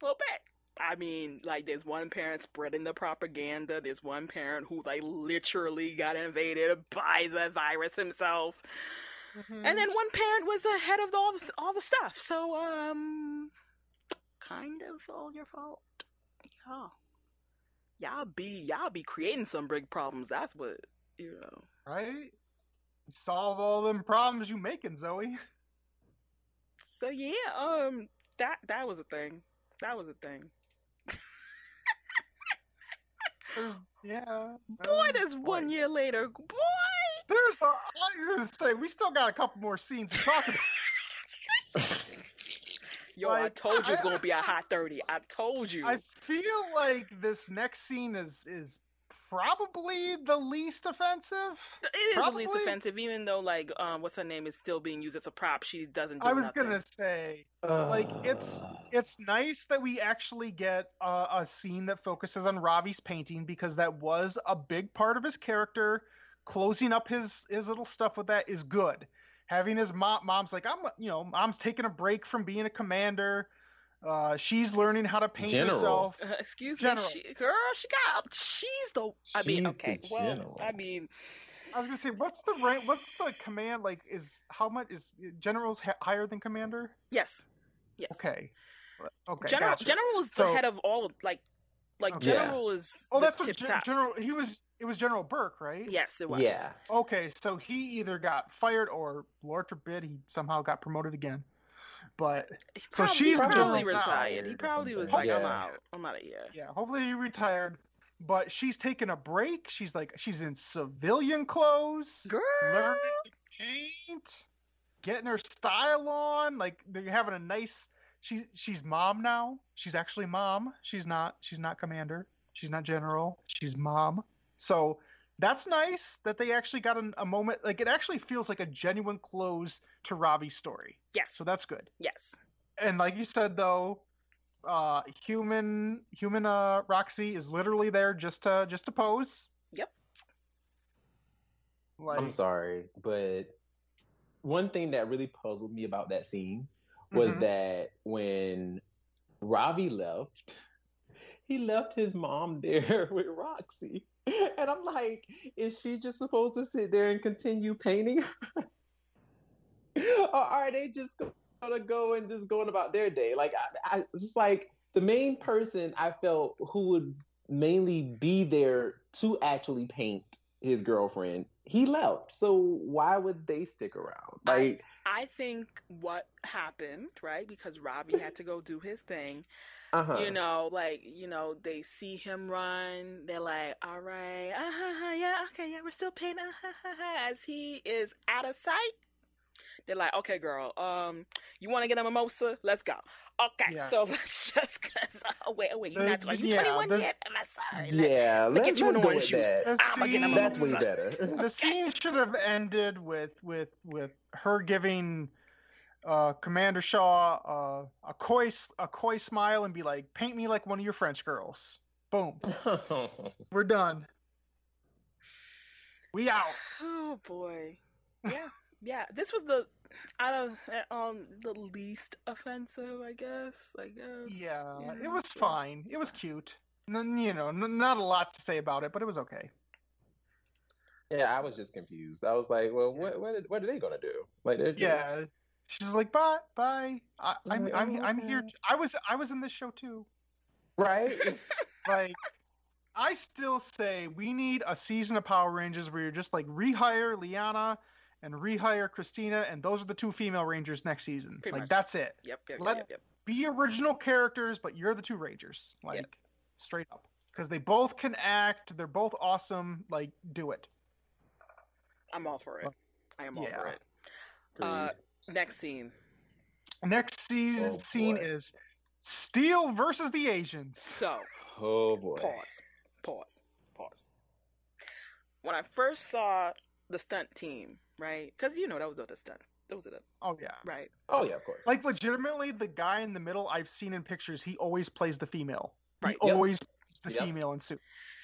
a little bit. I mean, like, there's one parent spreading the propaganda. There's one parent who, like, literally got invaded by the virus himself. Mm-hmm. And then one parent was ahead of all the, all the stuff. So, um, kind of all your fault. Yeah. Y'all be, y'all be creating some big problems. That's what, you know. right? Solve all them problems you making, Zoe. [LAUGHS] So, yeah, um, that, that was a thing. That was a thing. [SIGHS] Yeah. Boy, um, this one year later, boy! There's a, I was gonna say we still got a couple more scenes to talk about. [LAUGHS] Yo, I told you it's gonna be a hot 30. I told you. I feel like this next scene is is probably the least offensive. it is the least probably- offensive, even though, like, um, what's her name is still being used as a prop. She doesn't do I was nothing. gonna say Like, it's- Uh, it's nice that we actually get a, a scene that focuses on Ravi's painting because that was a big part of his character. Closing up his his little stuff with that is good. Having his mom, mom's like, I'm, you know, mom's taking a break from being a commander. Uh, she's learning how to paint General. herself. Uh, excuse General. me, she, girl. She got. She's the. I mean, She's the okay. Well, general. I mean, I was gonna say, what's the rank? What's the command? Like, is how much is generals ha- higher than commander? yes, yes. Okay, okay, General. gotcha. General is the So- head of all. Like, like Okay. general is. Oh, the that's what Gen- General. He was. It was General Burke, right? Yes, it was. yeah. Okay, so he either got fired or, Lord forbid, he somehow got promoted again. But He So probably, she's he probably general now. retired. He probably was something. like, I'm Yeah. out. I'm out of here. yeah, hopefully he retired. But she's taking a break. She's like, she's in civilian clothes, Girl. learning to paint, getting her style on. Like they're having a nice. She she's mom now. She's actually mom. She's not. She's not commander. She's not general. She's mom. So that's nice that they actually got a, a moment. Like it actually feels like a genuine close to Ravi's story. Yes. So that's good. yes. And like you said though, uh human human uh Roxy is literally there just to just to pose. Yep. Like I'm sorry, but one thing that really puzzled me about that scene was Mhm. that when Ravi left, he left his mom [LAUGHS] there with Roxy. [LAUGHS] And I'm like, is she just supposed to sit there and continue painting? [LAUGHS] or are they just gonna go and just going about their day? Like, I, I just like the main person I felt who would mainly be there to actually paint his girlfriend, he left. So why would they stick around? I- I think what happened, right? Because Ravi had to go do his thing. Uh-huh. You know, like you know, they see him run. They're like, "All right, uh-huh, yeah, okay, yeah, we're still paying." Uh-huh, as he is out of sight. They're like, okay, girl, um, you want to get a mimosa? Let's go. Okay, Yeah. so [LAUGHS] let's just cause oh wait, oh wait, you The- not are you yeah, 21 the- yet? Am I sorry? Let- Yeah, Look let's, at you in the go orange juice. I'ma get a scene- That's way mimosa. better. the scene should have ended with with with her giving uh, Commander Shaw uh, a coy s- a coy smile and be like, "Paint me like one of your French girls." Boom, [LAUGHS] we're done. We out. Oh boy. Yeah. Yeah. This was the out of uh, um the least offensive, I guess. I guess. Yeah, it was fine. It was cute. N- you know, n- not a lot to say about it, but it was okay. yeah, I was just confused. I was like, well, what what, what are they gonna do? Like, they're just, Yeah, she's like, "Bye, bye. I, I'm, I'm, oh, I'm here. okay. I was, I was in this show too. right. [LAUGHS] like I still say we need a season of Power Rangers where you're just like rehire Liana and rehire Christina, and those are the two female Rangers next season. Pretty like much. that's it. Yep, yep, Let- yep, yep. Be original characters, but you're the two Rangers. Like Yep. straight up. Because they both can act, they're both awesome. Like, do it. I'm all for it. I am all for it. Uh, next scene. Next season Oh, scene is Steel versus the Asians. So oh boy. pause. Pause. Pause. When I first saw the stunt team, right? Because you know that was the stunt. Those are the Oh yeah. right. Oh yeah, of course. Like legitimately, the guy in the middle I've seen in pictures, he always plays the female. Right. He Yep. always plays the Yep. female in suit.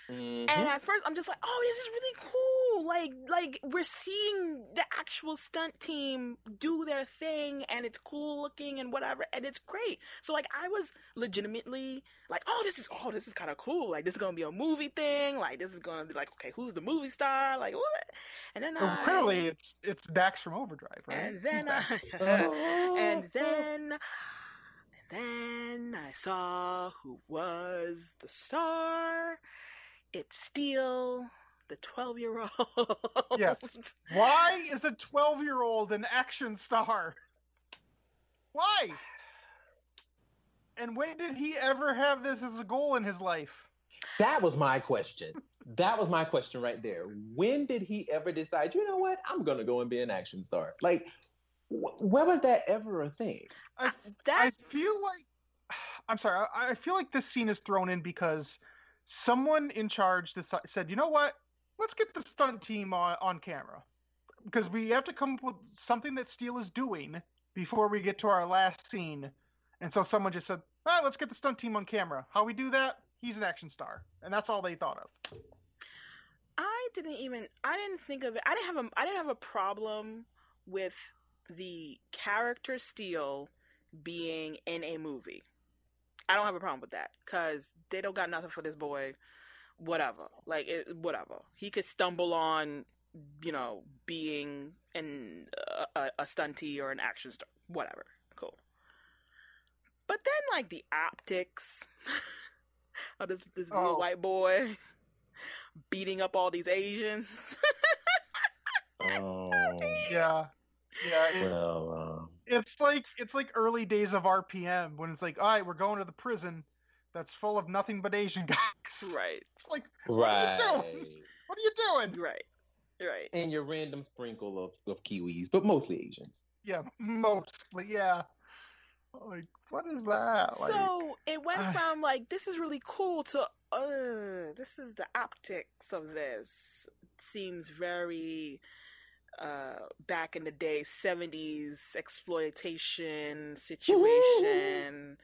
Mhm. And at first, I'm just like, oh, this is really cool. Like, like we're seeing the actual stunt team do their thing, and it's cool looking and whatever, and it's great. So, like, I was legitimately like, oh, this is, oh, this is kind of cool. Like, this is gonna be a movie thing. Like, this is gonna be like, okay, who's the movie star? Like, what? And then Well, I, clearly, it's it's Dax from Overdrive, right? and then. I, Oh. [LAUGHS] and then, and then I saw who was the star. It's still the twelve-year-old. Yeah. Why is a 12 year old an action star? Why? And when did he ever have this as a goal in his life? That was my question. That was my question right there. When did he ever decide, you know what, I'm gonna go and be an action star? Like, wh- where was that ever a thing? I, I feel like [SIGHS] I'm sorry. I, I feel like this scene is thrown in because someone in charge deci- said, "You know what? Let's get the stunt team on, on camera because we have to come up with something that Steel is doing before we get to our last scene." And so someone just said, "All right, let's get the stunt team on camera. How we do that? He's an action star, and that's all they thought of." I didn't even I didn't think of it. I didn't have a I didn't have a problem with the character Steel being in a movie. I don't have a problem with that because they don't got nothing for this boy. Whatever, like it, whatever. He could stumble on, you know, being an a, a, a stunty or an action star. Whatever, cool. But then, like the optics [LAUGHS] of this this little Oh. white boy [LAUGHS] beating up all these Asians. [LAUGHS] Oh, Yeah, yeah. it- well, um, it's like it's like early days of RPM when it's like, "All right, we're going to the prison that's full of nothing but Asian guys." [LAUGHS] right, like, right. What are you doing? what are you doing? right, right. And your random sprinkle of, of Kiwis, but mostly Asians. Yeah, mostly, yeah. Like, what is that? Like, so it went ah. from like this is really cool to uh this is the optics of this seems very uh back in the day 70s exploitation situation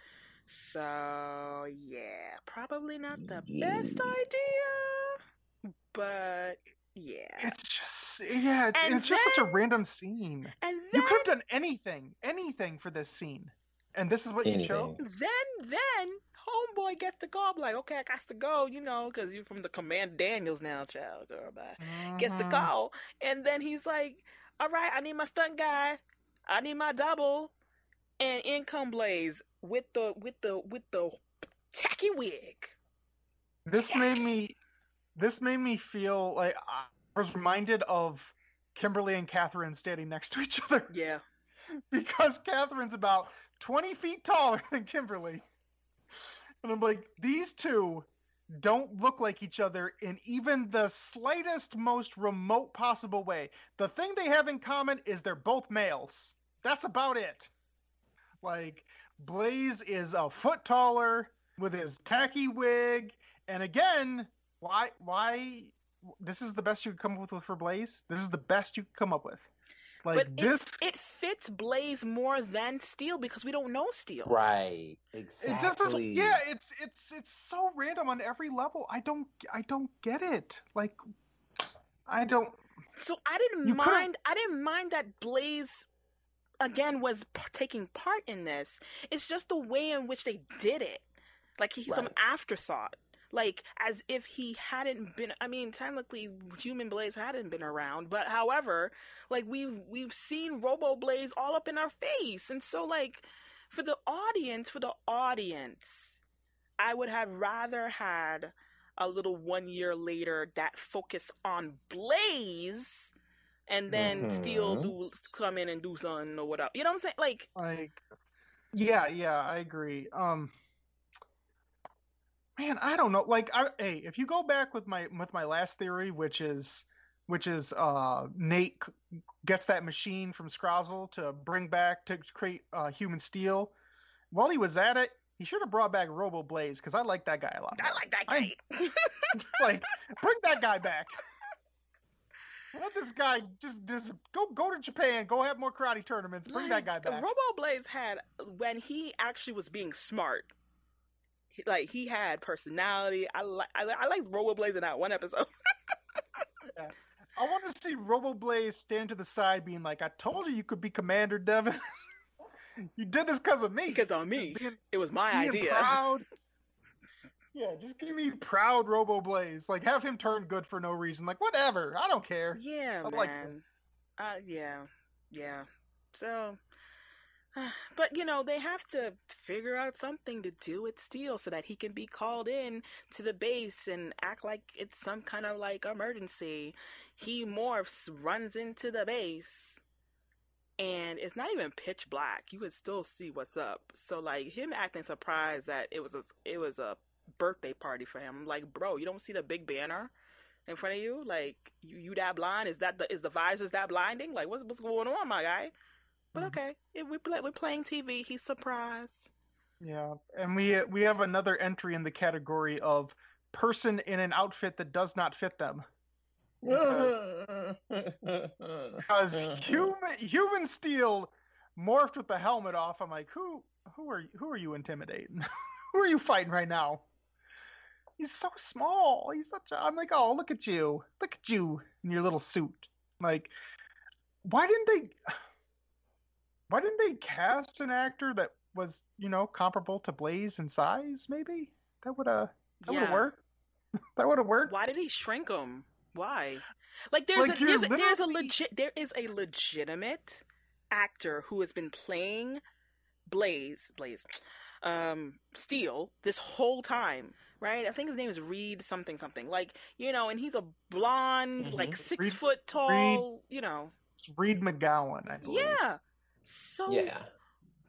so yeah probably not the best idea but yeah it's just, yeah, it's, And it's just such a random scene. and You could have done anything, anything for this scene, and this is what you chose. Then then homeboy gets the call like okay i got to go you know because you're from the command daniels now child girl bye gets the Mhm. call and then he's like all right i need my stunt guy i need my double and in come blaze with the with the with the tacky wig This made me, this made me feel like I was reminded of Kimberly and Catherine standing next to each other yeah [LAUGHS] because Catherine's about 20 feet taller than Kimberly. And I'm like, these two don't look like each other in even the slightest, most remote possible way. The thing they have in common is they're both males. That's about it. Like, Blaze is a foot taller with his tacky wig. And again, why, why, this is the best you could come up with for Blaze? This is the best you could come up with. Like but this, it, it fits Blaze more than Steel because we don't know Steel. Right. It just is, Exactly. yeah, it's it's it's so random on every level. I don't I don't get it. Like I don't So I didn't You could've- mind. I didn't mind that Blaze again was p- taking part in this. It's just the way in which they did it. Like he's some afterthought. Like as if he hadn't been. I mean, technically, Human Blaze hadn't been around, but however, like we've we've seen Robo Blaze all up in our face, and so like for the audience, for the audience, I would have rather had a little one year later that focus on Blaze and then still Mhm. do come in and do something or whatever. You know what I'm saying? Like like yeah, yeah, I agree. Um man, I don't know. Like I hey, if you go back with my with my last theory, which is which is uh Nate gets that machine from Scrozzle to bring back to create uh, human steel. While he was at it, he should have brought back Robo Blaze because I like that guy a lot. I like that I- guy. [LAUGHS] like bring that guy back. Let this guy just just go go to Japan, go have more karate tournaments, bring that guy back. Robo Blaze had when he actually was being smart. he- Like he had personality. I like I, I like Robo Blaze in that one episode. [LAUGHS] I want to see Robo Blaze stand to the side, being like, "I told you you could be Commander Devon. [LAUGHS] you did this because of me. because on me, being, it was my idea. proud. [LAUGHS] yeah, just give me proud Robo Blaze. Like, have him turn good for no reason. Like, whatever. I don't care. Yeah, I man. like. Uh, yeah, yeah. So, [SIGHS] but you know, they have to figure out something to do with Steel so that he can be called in to the base and act like it's some kind of like emergency. He morphs, runs into the base, and it's not even pitch black. You would still see what's up. So, like him acting surprised that it was a it was a birthday party for him. I'm Like, bro, you don't see the big banner in front of you? Like you, you that blind? Is that the is the visors that blinding? Like what's what's going on, my guy? But Mhm. okay, if we play, we're playing TV. He's surprised. Yeah, and we we have another entry in the category of person in an outfit that does not fit them. Because [LAUGHS] human human steel morphed with the helmet off. I'm like, who who are who are you intimidating? [LAUGHS] who are you fighting right now? He's so small. He's such a. I'm like, oh, look at you, look at you in your little suit. Like, why didn't they? [SIGHS] Why didn't they cast an actor that was, you know, comparable to Blaze in size? Maybe that would have that would Yeah. worked. [LAUGHS] that would have worked. Why did he shrink him? Why? Like there's Like, a there's a, there's a legit there is a legitimate actor who has been playing Blaze Blaze [TSK] um Steel this whole time. Right, I think his name is Reed something something. Like you know, and he's a blonde, like Mhm. six Reed- foot tall. You know, Reed McGowan, I believe. yeah. So yeah.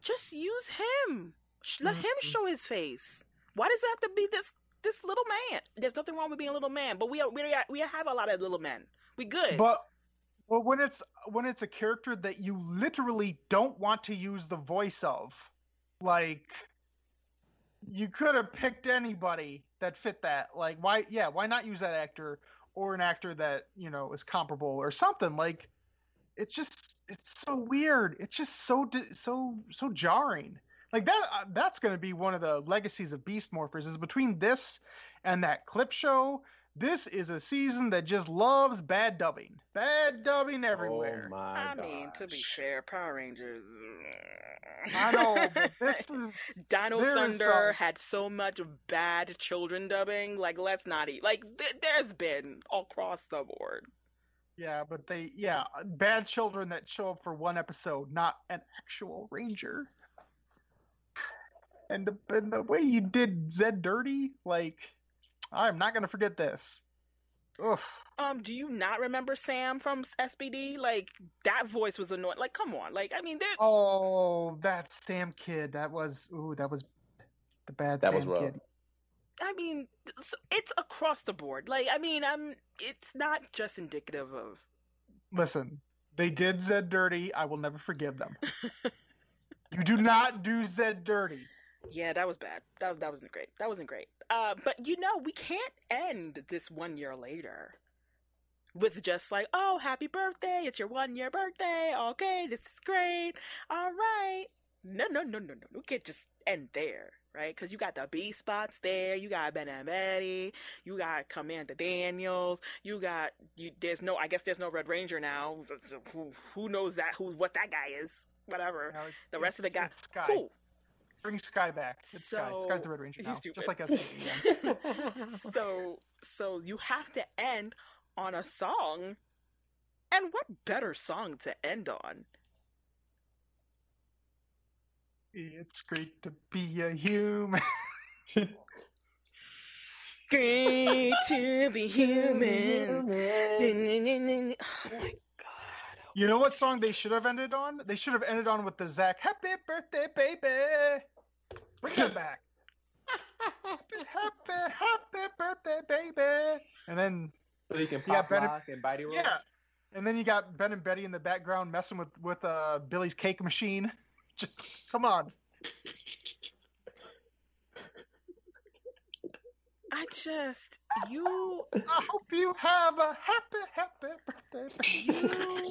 just use him. Let him Mhm. show his face. Why does it have to be this this little man? There's nothing wrong with being a little man, but we are, we are, we have a lot of little men. We good. But but when it's when it's a character that you literally don't want to use the voice of, like you could have picked anybody that fit that. Like why yeah, why not use that actor or an actor that, you know, is comparable or something like it's just it's so weird. It's just so so so jarring. Like that uh, that's going to be one of the legacies of Beast Morphers is between this and that clip show this is a season that just loves bad dubbing. Bad dubbing oh everywhere. Oh my I mean, to be fair, Power Rangers. I know, but [LAUGHS] this is Dino Thunder some- had so much bad children dubbing. Like, let's not eat. Like, th- there's been across the board. yeah, but they yeah, bad children that show up for one episode, not an actual ranger. And the, and the way you did Zed dirty, like I'm not gonna forget this. Oof. Um, do you not remember Sam from SPD? Like, that voice was annoying. Like, come on. Like, I mean, there. Oh, that Sam kid. That was ooh, that was the bad That Sam was rough. kid. I mean, it's across the board. Like, I mean, I'm. It's not just indicative of. Listen, they did Zed dirty. I will never forgive them. [LAUGHS] you do not do Zed dirty. Yeah, that was bad. That was that wasn't great. That wasn't great. Uh, but you know, we can't end this one year later with just like, oh, happy birthday! It's your one year birthday. Okay, this is great. All right. No, no, no, no, no. We can't just end there, right? Because you got the Beast Bots there. You got Ben and Betty. You got Commander Daniels. You got you. There's no. I guess there's no Red Ranger now. Who who knows that? Who what that guy is? Whatever. No, the rest of the guys. Cool. Bring Sky back. It's so, Sky. Sky's the Red Ranger now, just like us. [LAUGHS] so, so you have to end on a song, and what better song to end on? It's great to be a human. [LAUGHS] great to be [LAUGHS] human. oh my you know what song they should have ended on? They should have ended on with the Zach "Happy Birthday, Baby." Bring that [LAUGHS] back. happy, happy, happy birthday, baby. And then so you can pop ben and, and Bitey roll. Yeah. And then you got Ben and Betty in the background messing with with uh, Billy's cake machine. [LAUGHS] Just come on. I just you. I hope you have a happy, happy birthday. You,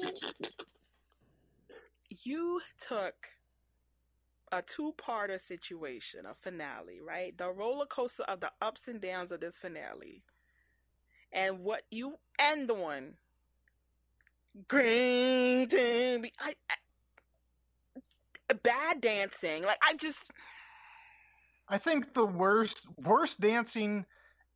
you took a two-parter situation, a finale, right? The roller coaster of the ups and downs of this finale, and what you end on. Great, I, I, bad dancing. Like I just. I think the worst worst dancing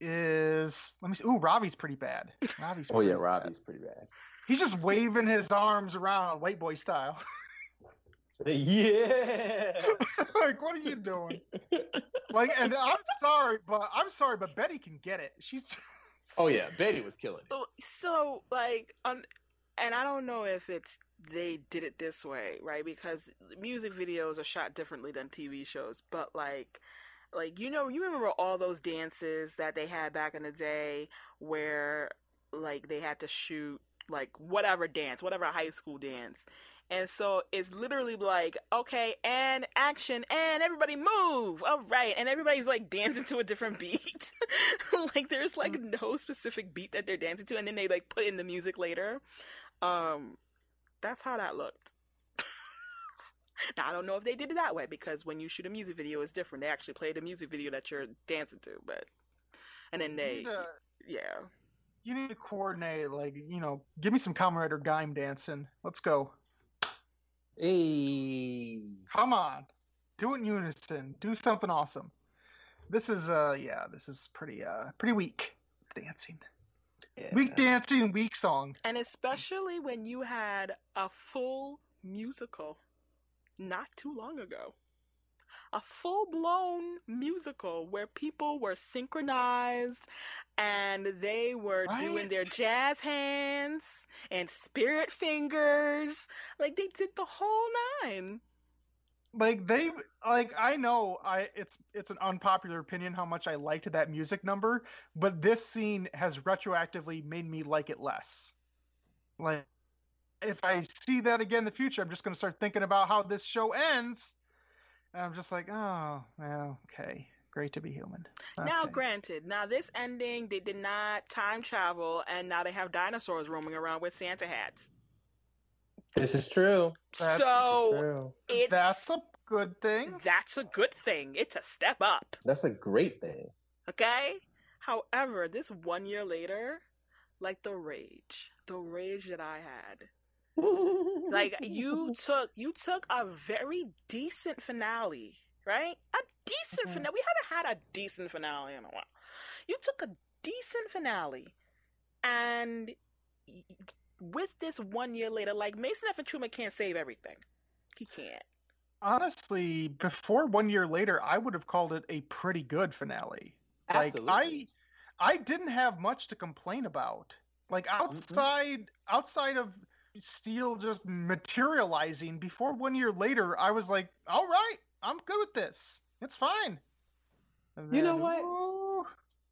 is let me see. Ooh, Ravi's pretty bad. Ravi's oh yeah, Ravi's bad. pretty bad. He's just waving his arms around, white boy style. [LAUGHS] yeah. like, what are you doing? like, and I'm sorry, but I'm sorry, but Betty can get it. She's. [LAUGHS] oh yeah, Betty was killing it. So like, um, and I don't know if it's they did it this way, right? Because music videos are shot differently than TV shows, but like like you know you remember all those dances that they had back in the day where like they had to shoot like whatever dance whatever high school dance. And so it's literally like okay and action and everybody move. All right. And everybody's like dancing to a different beat. [LAUGHS] Like there's like mm. no specific beat that they're dancing to and then they like put in the music later. Um that's how that looked now I don't know if they did it that way because when you shoot a music video, it's different. They actually play the music video that you're dancing to, but and then they, to, yeah. You need to coordinate, like you know, give me some Kamen Rider Gaim dancing. Let's go. Hey, come on, do it in unison. Do something awesome. This is uh, yeah, this is pretty uh, pretty weak dancing. Yeah. Weak dancing, weak song. And especially when you had a full musical not too long ago. A full blown musical where people were synchronized and they were what? doing their jazz hands and spirit fingers. Like they did the whole nine like they like i know i it's it's an unpopular opinion how much i liked that music number but this scene has retroactively made me like it less like if I see that again in the future, I'm just going to start thinking about how this show ends. And I'm just like, oh, well, okay. Great to be human. Okay. Now, granted, now this ending, they did not time travel, and now they have dinosaurs roaming around with Santa hats. This is true. That's so true. that's a good thing. That's a good thing. It's a step up. That's a great thing. Okay. However, this one year later, like the rage, the rage that I had like [LAUGHS] you took you took a very decent finale, right? A decent mm-hmm. finale. We haven't had a decent finale in a while. You took a decent finale, and with this one year later, like Mason F. and Truman can't save everything. He can't. Honestly, before one year later, I would have called it a pretty good finale. Absolutely. Like I, I didn't have much to complain about. Like outside, mm-hmm. outside of Steel just materializing before one year later, I was like, all right, I'm good with this. It's fine. Then, you know what? Ooh,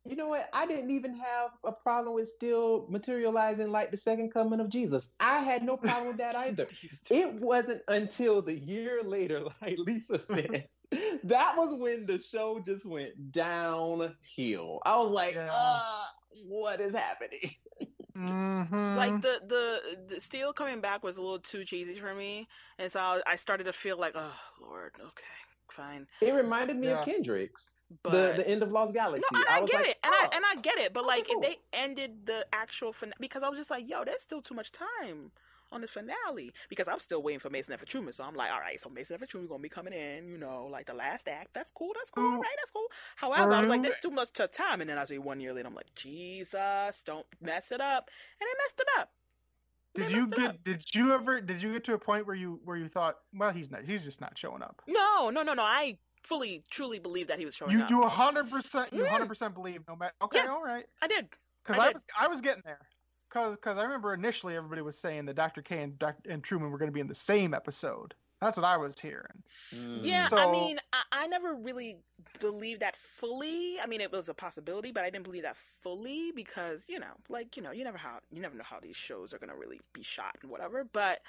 You know what? I didn't even have a problem with Steel materializing like the second coming of Jesus. I had no problem with that [LAUGHS] either. it wasn't until the year later, [LAUGHS] like Lisa said, [LAUGHS] that was when the show just went downhill. I was like, yeah. uh, what is happening? Mm-hmm. Like the, the the steel coming back was a little too cheesy for me, and so I started to feel like, oh Lord, okay, fine. It reminded me yeah. of Kendrix. But the the end of Lost Galaxy. No, I, I get like, it, and oh, I and I get it, but like cool. if they ended the actual finale, because I was just like, yo, there's still too much time on the finale because I'm still waiting for Mason F. Truman. So I'm like, all right, so Mason F. Truman gonna be coming in, you know, like the last act. That's cool. That's cool. Mm. Right? That's cool. However, I was like, there's too much time. And then I say one year later, I'm like, Jesus, don't mess it up. And they messed it up. Did you get? Did you ever? Did you get to a point where you where you thought, well, he's not. He's just not showing up. No, no, no, no. I fully, truly believe that he was showing you, up. You hundred percent. You mm. hundred percent believe. No matter. Okay, yeah, all right. I did. Because I, I was I was getting there. Because because I remember initially everybody was saying that Dr. K and Dr. and Truman were going to be in the same episode. That's what I was hearing. Mm. Yeah, so, I mean, I, I, never really believed that fully. I mean, it was a possibility, but I didn't believe that fully because you know, like you know, you never how you never know how these shows are gonna really be shot and whatever. But,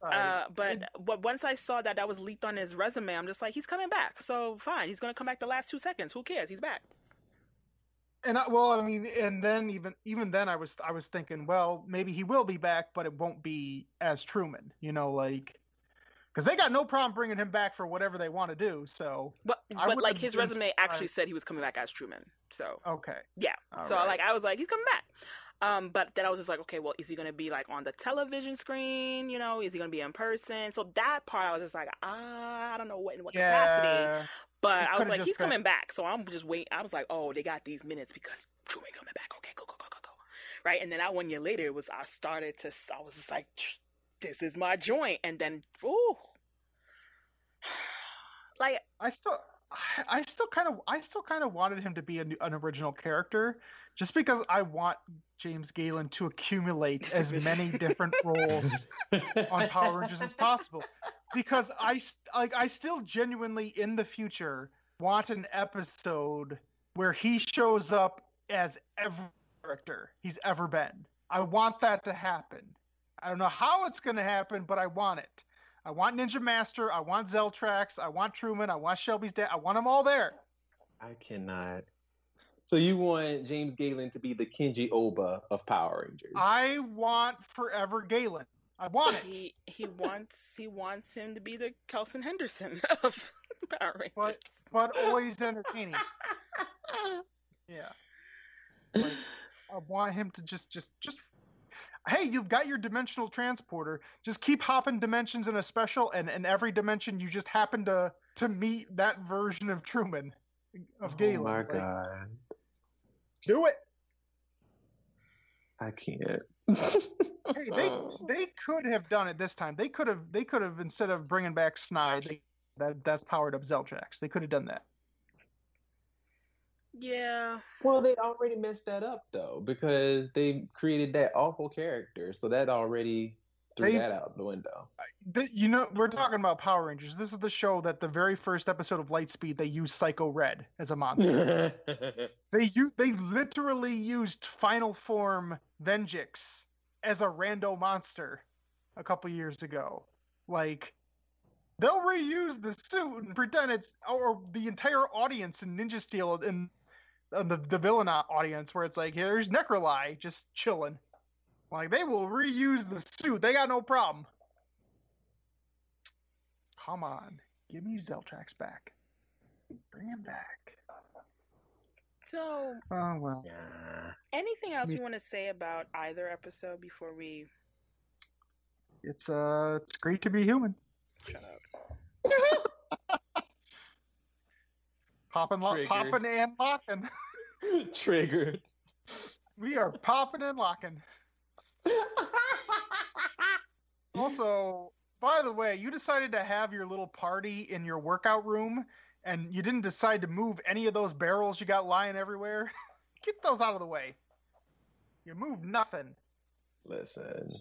uh, but it, but once I saw that that was leaked on his resume, I'm just like, he's coming back. So fine, he's gonna come back the last two seconds. Who cares? He's back and I, well, I mean, and then even even then, I was I was thinking, well, maybe he will be back, but it won't be as Truman, you know, like because they got no problem bringing him back for whatever they want to do. So, but but like his resume surprised. actually said he was coming back as Truman. So okay, yeah. All so right. like I was like, he's coming back. Um, but then I was just like, okay, well, is he gonna be like on the television screen? You know, is he gonna be in person? So that part, I was just like, ah, I don't know what in what yeah. capacity. But I was like, he's coming back. So I'm just waiting. I was like, oh, they got these minutes because Truman coming back. Okay, go, go, go, go, go. Right. And then that one year later, it was, I started to, I was just like, this is my joint. And then, ooh. [SIGHS] like, I still, [SIGHS] I still kind of, I still kind of wanted him to be a, an original character just because I want James Galen to accumulate as many [LAUGHS] different roles on Power Rangers as possible because I like I still genuinely in the future want an episode where he shows up as every character he's ever been. I want that to happen. I don't know how it's going to happen, but I want it. I want Ninja Master. I want Zeltrax. I want Truman. I want Shelby's dad. I want them all there. I cannot. So you want James Galen to be the Kenji Oba of Power Rangers? I want Forever Galen. I want it. He he wants he wants him to be the Kelson Henderson [LAUGHS] of Power Rangers. But but always entertaining. [LAUGHS] yeah. Like, I want him to just just just hey, you've got your dimensional transporter. Just keep hopping dimensions in a special, and in every dimension you just happen to to meet that version of Truman of oh Galen. Oh my like, god. Do it. I can't hey, they [LAUGHS] they could have done it this time. They could have they could have instead of bringing back Snide, they, that that's powered up Zeltrax. They could have done that. Yeah. Well, they already messed that up though because they created that awful character, so that already threw they, that out the window. The, you know, we're talking about Power Rangers. This is the show that the very first episode of Lightspeed they used Psycho Red as a monster. [LAUGHS] they use they literally used Final Form Venjix as a rando monster a couple years ago. Like they'll reuse the suit and pretend it's or the entire audience in Ninja Steel and the the villain audience where it's like here's Necrolai just chilling. Like they will reuse the suit. They got no problem. Come on, give me Zeltrax back. Bring him back. So, oh well. Anything else you want to say about either episode before we? It's uh, it's great to be human. Shut up. [LAUGHS] popping, lo- popping and locking. [LAUGHS] Triggered. We are popping and locking. Also, by the way, you decided to have your little party in your workout room and you didn't decide to move any of those barrels you got lying everywhere. [LAUGHS] Get those out of the way. You moved nothing. Listen.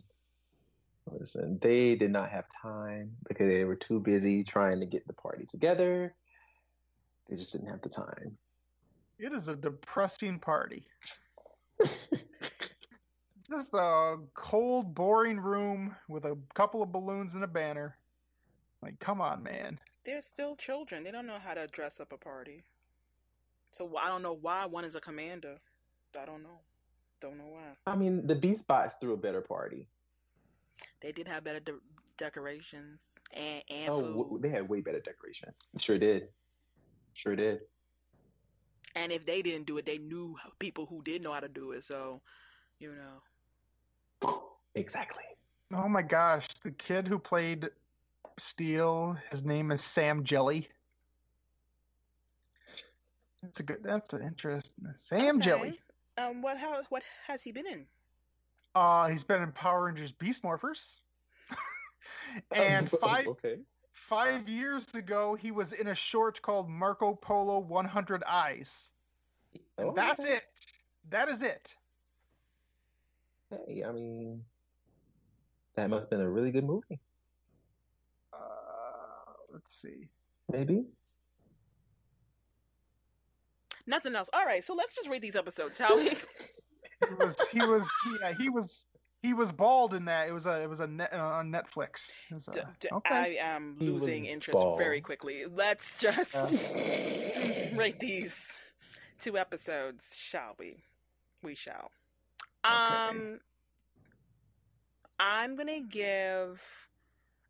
Listen, they did not have time because they were too busy trying to get the party together. They just didn't have the time. It is a depressing party. [LAUGHS] Just a cold, boring room with a couple of balloons and a banner. Like, come on, man. They're still children. They don't know how to dress up a party. So I don't know why one is a commander. I don't know. Don't know why. I mean, the Beast Bots threw a better party. They did have better de- decorations and, and oh, food. w- they had way better decorations. Sure did. Sure did. And if they didn't do it, they knew people who did know how to do it. So, you know. Exactly. Oh my gosh, the kid who played Steel, his name is Sam Jelly. That's a good. That's an interesting. Sam Okay. Jelly. Um, what how what has he been in? Uh, he's been in Power Rangers Beast Morphers. [LAUGHS] and Oh, [LAUGHS] five Okay. five years ago, he was in a short called Marco Polo 100 Eyes. Oh, that's it. That is it. Hey, I mean, that must have been a really good movie. Uh, let's see. Maybe. Nothing else. All right, so let's just read these episodes, shall we? [LAUGHS] He was he was yeah he was he was bald in that. It was a it was a net, uh, on Netflix. It was a, D- d- okay. I am losing interest very quickly. Let's just [LAUGHS] rate these two episodes, shall we? We shall. Um I'm gonna give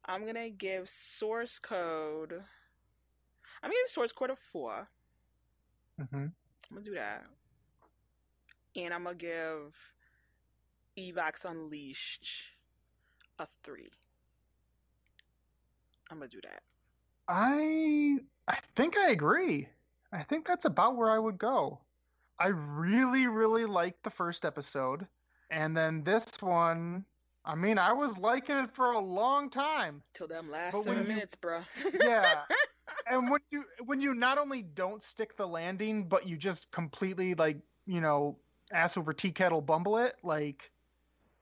I'm gonna give source code I'm gonna give source code a four. Mhm. I'm gonna do that. And I'm gonna give Evox Unleashed a three. I'm gonna do that. I I think I agree. I think that's about where I would go. I really really liked the first episode, and then this one. I mean, I was liking it for a long time. Till them last But seven you- minutes, bro. Yeah. [LAUGHS] and when you when you not only don't stick the landing, but you just completely like you know ass over tea kettle bumble it, like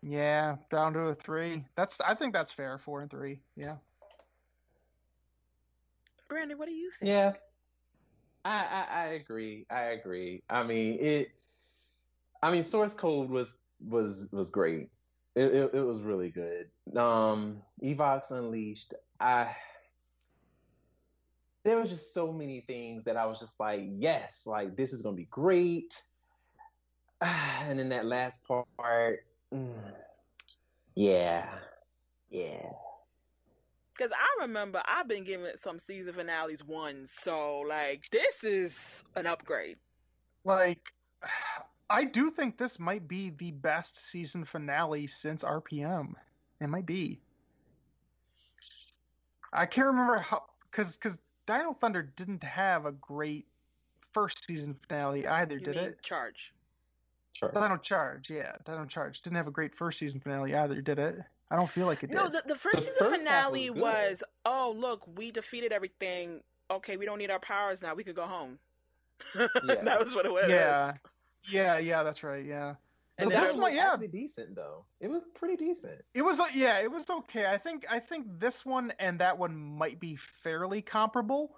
yeah, down to a three. That's I think that's fair. Four and three. Yeah. Brandon, what do you think? Yeah. I, I I agree. I agree. I mean it. I mean, source code was was was great. It it, it was really good. Um, Evox Unleashed. I there was just so many things that I was just like, yes, like this is gonna be great. [SIGHS] And then that last part, mm, yeah, yeah. Because I remember I've been giving some season finales ones, so like this is an upgrade. Like I do think this might be the best season finale since RPM. It might be. I can't remember how because because Dino Thunder didn't have a great first season finale either, You did mean it? charge? Sure. Dino Charge, yeah, Dino Charge didn't have a great first season finale either, did it? I don't feel like it did. No, the, the first The season first finale was was, oh look, we defeated everything. Okay, we don't need our powers now. We could go home. [LAUGHS] Yeah. that was what it was. yeah, yeah, yeah, that's right. Yeah, And So then this that one, was yeah. actually decent though. It was pretty decent. it was. uh, Yeah, it was okay. I think. I think this one and that one might be fairly comparable.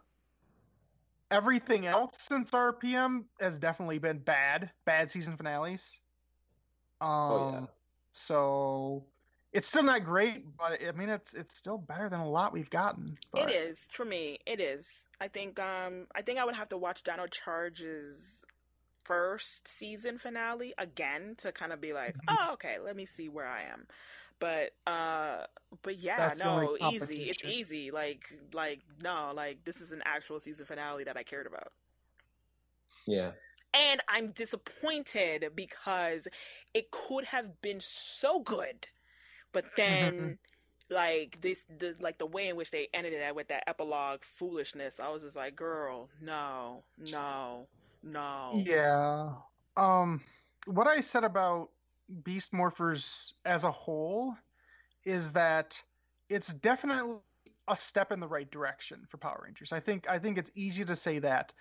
Everything else since RPM has definitely been bad. Bad season finales. Um, Oh, yeah. So it's still not great, but I mean, it's it's still better than a lot we've gotten. But It is for me. It is. I think. Um. I think I would have to watch Dino Charge's first season finale again to kind of be like, Mhm. oh, okay, let me see where I am. But uh, but yeah, That's no, easy. It's easy. Like like no, like this is an actual season finale that I cared about. Yeah. And I'm disappointed because it could have been so good. But then [LAUGHS] like this the like the way in which they ended it with that epilogue foolishness, I was just like, girl, no, no, no. Yeah. Um what I said about Beast Morphers as a whole is that it's definitely a step in the right direction for Power Rangers. I think I think it's easy to say that.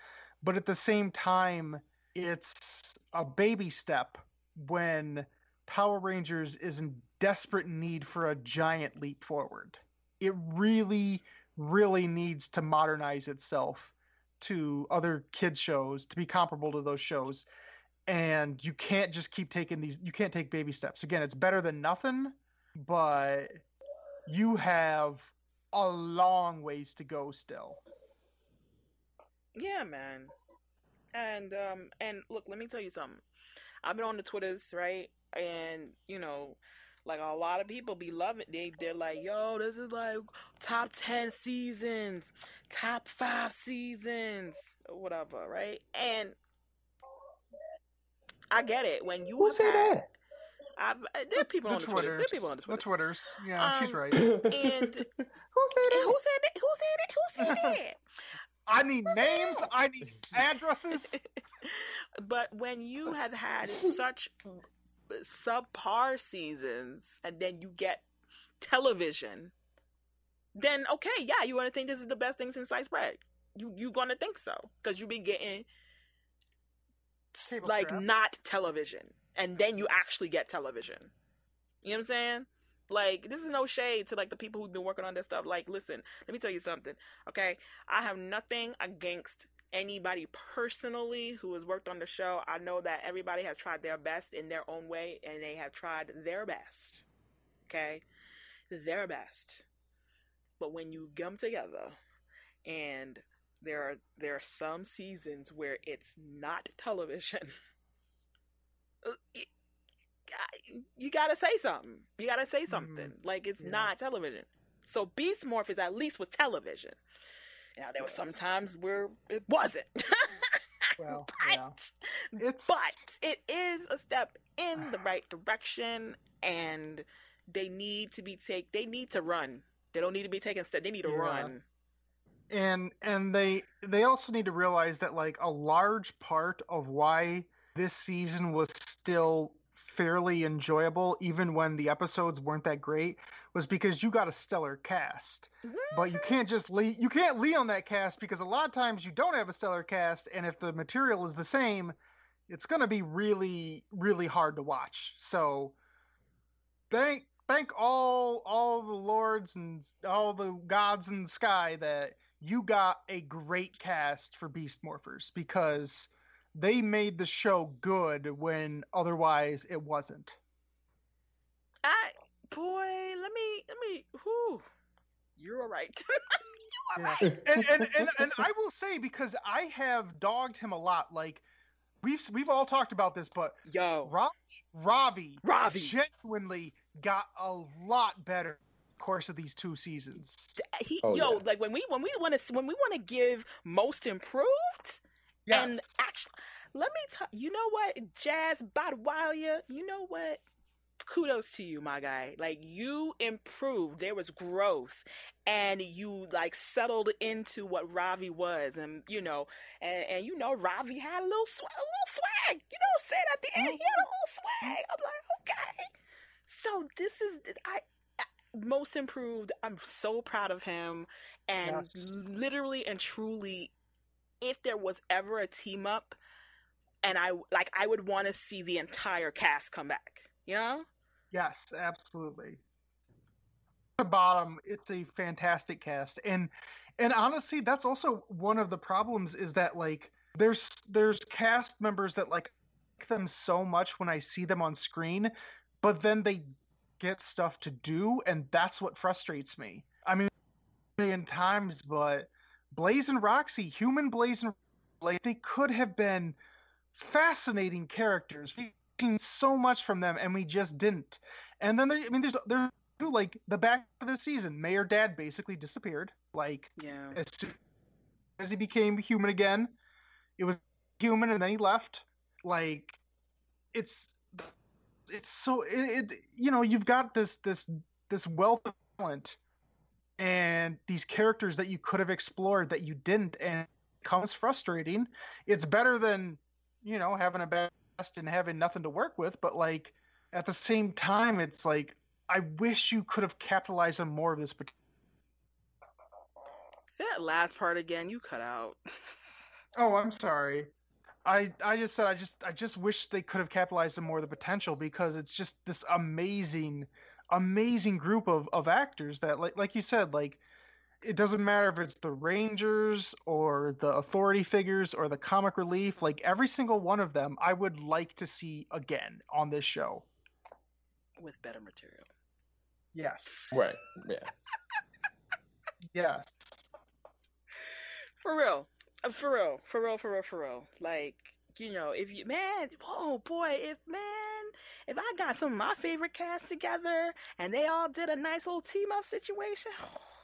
But at the same time, it's a baby step when Power Rangers is in desperate need for a giant leap forward. It really really needs to modernize itself to other kids shows to be comparable to those shows and you can't just keep taking these you can't take baby steps again it's better than nothing but you have a long ways to go still Yeah, man. And um and look, let me tell you something. I've been on the Twitters, right? And you know, like a lot of people be loving they they're like, "Yo, this is like top 10 seasons, top 5 seasons, whatever, right?" And I get it. When you Who have said had- that? I've, uh, there are people the on the Twitters. There are people on the the Twitters. twitters yeah she's Um, right [LAUGHS] And who said it? who said it? Who said it? Who said it? i need names i need addresses [LAUGHS] but when you have had [LAUGHS] such subpar seasons and then you get television, then okay, yeah, you want to think this is the best thing since sliced bread. You you gonna think so because you've been getting Table like not television, and then you actually get television. You know what I'm saying? Like this is no shade to like the people who've been working on this stuff. Like, listen, let me tell you something. Okay, I have nothing against anybody personally who has worked on the show. I know that everybody has tried their best in their own way, and they have tried their best. Okay, their best. But when you come together, and there are there are some seasons where it's not television. [LAUGHS] uh, You gotta say something. You gotta say something. Like it's Yeah. not television. So Beast Morph is at least with television. Now there were some times where it wasn't. [LAUGHS] well but yeah it's but it is a step in the [SIGHS] right direction and they need to be take they need to run. They don't need to be taking steps. They need to Yeah. run. and and they they also need to realize that like a large part of why this season was still fairly enjoyable even when the episodes weren't that great was because you got a stellar cast. But you can't just lean you can't lean on that cast because a lot of times you don't have a stellar cast and if the material is the same it's going to be really really hard to watch. So thank thank all all the lords and all the gods in the sky that you got a great cast for beast morphers because they made the show good when otherwise it wasn't. I boy, let me let me whew. You're all right. [LAUGHS] you are right. and, and, and and I will say because I have dogged him a lot. Like we've we've all talked about this, but Yo. Rob, Ravi, Ravi. genuinely got a lot better course of these two seasons. He, Oh, yo, yeah. like when we when we want to when we want to give most improved and actually let me tell you know what Jazz Baduwalia, you know what kudos to you my guy like you improved there was growth and you like settled into what Ravi was and you know and, and you know Ravi had a little swag a little swag you know what I'm saying at the end he had a little swag I'm like okay so this is I most improved. I'm so proud of him. And Yes. literally and truly, if there was ever a team up, and I like, I would want to see the entire cast come back. You know? Yes, absolutely. The bottom, it's a fantastic cast, and and honestly, that's also one of the problems is that like there's there's cast members that like them so much when I see them on screen, but then they get stuff to do, and that's what frustrates me. I mean, in times, but Blaze and Roxy, human Blaze and like they could have been fascinating characters. So much from them, and we just didn't. And then there, I mean, there's there like the back of the season, Mayor Dad basically disappeared. Like Yeah. as soon as he became human again, it was human, and then he left. Like it's it's so it, it you know you've got this this this wealth of talent and these characters that you could have explored that you didn't and it becomes frustrating it's better than you know having a best and having nothing to work with but like at the same time it's like i wish you could have capitalized on more of this Say that last part again. You cut out. [LAUGHS] oh i'm sorry i i just said i just i just wish they could have capitalized on more of the potential because it's just this amazing amazing group of of actors that like like you said like it doesn't matter if it's the Rangers or the authority figures or the comic relief, like every single one of them, I would like to see again on this show. with better material. Yes. Right. Yeah. [LAUGHS] Yes. For real. Uh, For real. For real, for real, for real. Like, you know, if you, man, oh boy, if, man, if I got some of my favorite cast together and they all did a nice little team up situation, [SIGHS]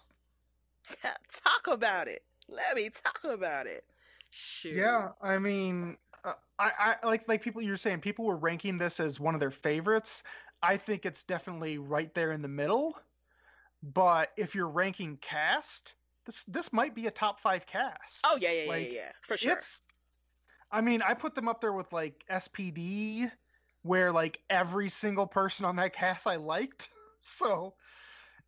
[LAUGHS] talk about it. Let me talk about it. Shoot. Yeah, I mean, uh, I, I like like people you're saying people were ranking this as one of their favorites. I think it's definitely right there in the middle. But if you're ranking cast, this this might be a top five cast. Oh, yeah, yeah, Like, yeah, yeah. For sure. It's, I mean, I put them up there with like SPD, where like every single person on that cast I liked. [LAUGHS] So,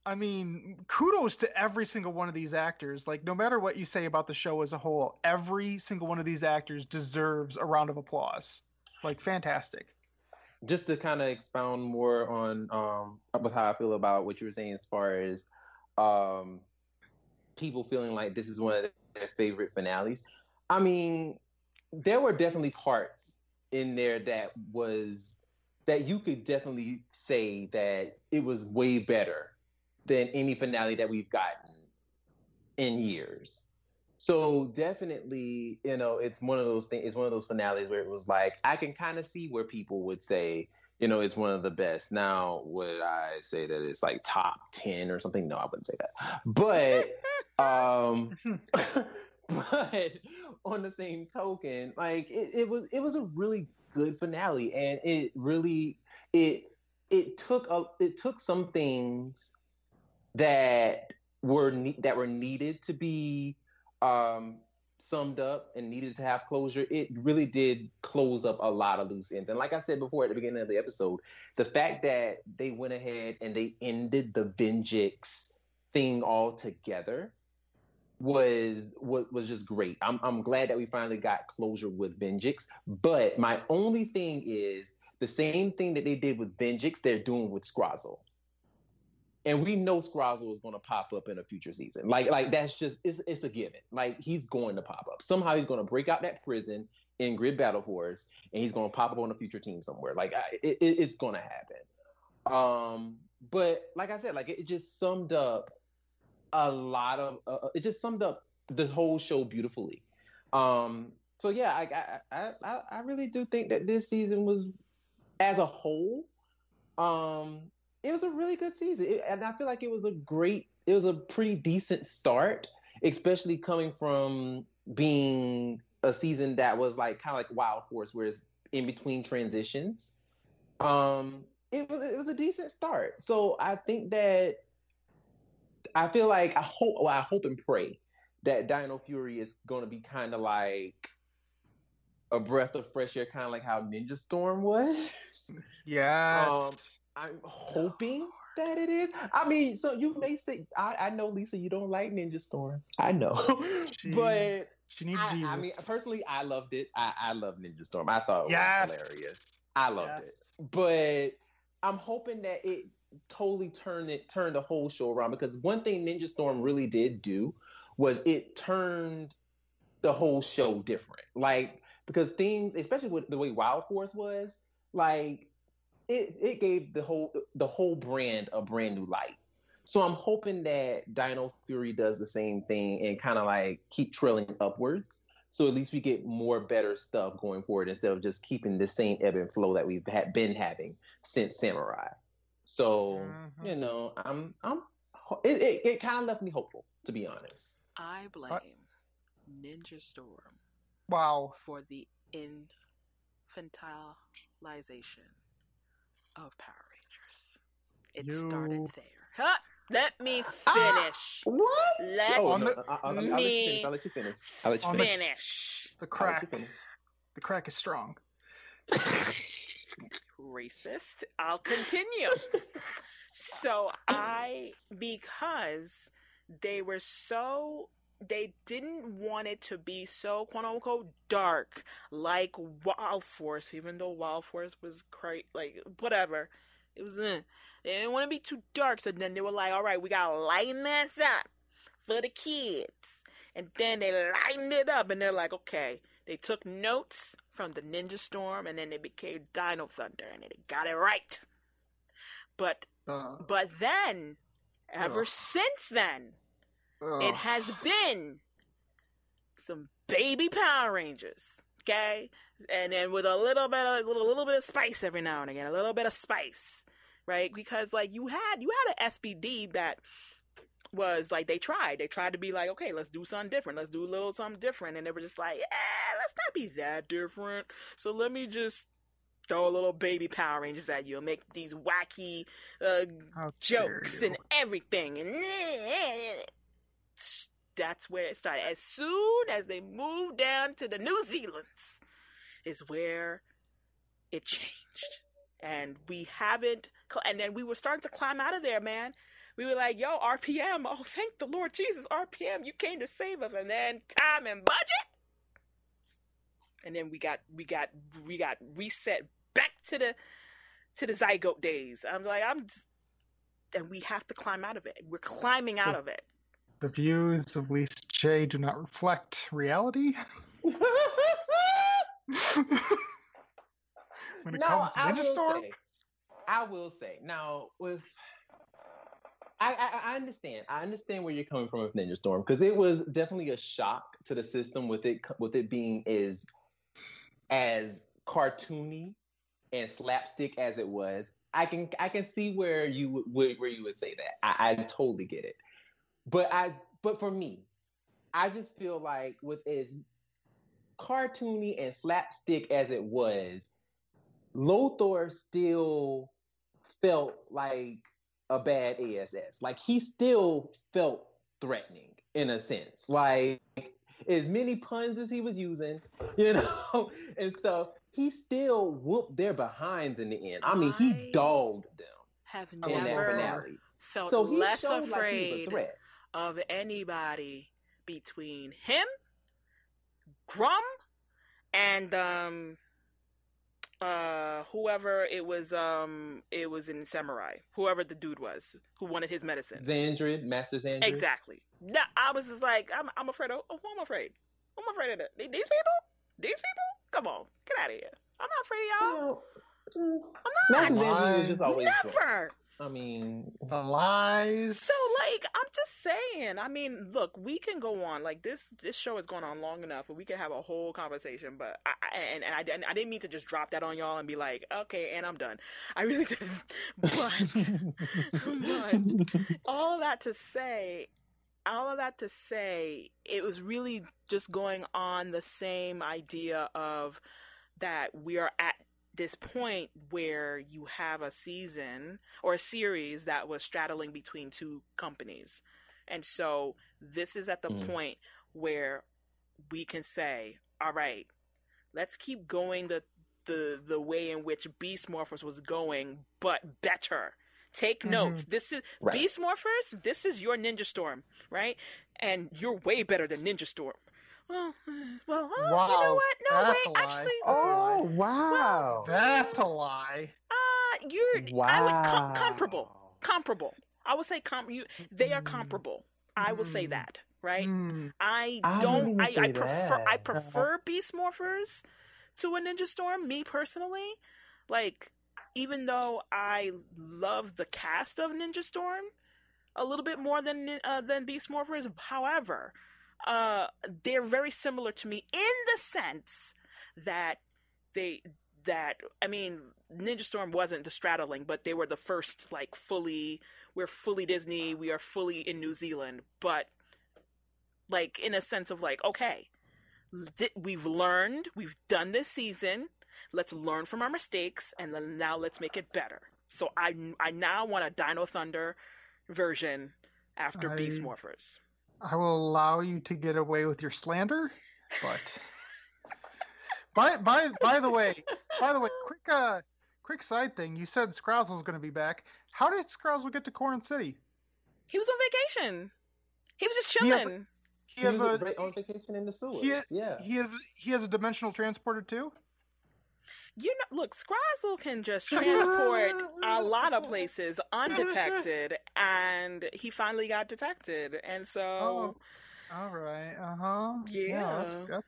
I mean, kudos to every single one of these actors. Like, no matter what you say about the show as a whole, every single one of these actors deserves a round of applause. Like, fantastic. just to kind of expound more on um with how I feel about what you were saying as far as um people feeling like this is one of their favorite finales. I mean, there were definitely parts in there that was that you could definitely say that it was way better than any finale that we've gotten in years. So definitely, you know, it's one of those things. It's one of those finales where it was like I can kind of see where people would say, you know, it's one of the best. Now, would I say that it's like top ten or something? No, I wouldn't say that. But, [LAUGHS] um, [LAUGHS] but on the same token, like it, it was, it was a really good finale, and it really, it, it took a, it took some things that were ne- that were needed to be um, summed up and needed to have closure, it really did close up a lot of loose ends. And like I said before at the beginning of the episode, the fact that they went ahead and they ended the Venjix thing altogether was was was just great. I'm I'm glad that we finally got closure with Venjix. But my only thing is the same thing that they did with Venjix, they're doing with Scrozzle and we know Scrozzle is going to pop up in a future season. Like, like that's just it's it's a given. Like he's going to pop up somehow. He's going to break out that prison in Grid Battle Force, and he's going to pop up on a future team somewhere. Like I- it, it's going to happen. Um, but like I said, like it, it just summed up a lot of. Uh, it just summed up the whole show beautifully. Um, so yeah, I I, I I really do think that this season was, as a whole, um, it was a really good season, It- and I feel like it was a great, it was a pretty decent start, especially coming from being a season that was like kind of like Wild Force, where it's in between transitions. Um, it was it was a decent start. So I think that I feel like I hope, well, I hope and pray that Dino Fury is going to be kind of like a breath of fresh air, kind of like how Ninja Storm was. Yes. Um, I'm hoping that it is. I mean, so you may say, I, I know, Lisa, you don't like Ninja Storm. I know. [LAUGHS] She- but she needs I, Jesus. I mean, personally, I loved it. I, I love Ninja Storm. I thought it Yes. was hilarious. I loved it. But I'm hoping that it totally turned it turned the whole show around because one thing Ninja Storm really did do was it turned the whole show different. Like because things, especially with the way Wild Force was, like it it gave the whole the whole brand a brand new light. So I'm hoping that Dino Fury does the same thing and kind of like keep trailing upwards. So at least we get more better stuff going forward instead of just keeping the same ebb and flow that we've had been having since Samurai. So Mhm. you know, I'm I'm it it, it kind of left me hopeful to be honest. I blame Ninja Storm Wow. for the infantilization of Power Rangers. It You- started there. Huh? Let me Ah! finish. Ah! What? Let oh, no, the- I, I'll, I'll, I'll let you finish. I'll let you finish. I'll let you the- finish. finish. The I'll let you crack. finish. The crack is strong. [LAUGHS] Racist. I'll continue. [LAUGHS] so I because they were so they didn't want it to be so quote unquote dark like Wild Force, even though Wild Force was great, like whatever. It was eh. they didn't want to be too dark, so then they were like, "All right, we gotta lighten this up for the kids. And then they lightened it up and they're like, okay, they took notes from the Ninja Storm and then they became Dino Thunder and they got it right. But Uh, but then ever Ugh. since then, ugh. it has been some baby Power Rangers, okay, and then with a little bit of little, little bit of spice every now and again, a little bit of spice, right? Because like you had you had an SPD that was like they tried, they tried to be like, okay, let's do something different, let's do a little something different, and they were just like, eh, let's not be that different. So let me just throw a little baby Power Rangers at you and make these wacky uh, jokes and everything and [LAUGHS] that's where it started. As soon as they moved down to the new zealands is where it changed. And we haven't and then we were starting to climb out of there man. We were like yo rpm oh thank the lord jesus rpm you came to save us. And then time and budget. And then we got we got we got reset back to the to the zygote days. I'm like i'm just, and we have to climb out of it. We're climbing out of it. The views of Lisa J do not reflect reality. [LAUGHS] when it comes to I Ninja will Storm, say- I will say now with. I, I, I understand. I understand where you're coming from with Ninja Storm because it was definitely a shock to the system with it with it being as as cartoony and slapstick as it was. I can I can see where you would where, where you would say that. I, I totally get it. But I but for me, I just feel like with as cartoony and slapstick as it was, Lothor still felt like a bad ASS. Like he still felt threatening in a sense. Like as many puns as he was using, [LAUGHS] you know, and stuff, he still whooped their behinds in the end. I mean, he dogged them Have in that never finale. felt So he less showed like he was a afraid threat. of anybody between him, Gruumm, and um uh whoever it was um it was in samurai whoever the dude was who wanted his medicine Xandred, Master Xandred. exactly no i was just like i'm, I'm afraid of oh, who i'm afraid who i'm afraid of that? these people these people come on get out of here i'm not afraid of y'all Well, i'm Master not Xandred was Why? just always never I mean, the lies. So like I'm just saying, I mean, look, we can go on like this. This show has gone on long enough, and we can have a whole conversation. But I, and, and I, didn't- I didn't mean to just drop that on y'all and be like, okay, and I'm done. I really didn't. [LAUGHS] But [LAUGHS] but all that to say, all of that to say, it was really just going on the same idea of that we are at this point where you have a season or a series that was straddling between two companies. And so this is at the Mm. point where we can say, all right, let's keep going the the the way in which Beast Morphers was going, but better. Take Mhm. notes. This is Right. Beast Morphers, this is your Ninja Storm, right? And you're way better than Ninja Storm. Well, [SIGHS] well, oh, you know what? No, that's wait, actually, Oh, wow. That's a lie. uh, you're I would com- comparable, comparable. I would say com- you, they are Mm. comparable. I will say Mm. that, right? Hmm. I I don't. wouldn't I, I say prefer. I prefer Beast Morphers to a Ninja Storm. Me personally, like even though I love the cast of Ninja Storm a little bit more than uh, than Beast Morphers, however, uh, they're very similar to me in the sense that they that I mean Ninja Storm wasn't the straddling, but they were the first like fully we're fully Disney, we are fully in New Zealand, but like in a sense of like okay, th- we've learned, we've done this season, let's learn from our mistakes and then now let's make it better. So I I now want a Dino Thunder version after Beast Morphers. I will allow you to get away with your slander, but by by by the way, by the way, quick uh quick side thing. You said Scrozzle was going to be back. How did Scrozzle get to Corinth City? He was on vacation. He was just He has a- chilling. He He has was a a, on vacation in the sewers. he- yeah. he has he has a dimensional transporter too. You know, look, Scrozzle can just transport a lot of places undetected, and he finally got detected, and so Oh, All right. Uh huh. Yeah. that's, that's,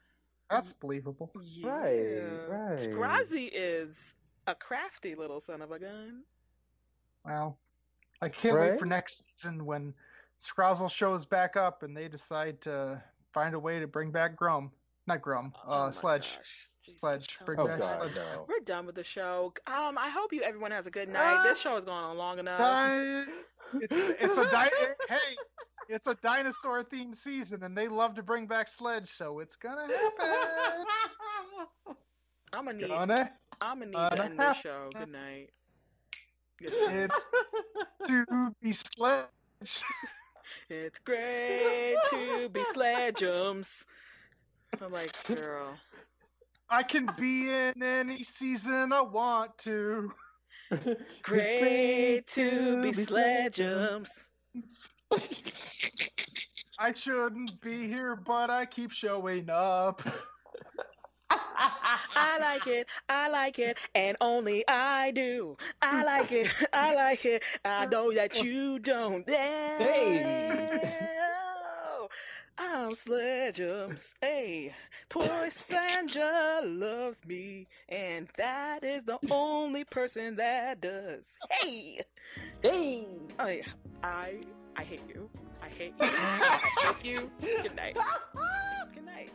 that's believable. yeah. Right, right. Scrazzy is a crafty little son of a gun. Well, I can't wait for next season when Scrozzle shows back up and they decide to find a way to bring back Gruumm. Not Gruumm. Oh Uh, Sledge. gosh. Jesus, Sledge. tell Bring Oh back God. Sledge. no. We're done with the show. Um, I hope you everyone has a good night. This show is going on long enough. Di- it's it's a di- [LAUGHS] hey, it's a dinosaur themed season, and they love to bring back Sledge, so it's gonna happen. [LAUGHS] I'm gonna need. gonna. I'm gonna need gonna to end the happen. show. Good night. Good night. It's [LAUGHS] to be Sledge. It's great to be sledgeums. I'm like, girl. I can be in any season I want to. [LAUGHS] Great to be sledgeums. [LAUGHS] I shouldn't be here, but I keep showing up. [LAUGHS] I like it, I like it, and only I do. I like it, I like it. I know that you don't. Hey. Oh, I'm Sledgeums. Hey, poor Sandra loves me, and that is the only person that does. Hey, Hey. I, I, I hate you. I hate you. I hate you. Good night. [LAUGHS] Good night.